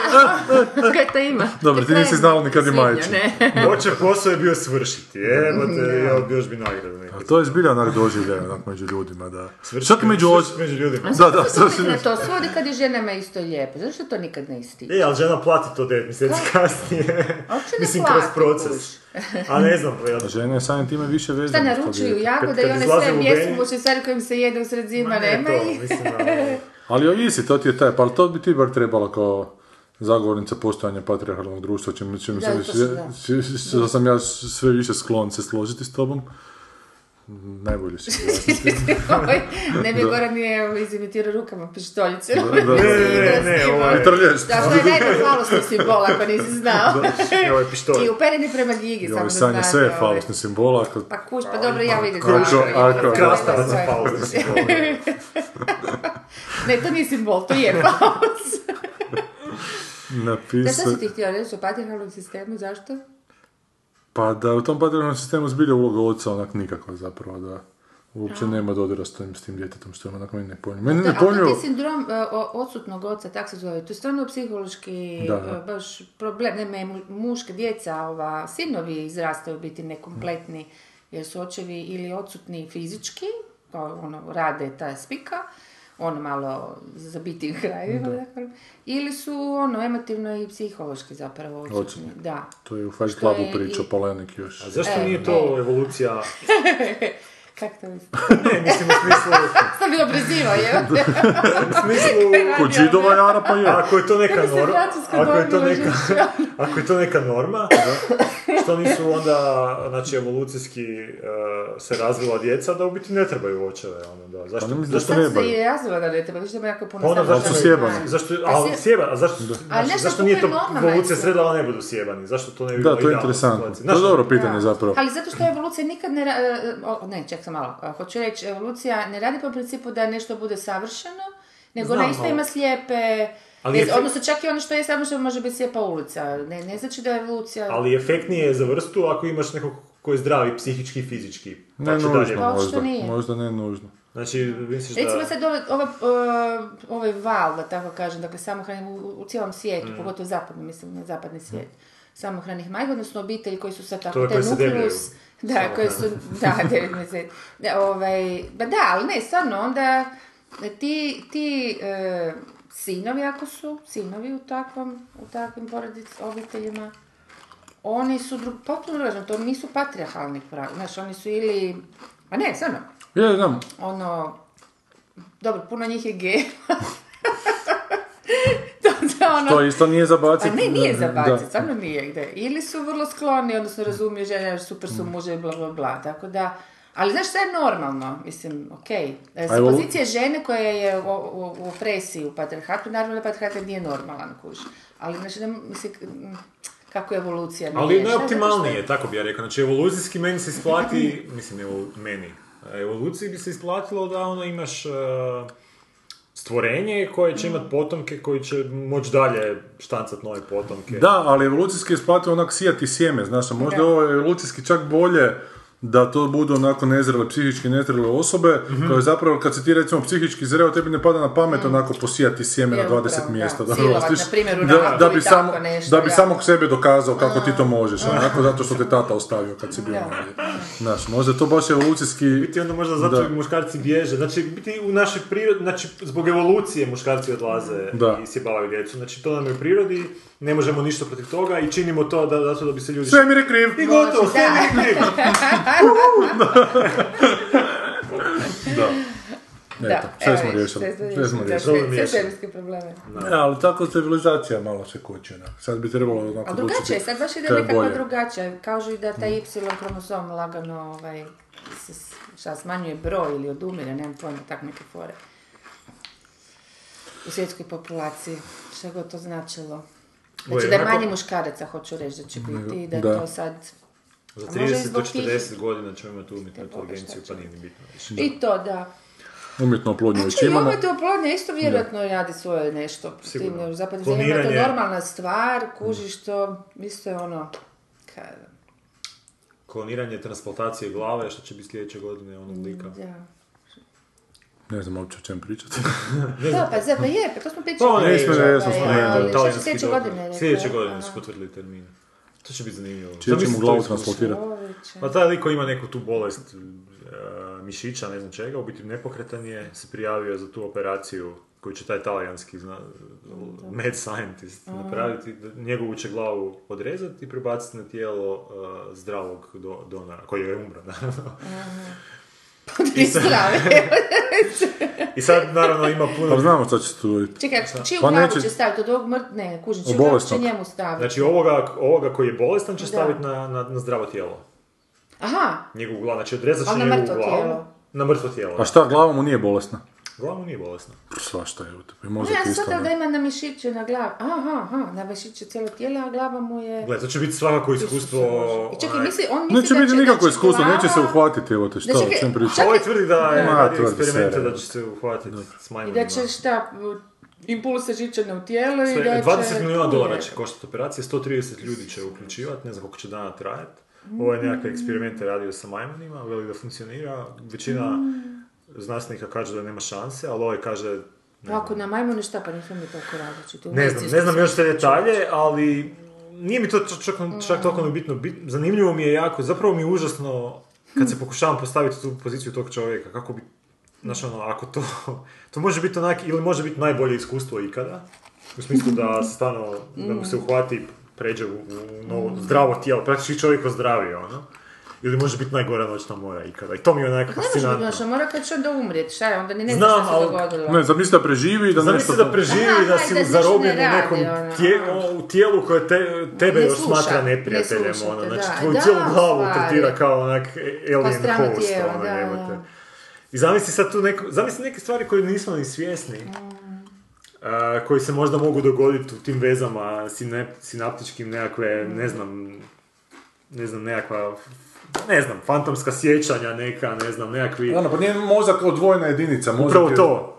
S3: Kaj to ima?
S1: Dobro, ti nisi znala ni kad je
S3: svibnja,
S1: majčin.
S3: ne.
S2: oče posao je bio svršiti, evo te, ja još bi nagradu.
S1: Ali to je zbilja onak doživljaj onak među ljudima, da.
S2: Svršiti-
S1: Čak među oč...
S2: među ljudima.
S1: Da, da, svršiti-
S3: se na to svodi kad je ženama isto lijepo? Zašto to nikad ne ističe?
S2: E, ali žena plati to 9 mjeseci kasnije. Mislim,
S3: plati,
S2: kroz proces. A ne znam, pa ja...
S1: A žene je samim time više vezane.
S3: Šta
S1: to
S3: naručuju jagode i one sve
S2: u
S3: muške stvari kojim se jedu usred zima,
S2: Ma ne
S3: nema
S2: to, da...
S1: Ali o isi, to ti je taj, pa to bi ti bar trebala kao zagovornica postojanja patriarhalnog društva, čim, čim,
S3: Da,
S1: sam,
S3: to da.
S1: sam ja sve više sklon se složiti s tobom. Najbolje si.
S3: Ovaj, ne bi Goran nije izimitirao rukama pištoljice.
S1: Da, da,
S2: Ne, ne, ne, ne, ovo je
S1: i trlješ.
S3: Da, što je najbolji falosni simbol, ako nisi znao.
S2: Evo je pištolj.
S3: I upereni prema Gigi, samo da
S1: Sanja,
S3: znate.
S1: sve je
S3: ovaj.
S1: falosni simbol, ako...
S3: Pa kuš, pa dobro, ja vidim.
S1: Ako-
S3: stvarno,
S1: ako-
S3: sve.
S2: za falosni simbol.
S3: Ne, to nije simbol, to je falos. Da,
S1: Napisao...
S3: što si ti htio reći o patriarhalnom sistemu, zašto?
S1: Pa da u tom patriarhalnom sistemu zbilja uloga oca onak nikakva zapravo, da uopće nema dodira s tim, s tim djetetom, što je onak meni nepojmljivo. Meni
S3: Da, ali
S1: nepojmljivo...
S3: ti sindrom e, o- odsutnog oca, tak se zove, to je stvarno psihološki
S1: Da, da.
S3: e, baš problem, ne, mu- muške djeca, ova, sinovi izrastaju biti nekompletni, jer su očevi ili odsutni fizički, kao ono, rade ta spika, ono malo zabitim krajevima, da kažem, ili su ono emotivno i psihološki zapravo. Odsutni. Da.
S1: To je u Fight
S3: Što
S1: Clubu priča
S3: i-
S1: Polenik još.
S2: A zašto
S3: E,
S2: nije
S3: e.
S2: to evolucija...
S3: Kak to mislim?
S2: Ne, mislim u smislu...
S3: Sam bilo preziva, je?
S2: U smislu...
S1: Kod židova i Arapa je.
S2: Ako je to neka
S3: Kako
S2: norma, ako je to neka, ako je to neka norma, što nisu onda, znači, evolucijski eh, se razvila djeca, da u biti ne trebaju očeve, ono, da, zašto,
S1: Pa da
S2: zašto,
S1: se ne
S3: Sad se je razvila da ne treba, vidiš da ima jako puno
S2: pa onda
S3: stavova.
S2: zašto
S1: su sjebani.
S2: Zašto,
S3: A
S2: ali
S3: sje-
S2: sjeba, a zašto,
S3: Ali
S2: znači, zašto nije to evolucija sredila, da ne budu sjebani? Zašto to ne bi
S1: Da,
S2: bilo
S1: to je interesantno. To je dobro pitanje
S3: Da.
S1: zapravo.
S3: Ali zato što evolucija nikad ne... e, o, ne, ček sam malo. A, Hoću reći, evolucija ne radi po principu da nešto bude savršeno, nego
S2: Znam,
S3: ona isto
S2: ali-
S3: ima slijepe...
S2: Ali je-
S3: Odnosno čak i ono što je savršeno može biti slijepa ulica. Ne, ne znači da je evolucija...
S2: Ali efektnije je za vrstu ako imaš nekog ko je zdravi psihički i fizički. Pa
S1: Ne
S2: dalje.
S1: nužno
S3: Pa što
S1: možda.
S3: nije?
S1: Možda ne nužno.
S2: Znači, misliš da...
S3: Recimo sad ovaj, ovaj, ovaj val, da tako kažem, dakle samohranim u, u cijelom svijetu,
S2: Mm.
S3: pogotovo zapadno, mislim na zapadni svijet, samohranih majka, odnosno obitelji koji su sad tako,
S2: To je
S3: taj
S2: koji
S3: nukleus, da, koji su, da, devet mjeseci, da, ovaj, ba da, ali ne, stvarno, onda ti, ti e, sinovi, ako su sinovi u takvom, u takvim porodic, obiteljima, oni su drug, potpuno drugačiji, to nisu patrijarhalni pravi, znaš, oni su ili, a ne, stvarno,
S1: Ja znam,
S3: ono, dobro, puno njih je gej. to, to, ono,
S1: to isto nije za bacit.
S3: pa ne, nije za
S1: Da.
S3: bacit, stvarno nije gde. Ili su vrlo skloni, odnosno razumiju žene, super
S1: Mm.
S3: su muže, bla, bla, bla, tako da... Ali znaš šta je normalno? Mislim, okej. E, Sa pozicije žene koja je u, u, u opresiji u patriarhatu, naravno da patriarhat nije normalan, kuš. Ali, znači, ne, mislim, m, kako je evolucija nije.
S2: Ali
S3: zato što-
S2: najoptimalnije, tako bi ja rekao. Znači, evolucijski meni se isplati, mislim, evo, meni, evoluciji bi se isplatilo da ono imaš e, stvorenje koje će imat potomke koji će moći dalje štancat nove potomke.
S1: Da, ali evolucijski je onak sijati sjeme, znaš, a možda
S3: Da.
S1: je ovo evolucijski čak bolje da to budu onako nezrele, psihički nezrele osobe,
S2: Mhm.
S1: koje zapravo kad si ti recimo psihički zreo, tebi ne pada na pamet onako posijati sjeme na
S3: Je,
S1: 20
S3: upravo,
S1: mjesta.
S3: da.
S1: Da,
S3: Silovat,
S1: rastiš,
S3: na primjer, u
S1: da, da bi, samo,
S3: nešto,
S1: da bi
S3: da.
S1: samog sebe dokazao kako ti to možeš, onako zato što te tata ostavio kad si bio
S3: Da.
S1: mali. Znaš, možda je to baš evolucijski...
S2: Biti onda možda zato
S1: Da.
S2: muškarci bježe. Znači, biti u našoj prirodi, znači, zbog evolucije muškarci odlaze
S1: Da.
S2: i sjebavaju djecu. Znači, to nam je u prirodi, ne možemo ništa protiv toga i činimo to da, zato da bi se ljudi...
S1: Svemir je kriv!
S2: I gotovo, sve
S3: da.
S2: mi je kriv.
S1: Da.
S3: Da,
S1: Eto, sve
S3: evo
S1: smo riješili.
S3: sve smo
S1: Sve
S3: riješili, da, sve- sve probleme.
S1: Ja, ali tako civilizacija malo se kući. Sad bi trebalo onako
S3: A drugačije, sad baš ide nekako drugačije. Kažu i da taj Y kromosom lagano ovaj, šta, smanjuje broj ili odumire, nemam pojma, tak neke fore. U svjetskoj populaciji, šta god to značilo. Znači da je manje muškaraca, hoću reći, da će biti i da je
S1: Da.
S3: to sad...
S2: Za
S3: A može i
S2: 30 do
S3: zbog tih-
S2: 40 godina ćemo imati umjetnu inteligenciju, pa nije ni bitno više.
S3: I to, da.
S1: Umjetno oplodnju već
S3: Znači,
S1: imamo.
S3: to oplodnje isto vjerojatno radi svoje nešto.
S2: Sigurno.
S3: Tim, u zapadnim zemljama je to
S2: Kloniranje.
S3: normalna stvar, kužiš to, isto je ono, kaj,
S2: Kloniranje transplantacije glave, što će biti sljedeće godine onog lika.
S3: da.
S1: Ne znam uopće o čem pričati.
S3: Da, pa, za, pa je, pa to smo pričali.
S2: Pa,
S1: Nismo,
S3: ovaj,
S1: ne, jesmo spomenuli.
S3: ali što će
S2: Talijanski
S3: sljedeće
S2: doktor.
S3: godine? rekao?
S2: Sljedeće godine su
S3: Aha.
S2: potvrdili termin. To će biti zanimljivo.
S1: Čije ćemo
S2: Zamisli
S1: glavu transplantirati.
S3: Čovječe.
S2: Pa taj lik koji ima neku tu bolest e, mišića, ne znam čega, u biti nepokretan je, se prijavio za tu operaciju koju će taj talijanski zna, mad scientist napraviti, da njegovu će glavu odrezati i prebaciti na tijelo e, zdravog do, donora, koji je umro, naravno.
S3: Ti strave.
S2: I sad, naravno, ima
S1: Pa
S2: puno...
S1: znamo šta će se tu dogoditi.
S3: Čekaj, čiju
S1: Pa neće-
S3: će staviti? Od ovog mrt... Ne, kužim, čiju glavu će njemu staviti?
S2: Znači, ovoga, ovoga koji je bolestan će staviti na, na, na zdravo tijelo.
S3: Aha,
S2: Njegovu glavu, znači odrezat će njegovu
S3: mrtvo
S2: glavu.
S3: tijelo.
S2: Na mrtvo tijelo.
S1: A šta, glava mu nije bolesna?
S2: Glava nije bolesna.
S1: Svašta je u tebi.
S3: No,
S1: Mozak
S3: ja sam
S1: isto.
S3: shvatila
S1: ne.
S3: da ima na mišiće na glavi. Aha, aha, na mišiće cijelo tijelo, a glava mu je...
S2: Gle, to će biti svakako iskustvo...
S3: I čekaj,
S2: onaj-
S3: misli, on misli
S1: Neće
S3: da
S1: biti
S3: će- će
S1: iskustvo,
S3: glava-
S1: neće se uhvatiti, evo te, šta,
S3: Da čekaj,
S1: čem pričam?
S3: čak-
S2: Ovaj tvrdi da je radio eksperimente da će se uhvatiti s
S3: I da će šta, impulse žičane u tijelu i da će...
S2: 20 milijuna dolara će koštati operacije, 130 ljudi će uključivati, ne znam koliko će dana trajati. Ovo je nekakve eksperimente radio sa majmunima, veli da funkcionira. Većina znanstvenika kaže da nema šanse, ali ovaj kaže... Ne,
S3: Ako na majmune šta, pa nismo mi toliko različiti.
S2: Ne znam, ne znam još te
S3: smislu.
S2: detalje, ali nije mi to čak, čak, toliko ne bitno. Bit- zanimljivo mi je jako, zapravo mi je užasno kad se pokušavam postaviti tu poziciju tog čovjeka, kako bi, znaš ono, ako to, to može biti onak, ili može biti najbolje iskustvo ikada, u smislu da se stvarno, da mu se uhvati, pređe u, u novo, zdravo tijelo, praktički čovjek ozdravi, ono. Ili može biti najgora noćna mora ikada. I to mi je onak
S3: Ne može biti
S2: fascinantno.
S3: noša, mora kad će onda umrijeti, šta je, onda ni ne
S2: Znam,
S3: znaš šta se
S2: ali-
S3: dogodilo.
S1: Ne, zamisli da preživi i da nešto...
S2: Zamisli da preživi,
S3: Aha,
S2: da si
S3: da
S2: zarobljen u
S3: ne
S2: nekom
S3: ono,
S2: tije-
S3: aha.
S2: u tijelu koje te, tebe
S3: Ne
S2: još
S3: sluša,
S2: smatra
S3: ne
S2: neprijateljem,
S3: sluša
S2: ono, znači
S3: da.
S2: tvoju
S3: Da,
S2: cijelu glavu
S3: stvari.
S2: tretira kao onak alien
S3: strano
S2: host,
S3: tijelo,
S2: ono,
S3: da, da.
S2: I zamisli sad tu neko, zamisli neke stvari koje nismo ni svjesni, a, koji se možda mogu dogoditi u tim vezama sine, sinaptičkim nekakve, ne znam, ne znam, nekakva, ne znam, fantomska sjećanja neka, ne znam, nekakvi...
S1: Ono, pa nije mozak odvojena jedinica. Mozak
S2: Upravo
S1: je-
S2: to.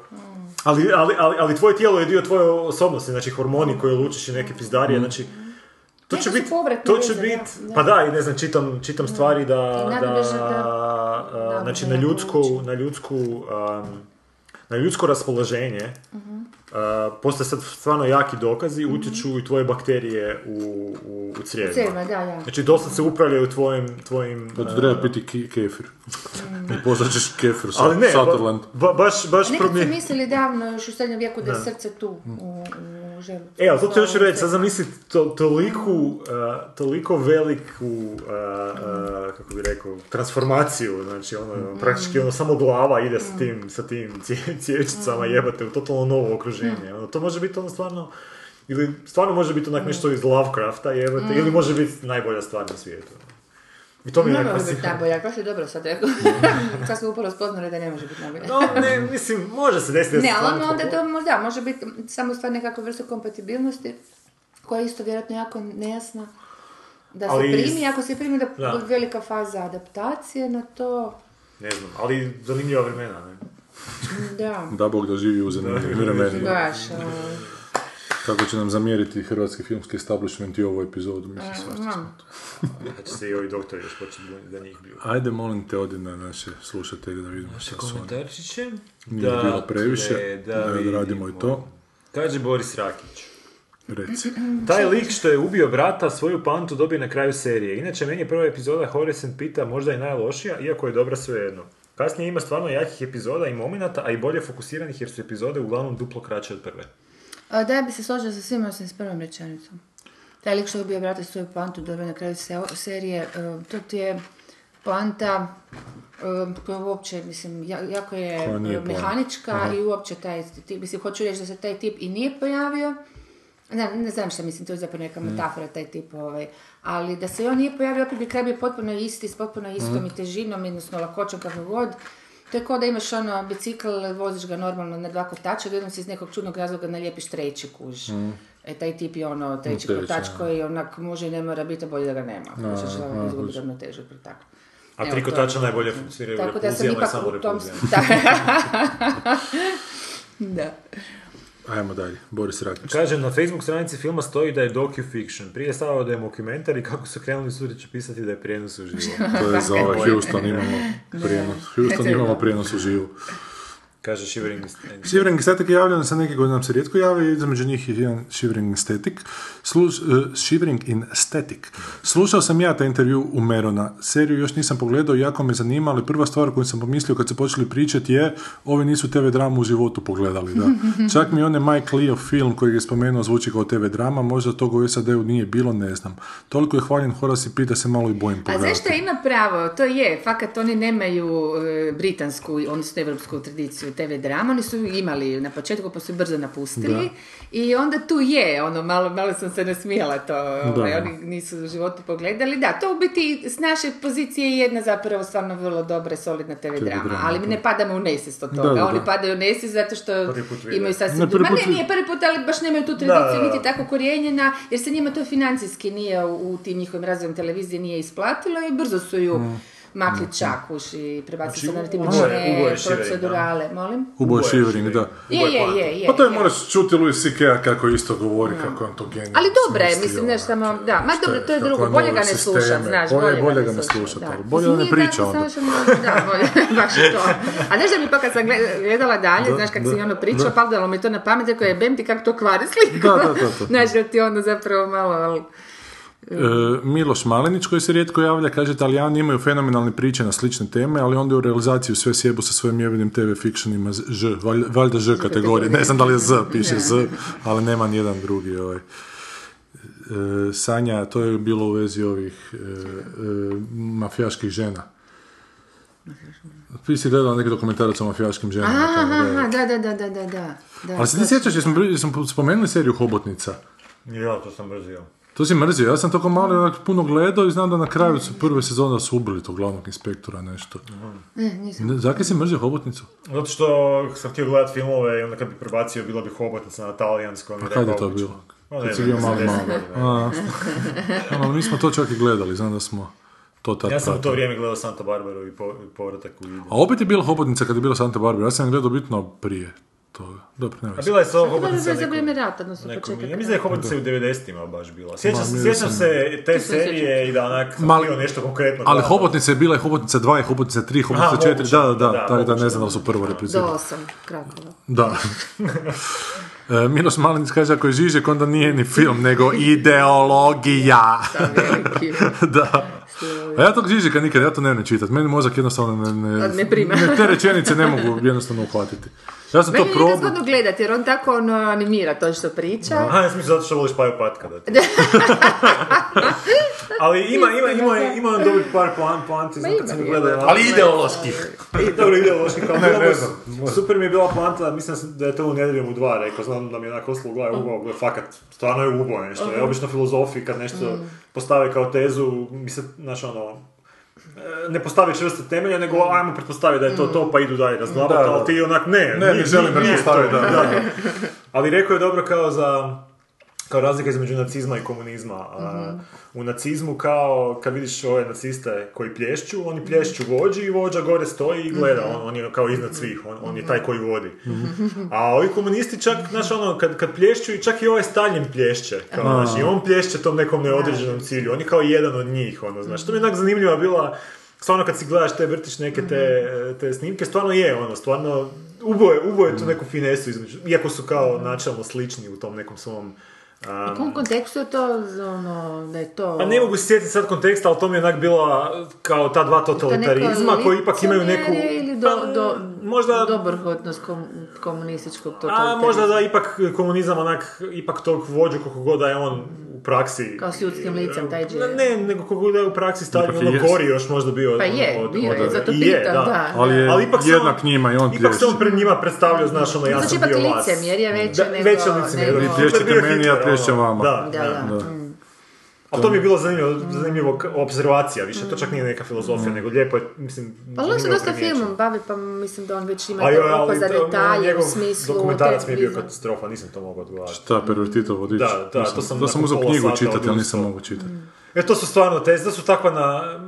S2: Ali, ali, ali, ali tvoje tijelo je dio tvoje osobnosti, znači hormoni koje lučiš i neke pizdarije, znači to će biti, to će biti, pa da, i ne znam, čitam, čitam stvari da, da, znači na ljudsku, na ljudsku, um, na ljudsko raspoloženje
S3: Mhm.
S2: A, postoje sad stvarno jaki dokazi, utječu i tvoje bakterije u, u, u crijevima.
S3: Crijevima, da, da.
S2: Znači dosta se upravljaju tvojim, tvojim
S1: Pa treba piti ki- kefir. I poslat ćeš kefir sa
S2: ali ne,
S1: Sutherland.
S2: ba, ba- baš, baš
S3: Nekad su
S2: promi-
S3: mislili davno, još u srednjem vijeku, da je srce tu, u, u želucu.
S2: E, ali to ću još reći, sad zamisli to, toliku, uh, toliko veliku, uh, uh, kako bi rekao, transformaciju, znači ono, praktički ono, samo glava ide sa tim, sa tim cije- cjevčicama jebate u totalno novo okruženje. Ono, to može biti ono stvarno, ili stvarno može biti onak nešto iz Lovecrafta jebate, ili može biti najbolja stvar na svijetu. I to mi je
S3: Ne može biti najbolja, baš je dobro sad rekao. sad smo upravo spoznali da ne može biti najbolja.
S2: No, ne, mislim, može se desiti se
S3: Ne, ali ono onda to možda može biti samo stvar nekakva vrsta kompatibilnosti koja je isto vjerojatno jako nejasna. Da se
S2: Ali-
S3: primi, ako se primi da,
S2: Da.
S3: velika faza adaptacije na to,
S2: Ne znam, ali zanimljiva vremena, ne?
S3: Da,
S1: Da Bog da živi u zanimljivim vremenima.
S3: baš.
S1: Kako će nam zamjeriti hrvatski filmski establishment i ovu epizodu, mislim, svašta smo.
S2: Da će se i ovi doktori još početi da njih biju.
S1: Ajde, molim te, odi na naše slušatelje da vidimo šta su oni.
S2: komentarčiće.
S1: Nije bilo previše, da, da radimo i to.
S2: Kaže Boris Rakić.
S1: Reci.
S2: Taj lik što je ubio brata svoju pantu dobije na kraju serije. Inače, meni je prva epizoda Horace and Pita možda i najlošija, iako je dobra svejedno. Kasnije ima stvarno jakih epizoda i momenata, a i bolje fokusiranih jer su epizode uglavnom duplo kraće od prve.
S3: A da ja bi se složila sa svima osim s prvom rečenicom. Taj lik što je ubio brata svoju pantu dobio na kraju se- serije, e, to ti je poanta e, koja uopće, mislim, ja- jako je
S1: Koja nije
S3: e, mehanička i uopće taj tip, mislim, hoću reći da se taj tip i nije pojavio, ne, ne znam šta mislim, to je zapravo neka metafora taj tip, ovaj, ali da se on nije pojavio, opet bi kraj bio potpuno isti, s potpuno istom i težinom, odnosno lakoćom kako god. To je kao da imaš ono bicikl, voziš ga normalno na dva kotača, jednom si iz nekog čudnog razloga naljepiš treći kuž. E, taj tip je ono, treći
S1: treći,
S3: kotač koji onak može i ne mora biti, a bolje da ga nema. Znači, što
S1: a,
S3: izgubi ravnotežu tako.
S2: A
S3: Evo,
S2: tri kotača najbolje funkcioniraju u repulzijama i samo repulzijama.
S3: da.
S1: Ajmo dalje, Boris Rakić.
S2: Kaže, na Facebook stranici filma stoji da je docu-fiction. Prije stavio da je mockumentary, kako su krenuli sudeći pisati da je prijenos uživo.
S1: To je za ovaj Houston imamo prijenos. Houston imamo prijenos u živu.
S2: Kaže Shivering
S1: Shivering Static je javljan sa neki koji nam se rijetko jave, između njih je jedan Shivering Static. Sluš, uh, Shivering in Static. Slušao sam ja taj intervju u Merona. Seriju još nisam pogledao, jako me zanima, ali prva stvar koju sam pomislio kad se počeli pričati je ovi nisu TV dramu u životu pogledali. Da. Čak mi onaj Mike Leo film koji je spomenuo zvuči kao TV drama, možda toga u SAD-u nije bilo, ne znam. Toliko je hvaljen Horace i Pita se malo i bojim
S3: A
S1: pogledati.
S3: zašto ima pravo? To je, fakat oni nemaju e, britansku, odnosno evropsku tradiciju TV drama, oni su imali na početku pa su brzo napustili i onda tu je, ono, malo, malo sam se nasmijala to, ovaj, oni nisu u životu pogledali, da, to u biti s naše pozicije je jedna zapravo stvarno vrlo dobra i solidna TV, drama,
S1: drama,
S3: ali mi ne padamo u nesvijest od
S1: Da,
S3: toga,
S1: da,
S3: oni
S1: da.
S3: padaju u nesvijest zato što
S2: put
S3: imaju sasvim...
S1: Ne, prvi
S3: Ma
S1: put
S3: ne, nije prvi put, ali baš nemaju tu tradiciju, niti tako korijenjena, jer se njima to financijski nije u, u tim njihovim razvojem televizije nije isplatilo i brzo su ju
S1: Mm.
S3: Makli čakuš i prebacili se na
S2: Znači, Shivering,
S3: procedurale, molim?
S1: Uboje Shivering, da.
S3: Je, je, je, je.
S1: Pa to je
S3: je.
S1: moraš čuti Louis C.K. kako isto govori, kako je on to genij.
S3: Ali dobra je, mislim, znaš, samo, da, ma dobro, to je drugo, bolje ga ne slušat, znaš,
S1: bolje, bolje ga ne
S3: slušat, da.
S1: bolje da ne priča onda.
S3: Da, bolje, baš je to. A znaš da mi pa kad sam gled- gledala dalje,
S1: Da,
S3: znaš kak si ono pričao,
S1: da.
S3: padalo mi to na pamet, rekao je, bem ti kako to kvari sliku.
S1: Da, da, da, da.
S3: Znaš, ti onda zapravo malo, ali...
S1: Miloš Malenić koji se rijetko javlja kaže Italijani imaju fenomenalne priče na slične teme, ali onda u realizaciju sve sjebu sa svojim jebenim TV fictionima Ž, valj- valjda Ž kategorije, ne znam da li je Z, piše Z, ali nema nijedan drugi ovaj. E, Sanja, to je bilo u vezi ovih e, e, mafijaških žena. Ti si gledala neki dokumentarac o mafijaškim ženama.
S3: Aha,
S1: tamo,
S3: aha,
S1: da.
S3: da, da, da, da, da.
S1: Ali se ti sjećaš, jesmo, spomenuli seriju Hobotnica?
S2: Ja, to sam mrzio.
S1: To si mrzio, ja sam toko malo onak puno gledao i znam da na kraju su prve sezone da su ubili tog glavnog inspektora nešto.
S3: Ne, nisam.
S1: Zakaj si mrzio Hobotnicu?
S2: Zato što sam htio gledat filmove i onda kad bi prebacio bila bi hobotnica na talijanskom.
S1: A kad je to bilo?
S2: Ma
S1: Kad si bio malo malo. ono, mi smo to čak i gledali, znam da smo to tad
S2: Ja sam u to vrijeme gledao Santa Barbaru i po, povratak u.
S1: A opet je bila Hobotnica kad je bila Santa Barbara, ja sam gledao bitno prije toga. Dobro, nema
S2: A bila je sa hobotnica
S3: za
S2: nekom-
S3: vrijeme rata, odnosno
S2: nekom-
S3: početak.
S2: Ja mislim da je hobotnica u 90-ima baš bila. Sjećam,
S1: Ma,
S2: se, sjećam se te serije i da onak
S1: Mali-
S2: htio nešto konkretno
S1: Ali
S2: gledat.
S1: Hobotnica je bila i Hobotnica 2 i Hobotnica 3, Hobotnica
S2: Aha,
S1: 4,
S2: moguće.
S1: da, da, da,
S2: Da,
S1: tako da ne znam da su prvo
S3: Do
S1: replicirali.
S3: osam, Krakova.
S1: Da. E, Miloš Malinić kaže ako je Žižek onda nije ni film nego ideologija. Da. A ja tog Žižeka nikad, ja to ne ne čitat. Meni mozak jednostavno ne, ne,
S3: Ne prima.
S1: te rečenice ne mogu jednostavno uhvatiti. Ja sam
S3: Meni
S1: to
S3: je
S1: probao.
S3: nezgodno gledati, jer on tako ono, animira to što priča.
S2: Aha, ja sam zato što voliš Paju Patka da. Ali ima, ima, ima, ima on dobri par plan, planti, znam kad sam gledao. Ali
S1: ideoloških.
S2: Dobro, ideološki kao
S1: Ne, ne znam.
S2: Super mi je bila planta, mislim da je to u Nedjeljom u dva rekao, znam da mi je onako oslo u glavi ubao, gle, fakat, stvarno je ubao nešto. Je obično filozofi kad nešto postave kao tezu, mi se, znaš ono, e, ne postavi čvrste temelje, nego ajmo pretpostaviti da je to to, pa idu dalje razglabati,
S1: Da, da.
S2: ali ti onak ne,
S1: Ne, ne želim pretpostaviti, da, da.
S2: Ali rekao je dobro kao za, kao razlika između nacizma i komunizma. A, U nacizmu kao kad vidiš ove naciste koji plješću, oni plješću vođi i vođa gore stoji i gleda, on, on je kao iznad svih, on, on je taj koji vodi. A ovi komunisti čak, znaš ono, kad, kad plješću i čak i ovaj Stalin plješće, kao, znaš, i on plješće tom nekom neodređenom cilju, on je kao jedan od njih, ono, znaš, to mi je onak zanimljiva bila, stvarno kad si gledaš te, vrtiš neke te, te snimke, stvarno je, ono, stvarno, uboje, uboje tu neku finesu između, iako su kao načelno slični u tom nekom svom
S3: U kom kontekstu je to, ono, da je to...
S2: pa ne mogu sjetiti sad konteksta, ali to mi je onak bila kao ta dva totalitarizma koji ipak imaju neku...
S3: Ili do,
S2: Pa,
S3: do,
S2: možda-
S3: dobrhotnost kom, komunističkog
S2: A
S3: totalitarizma.
S2: možda da ipak komunizam onak, ipak tog vođu koliko god da je on u praksi...
S3: Kao s ljudskim licem, taj džir.
S2: Ne, nego god da je u praksi stavljen,
S1: Ipak je
S2: ono
S1: jest.
S2: gori još možda bio
S3: Pa je,
S2: od,
S3: bio
S2: od-
S3: je, zato
S2: i je,
S3: pitam, da.
S1: Ali je
S2: Ali ipak se on-
S1: jednak njima i on
S2: Ipak se on pred njima predstavljao, znaš, ono, ja
S3: Znači,
S2: sam
S3: ipak
S2: bio vas.
S3: licemjerje veće
S2: Da,
S3: nego-
S2: Veće licemjerje.
S3: nego-
S1: Vi plješćete meni, ja plješćem
S2: ono.
S1: vama.
S2: Da,
S3: Da, da.
S1: Da.
S3: Mm.
S2: A to mi je bilo zanimljivo, zanimljivo observacija, više to čak nije neka filozofija, nego lijepo je, mislim,
S3: Pa on se dosta filmom bavi, pa mislim da on već ima
S2: A joj,
S3: to oko
S2: ali
S3: za detalje u smislu...
S2: Dokumentarac
S3: te
S2: mi je bio katastrofa, nisam to mogao odgovarati.
S1: Šta, pervertitov vodič?
S2: Da, da, to sam
S1: Da sam
S2: pola
S1: knjigu čitati, ali nisam mogu čitati.
S2: Jer to su stvarno teze, to su takva na,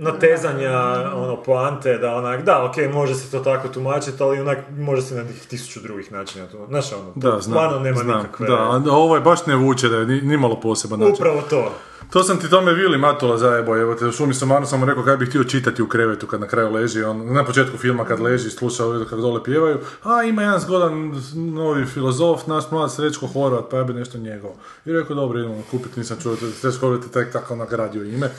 S2: natezanja, ono, poante, da onak, da, okej, može se to tako tumačiti, ali onak, može se na nekih tisuću drugih načina to, znaš, ono, to
S1: Da, znam,
S2: stvarno nema
S1: znam.
S2: nikakve...
S1: Da, a ovo je baš ne vuče da je ni, nimalo poseban način.
S2: Upravo to.
S1: To sam ti tome Vili Matula zajebo, evo te u šumi Samanu sam mu rekao kaj bih htio čitati u krevetu kad na kraju leži, on, na početku filma kad leži, sluša ovdje kako dole pjevaju, a ima jedan zgodan novi filozof, naš mlad Srećko Horvat, pa ja bi nešto njegovo. I rekao, dobro, idemo kupiti, nisam čuo, Srećko Horvat je tek tako nagradio ime.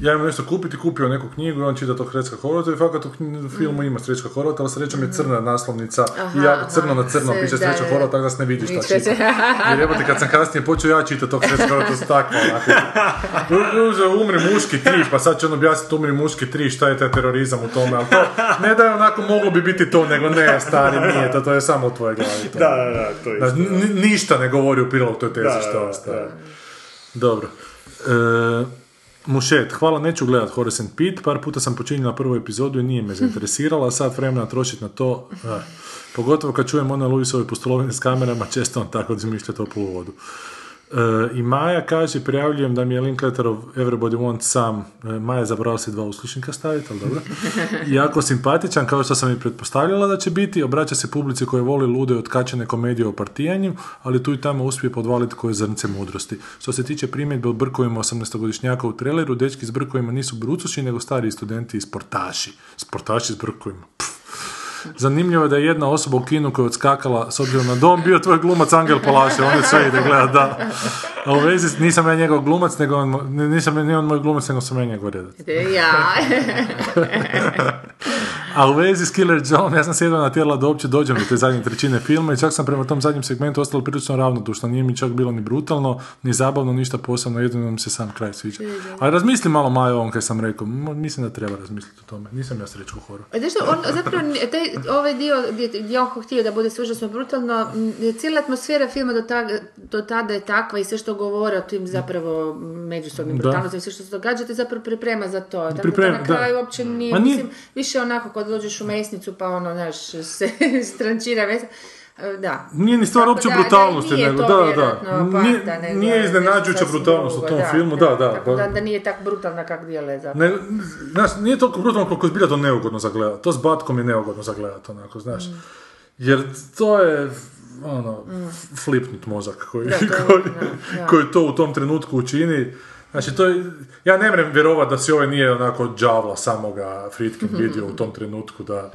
S1: Ja imam nešto kupiti, kupio neku knjigu i on čita tog Srećka Horvata i fakat u filmu ima Srećka Horvata, ali srećom je crna naslovnica i ja,
S3: Aha,
S1: crno na crno piše Srećko. Horvat, tako da se ne vidi šta čita. Jer jebote, kad sam kasnije počeo ja čitati tog Srećka Horvata, to takva, onako, U- Uzeo umri muški tri, pa sad će on objasniti umri muški tri, šta je taj terorizam u tome, ali to ne da je onako moglo bi biti to, nego ne, stari, nije to, to je samo u tvojoj glavi. To.
S2: Da, da, da, to je
S1: ni- ništa ne govori u prilog toj tezi što
S2: da,
S1: je stari.
S2: da.
S1: Dobro. E, Mušet, hvala, neću gledat Horace and Pete, par puta sam počinjela prvu epizodu i nije me zainteresirala, a sad vremena trošiti na to, eh, pogotovo kad čujem one Luisove pustolovine s kamerama, često on tako izmišlja toplu vodu. E, I Maja kaže, prijavljujem da mi je Linklaterov Everybody Wants Some, e, Maja zabrala se dva uslušnika staviti, ali dobro. Jako simpatičan, kao što sam i pretpostavljala da će biti, obraća se publici koje voli lude i otkačene komedije o partijanju, ali tu i tamo uspije podvaliti koje zrnce mudrosti. Što se tiče primjedbe o brkovima 18-godišnjaka u traileru, dečki s brkovima nisu brucuši, nego stariji studenti i sportaši. Sportaši s brkovima. Pff. Zanimljivo je da je jedna osoba u kinu koja je odskakala s obzirom na dom bio tvoj glumac Angel Palaše, on je sve ide gledat, da. A u vezi, nisam ja njegov glumac, nego on, nisam ni on moj glumac, nego sam ja njegov redatelj.
S3: Ja.
S1: A u vezi s Killer John, ja sam se jedva natjerala da uopće dođem do te zadnje trećine filma i čak sam prema tom zadnjem segmentu ostala prilično ravnodušna. Nije mi čak bilo ni brutalno, ni zabavno, ništa posebno, jedino mi se sam kraj sviđa. Ali razmisli malo Majo ovom kaj sam rekao, mislim da treba razmisliti o tome. Nisam ja sreću u horu.
S3: A Znaš on, zapravo, taj, ovaj dio gdje, on htio da bude sve užasno brutalno, cijela atmosfera filma do, ta, do tada je takva i sve što govore o tim zapravo međusobnim brutalnostima, sve što se događa, te zapravo priprema za to. Tako da na kraju uopće nije- mislim, više onako kad dođeš u mesnicu pa ono, znaš, se strančira mesa. E, Da.
S1: Nije ni stvar
S3: Tako
S1: uopće
S3: da,
S1: brutalnosti, nego da, da. Nije,
S3: nego
S1: nije iznenađujuća brutalnost u tom filmu, da, da.
S3: Tako da,
S1: pa-
S3: da nije tako brutalna kak dijele zapravo.
S1: Ne, znaš, nije toliko brutalno koliko je zbilja to neugodno za gledat. To s batkom je neugodno za gledat, onako, znaš.
S3: Mm.
S1: Jer to je, ono, flipnut mozak koji,
S3: Da, to
S1: koji,
S3: da, da.
S1: koji to u tom trenutku učini. Znači, to je, ja ne mrem vjerovat da si ovaj nije onako džavla samoga Friedkin
S3: Mhm.
S1: vidio u tom trenutku da,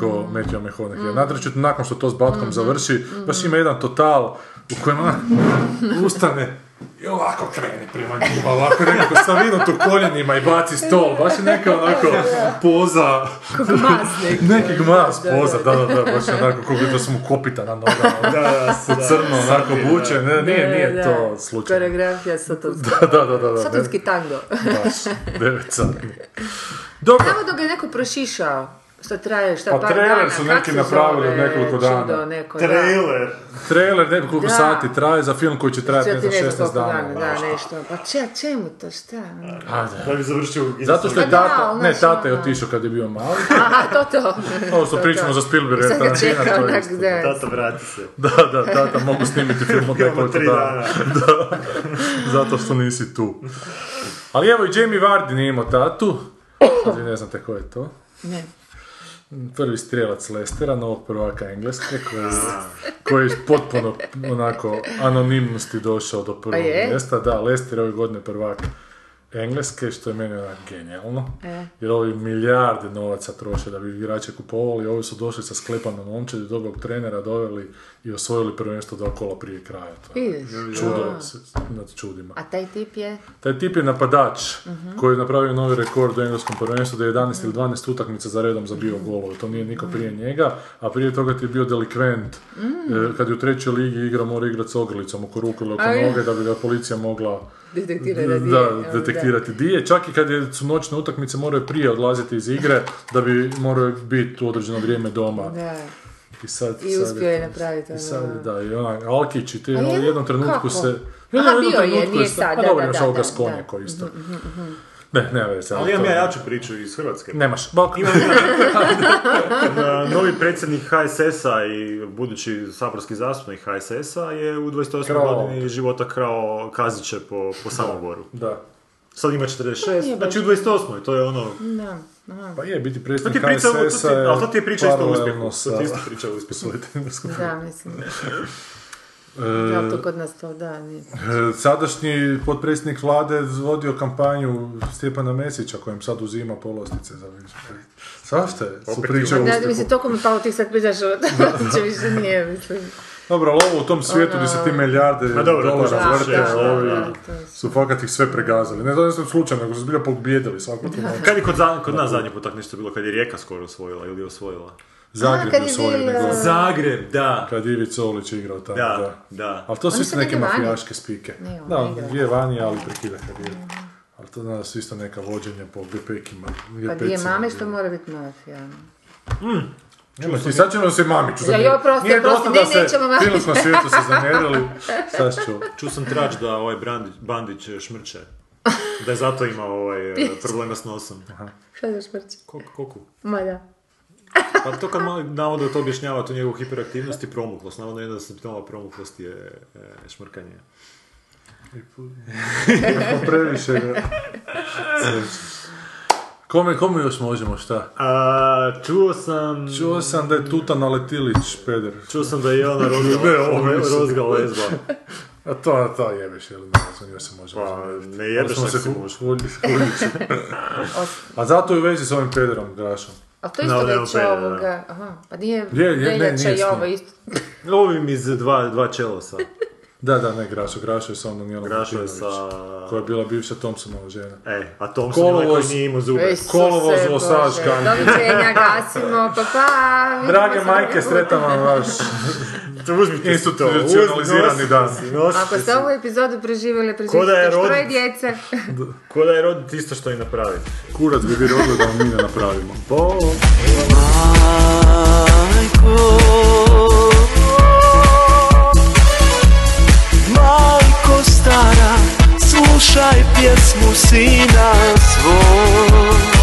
S1: ko Matthew McConaughey.
S3: Mhm.
S1: Natrčit, nakon što to s batkom završi, baš ima jedan total u kojem ona ustane i ovako krene prema njima, ovako nekako savinut u koljenima i baci stol, baš je neka onako poza, neki gmas poza, da, da, da, baš je onako kako da su mu kopita na nogama,
S2: Da, da,
S1: u crno, onako buče, ne, nije, nije
S3: da.
S1: to slučajno.
S3: Koreografija sotonska.
S1: Da, da, da, da, da,
S3: Sotonski tango.
S1: baš, devet sati. Dobro,
S3: Samo dok je neko prošišao, što traje, šta
S1: Pa
S3: par
S1: trailer
S3: dana,
S1: su neki
S3: se
S1: napravili od nekoliko dana.
S3: Čudo, neko, da.
S2: Trailer.
S1: trailer nekoliko
S3: Da.
S1: sati traje za film koji će trajati, ne znam 16
S3: koliko
S1: dana.
S3: dana, da, nešto. Pa če, čemu to, šta?
S1: Ajde.
S2: Da bi završio
S1: Zato što je
S3: Pa da,
S1: tata, ne,
S3: znaš,
S1: tata je
S3: ono-
S1: otišao kad je bio mali.
S3: Aha, to to.
S1: Ovo što
S3: To,
S1: pričamo za Spielberga,
S3: Sad ga
S1: Tarantina, to je isto.
S3: da.
S2: Tata, vrati se.
S1: Da, da, tata, mogu snimiti film od nekoliko dana. Da, zato što nisi tu. Ali evo i Jamie Vardy nije imao tatu. Sad ne znate ko je to.
S3: Ne.
S1: Prvi strijelac Lestera, novog prvaka Engleske, koji, koji je potpuno onako anonimnosti došao do prvog mjesta. Da, Lester je ove godine prvak Engleske, što je meni onak genijalno.
S3: E.
S1: Jer ovi milijarde novaca troše da bi igrače kupovali, ovi su došli sa sklepanom momčadi, dobrog trenera doveli i osvojili prvenstvo dva kola prije kraja. To je
S3: Vidiš?
S1: čudo nad čudima.
S3: A taj tip je?
S1: Taj tip je napadač
S3: Mhm.
S1: koji je napravio novi rekord u engleskom prvenstvu da je 11 ili 12 utakmica za redom zabio golove. To nije niko prije njega, a prije toga ti je bio delikvent. E, Kad je u trećoj ligi igrao, mora igrati s ogrlicom oko ruku ili oko noge da bi ga policija mogla
S3: Detektira da
S1: da,
S3: nije, jel,
S1: detektirati di je. Čak i kad je, su noćne utakmice moraju prije odlaziti iz igre da bi morao biti u određeno vrijeme doma.
S3: Da.
S1: I, sad,
S3: I
S1: sad
S3: uspio je napraviti
S1: I
S3: ono.
S1: sad, da, i onak, Alkić i te,
S3: A
S1: u
S3: je?
S1: jednom trenutku
S3: Kako?
S1: se...
S3: Aha, bio je, nije sad,
S1: pa
S3: da,
S1: dobro,
S3: da,
S1: imaš
S3: da,
S1: ovoga
S3: da,
S1: s konja
S3: da.
S1: koji isto. Ne, ne veze.
S2: Ali imam
S1: to-
S2: ja jaču priču iz Hrvatske.
S1: Nemaš, bok.
S2: Uh, Novi predsjednik HSS-a i budući saborski zastupnik HSS-a je u 28.
S1: Krao.
S2: godini života krao kaziće po, po Samoboru.
S1: Da.
S2: Sad ima 46, znači u 28. To je ono...
S3: Da. Aha.
S1: Pa je, biti
S2: To ti
S1: predsjednik
S2: priča, to ti,
S1: HSS-a je
S2: ali to ti je priča isto o uspjehu. To ti isto
S1: sa-
S2: priča o uspjehu.
S3: Da, mislim.
S1: E,
S3: Da, to kod nas to, da, nije.
S1: e, Sadašnji potpredsjednik vlade vodio kampanju Stjepana Mesića kojem sad uzima polostice za više. Svašta je, su priče o
S3: Da,
S1: uspjehu.
S3: mislim, toliko mi palo ti sad pričaš o će više nije, mislim.
S1: Dobro, ali ovo u tom svijetu gdje se ti milijarde
S2: Ma dobro, to
S1: dolara vrte, ovi
S3: da, to je-
S1: su fakat ih sve pregazali. Ne znam slučajno, nego su zbilja tu noć.
S2: Kad je kod, za- kod nas zadnji put tak nešto bilo, kad je Rijeka skoro osvojila ili osvojila?
S1: Zagreb
S3: kad
S1: je
S3: je
S1: osvojio nego
S2: Zagreb, da.
S1: kad je Ivica Olić igrao tamo, da.
S2: Da, da.
S1: Ali to su isto neke mafijaške spike.
S3: Ne, on
S1: da, je vani, ali prekida karijeru. Ali to da su isto neka vođenja po gepekima.
S3: Pa dvije mame što mora biti mafija.
S1: Nema, i sad ćemo se mamiću
S3: Ja, joj, oprosti,
S1: Nije
S3: oprosti,
S1: dosta da se
S3: nećemo mamiću.
S1: filmskom svijetu se zamjerili. Sad ću.
S2: Čuo sam trač da ovaj Brandić, Bandić eh, šmrče. Da je zato imao ovaj, eh, problema s nosom.
S3: Šta da šmrći?
S2: Koliko? koliko?
S3: Ma da.
S2: Pa to kad malo navodno to objašnjava tu njegovu hiperaktivnost i promuklost. Navodno jedna od simptoma promuklosti je e, šmrkanje.
S1: Previše ga. Kome, kome još možemo šta?
S2: A, čuo sam...
S1: Čuo sam da je Tuta Naletilić, peder.
S2: Čuo sam da je Jelena rozga, lezba.
S1: A to, to jebeš, jel ne, nju se može
S2: Pa,
S1: razumjeti.
S2: ne jebeš
S1: se hulji- huljići. A zato je u vezi s ovim pederom Grašom.
S3: A to isto
S2: No,
S3: već
S2: pede, da.
S3: ovoga, aha, pa nije
S1: Je, je,
S3: veljača i ovo isto.
S2: Ovim iz dva, dva čelosa.
S1: Da, da, ne Grašo, Grašo je sa onom Jelom
S2: Grašo je
S1: Martinović,
S2: sa-
S1: Koja je bila bivša Thompsonova žena.
S2: E, a Thompson je ovaj koji
S1: Kolovoz-
S2: nije imao zube.
S1: Kolovoz, Osage County.
S3: Doviđenja, gasimo, pa pa.
S1: Drage majke, sretan vam vaš
S2: Uzmite si to,
S1: institucionalizirani dan.
S3: Ako ste ovu epizodu preživjeli,
S2: da
S3: preživite još troje djece.
S2: Ko da je rodit isto što i napraviti.
S1: Kurac bi bilo odgledao, mi ne napravimo.
S2: Po...
S5: I stara Slušaj pjesmu sina svoj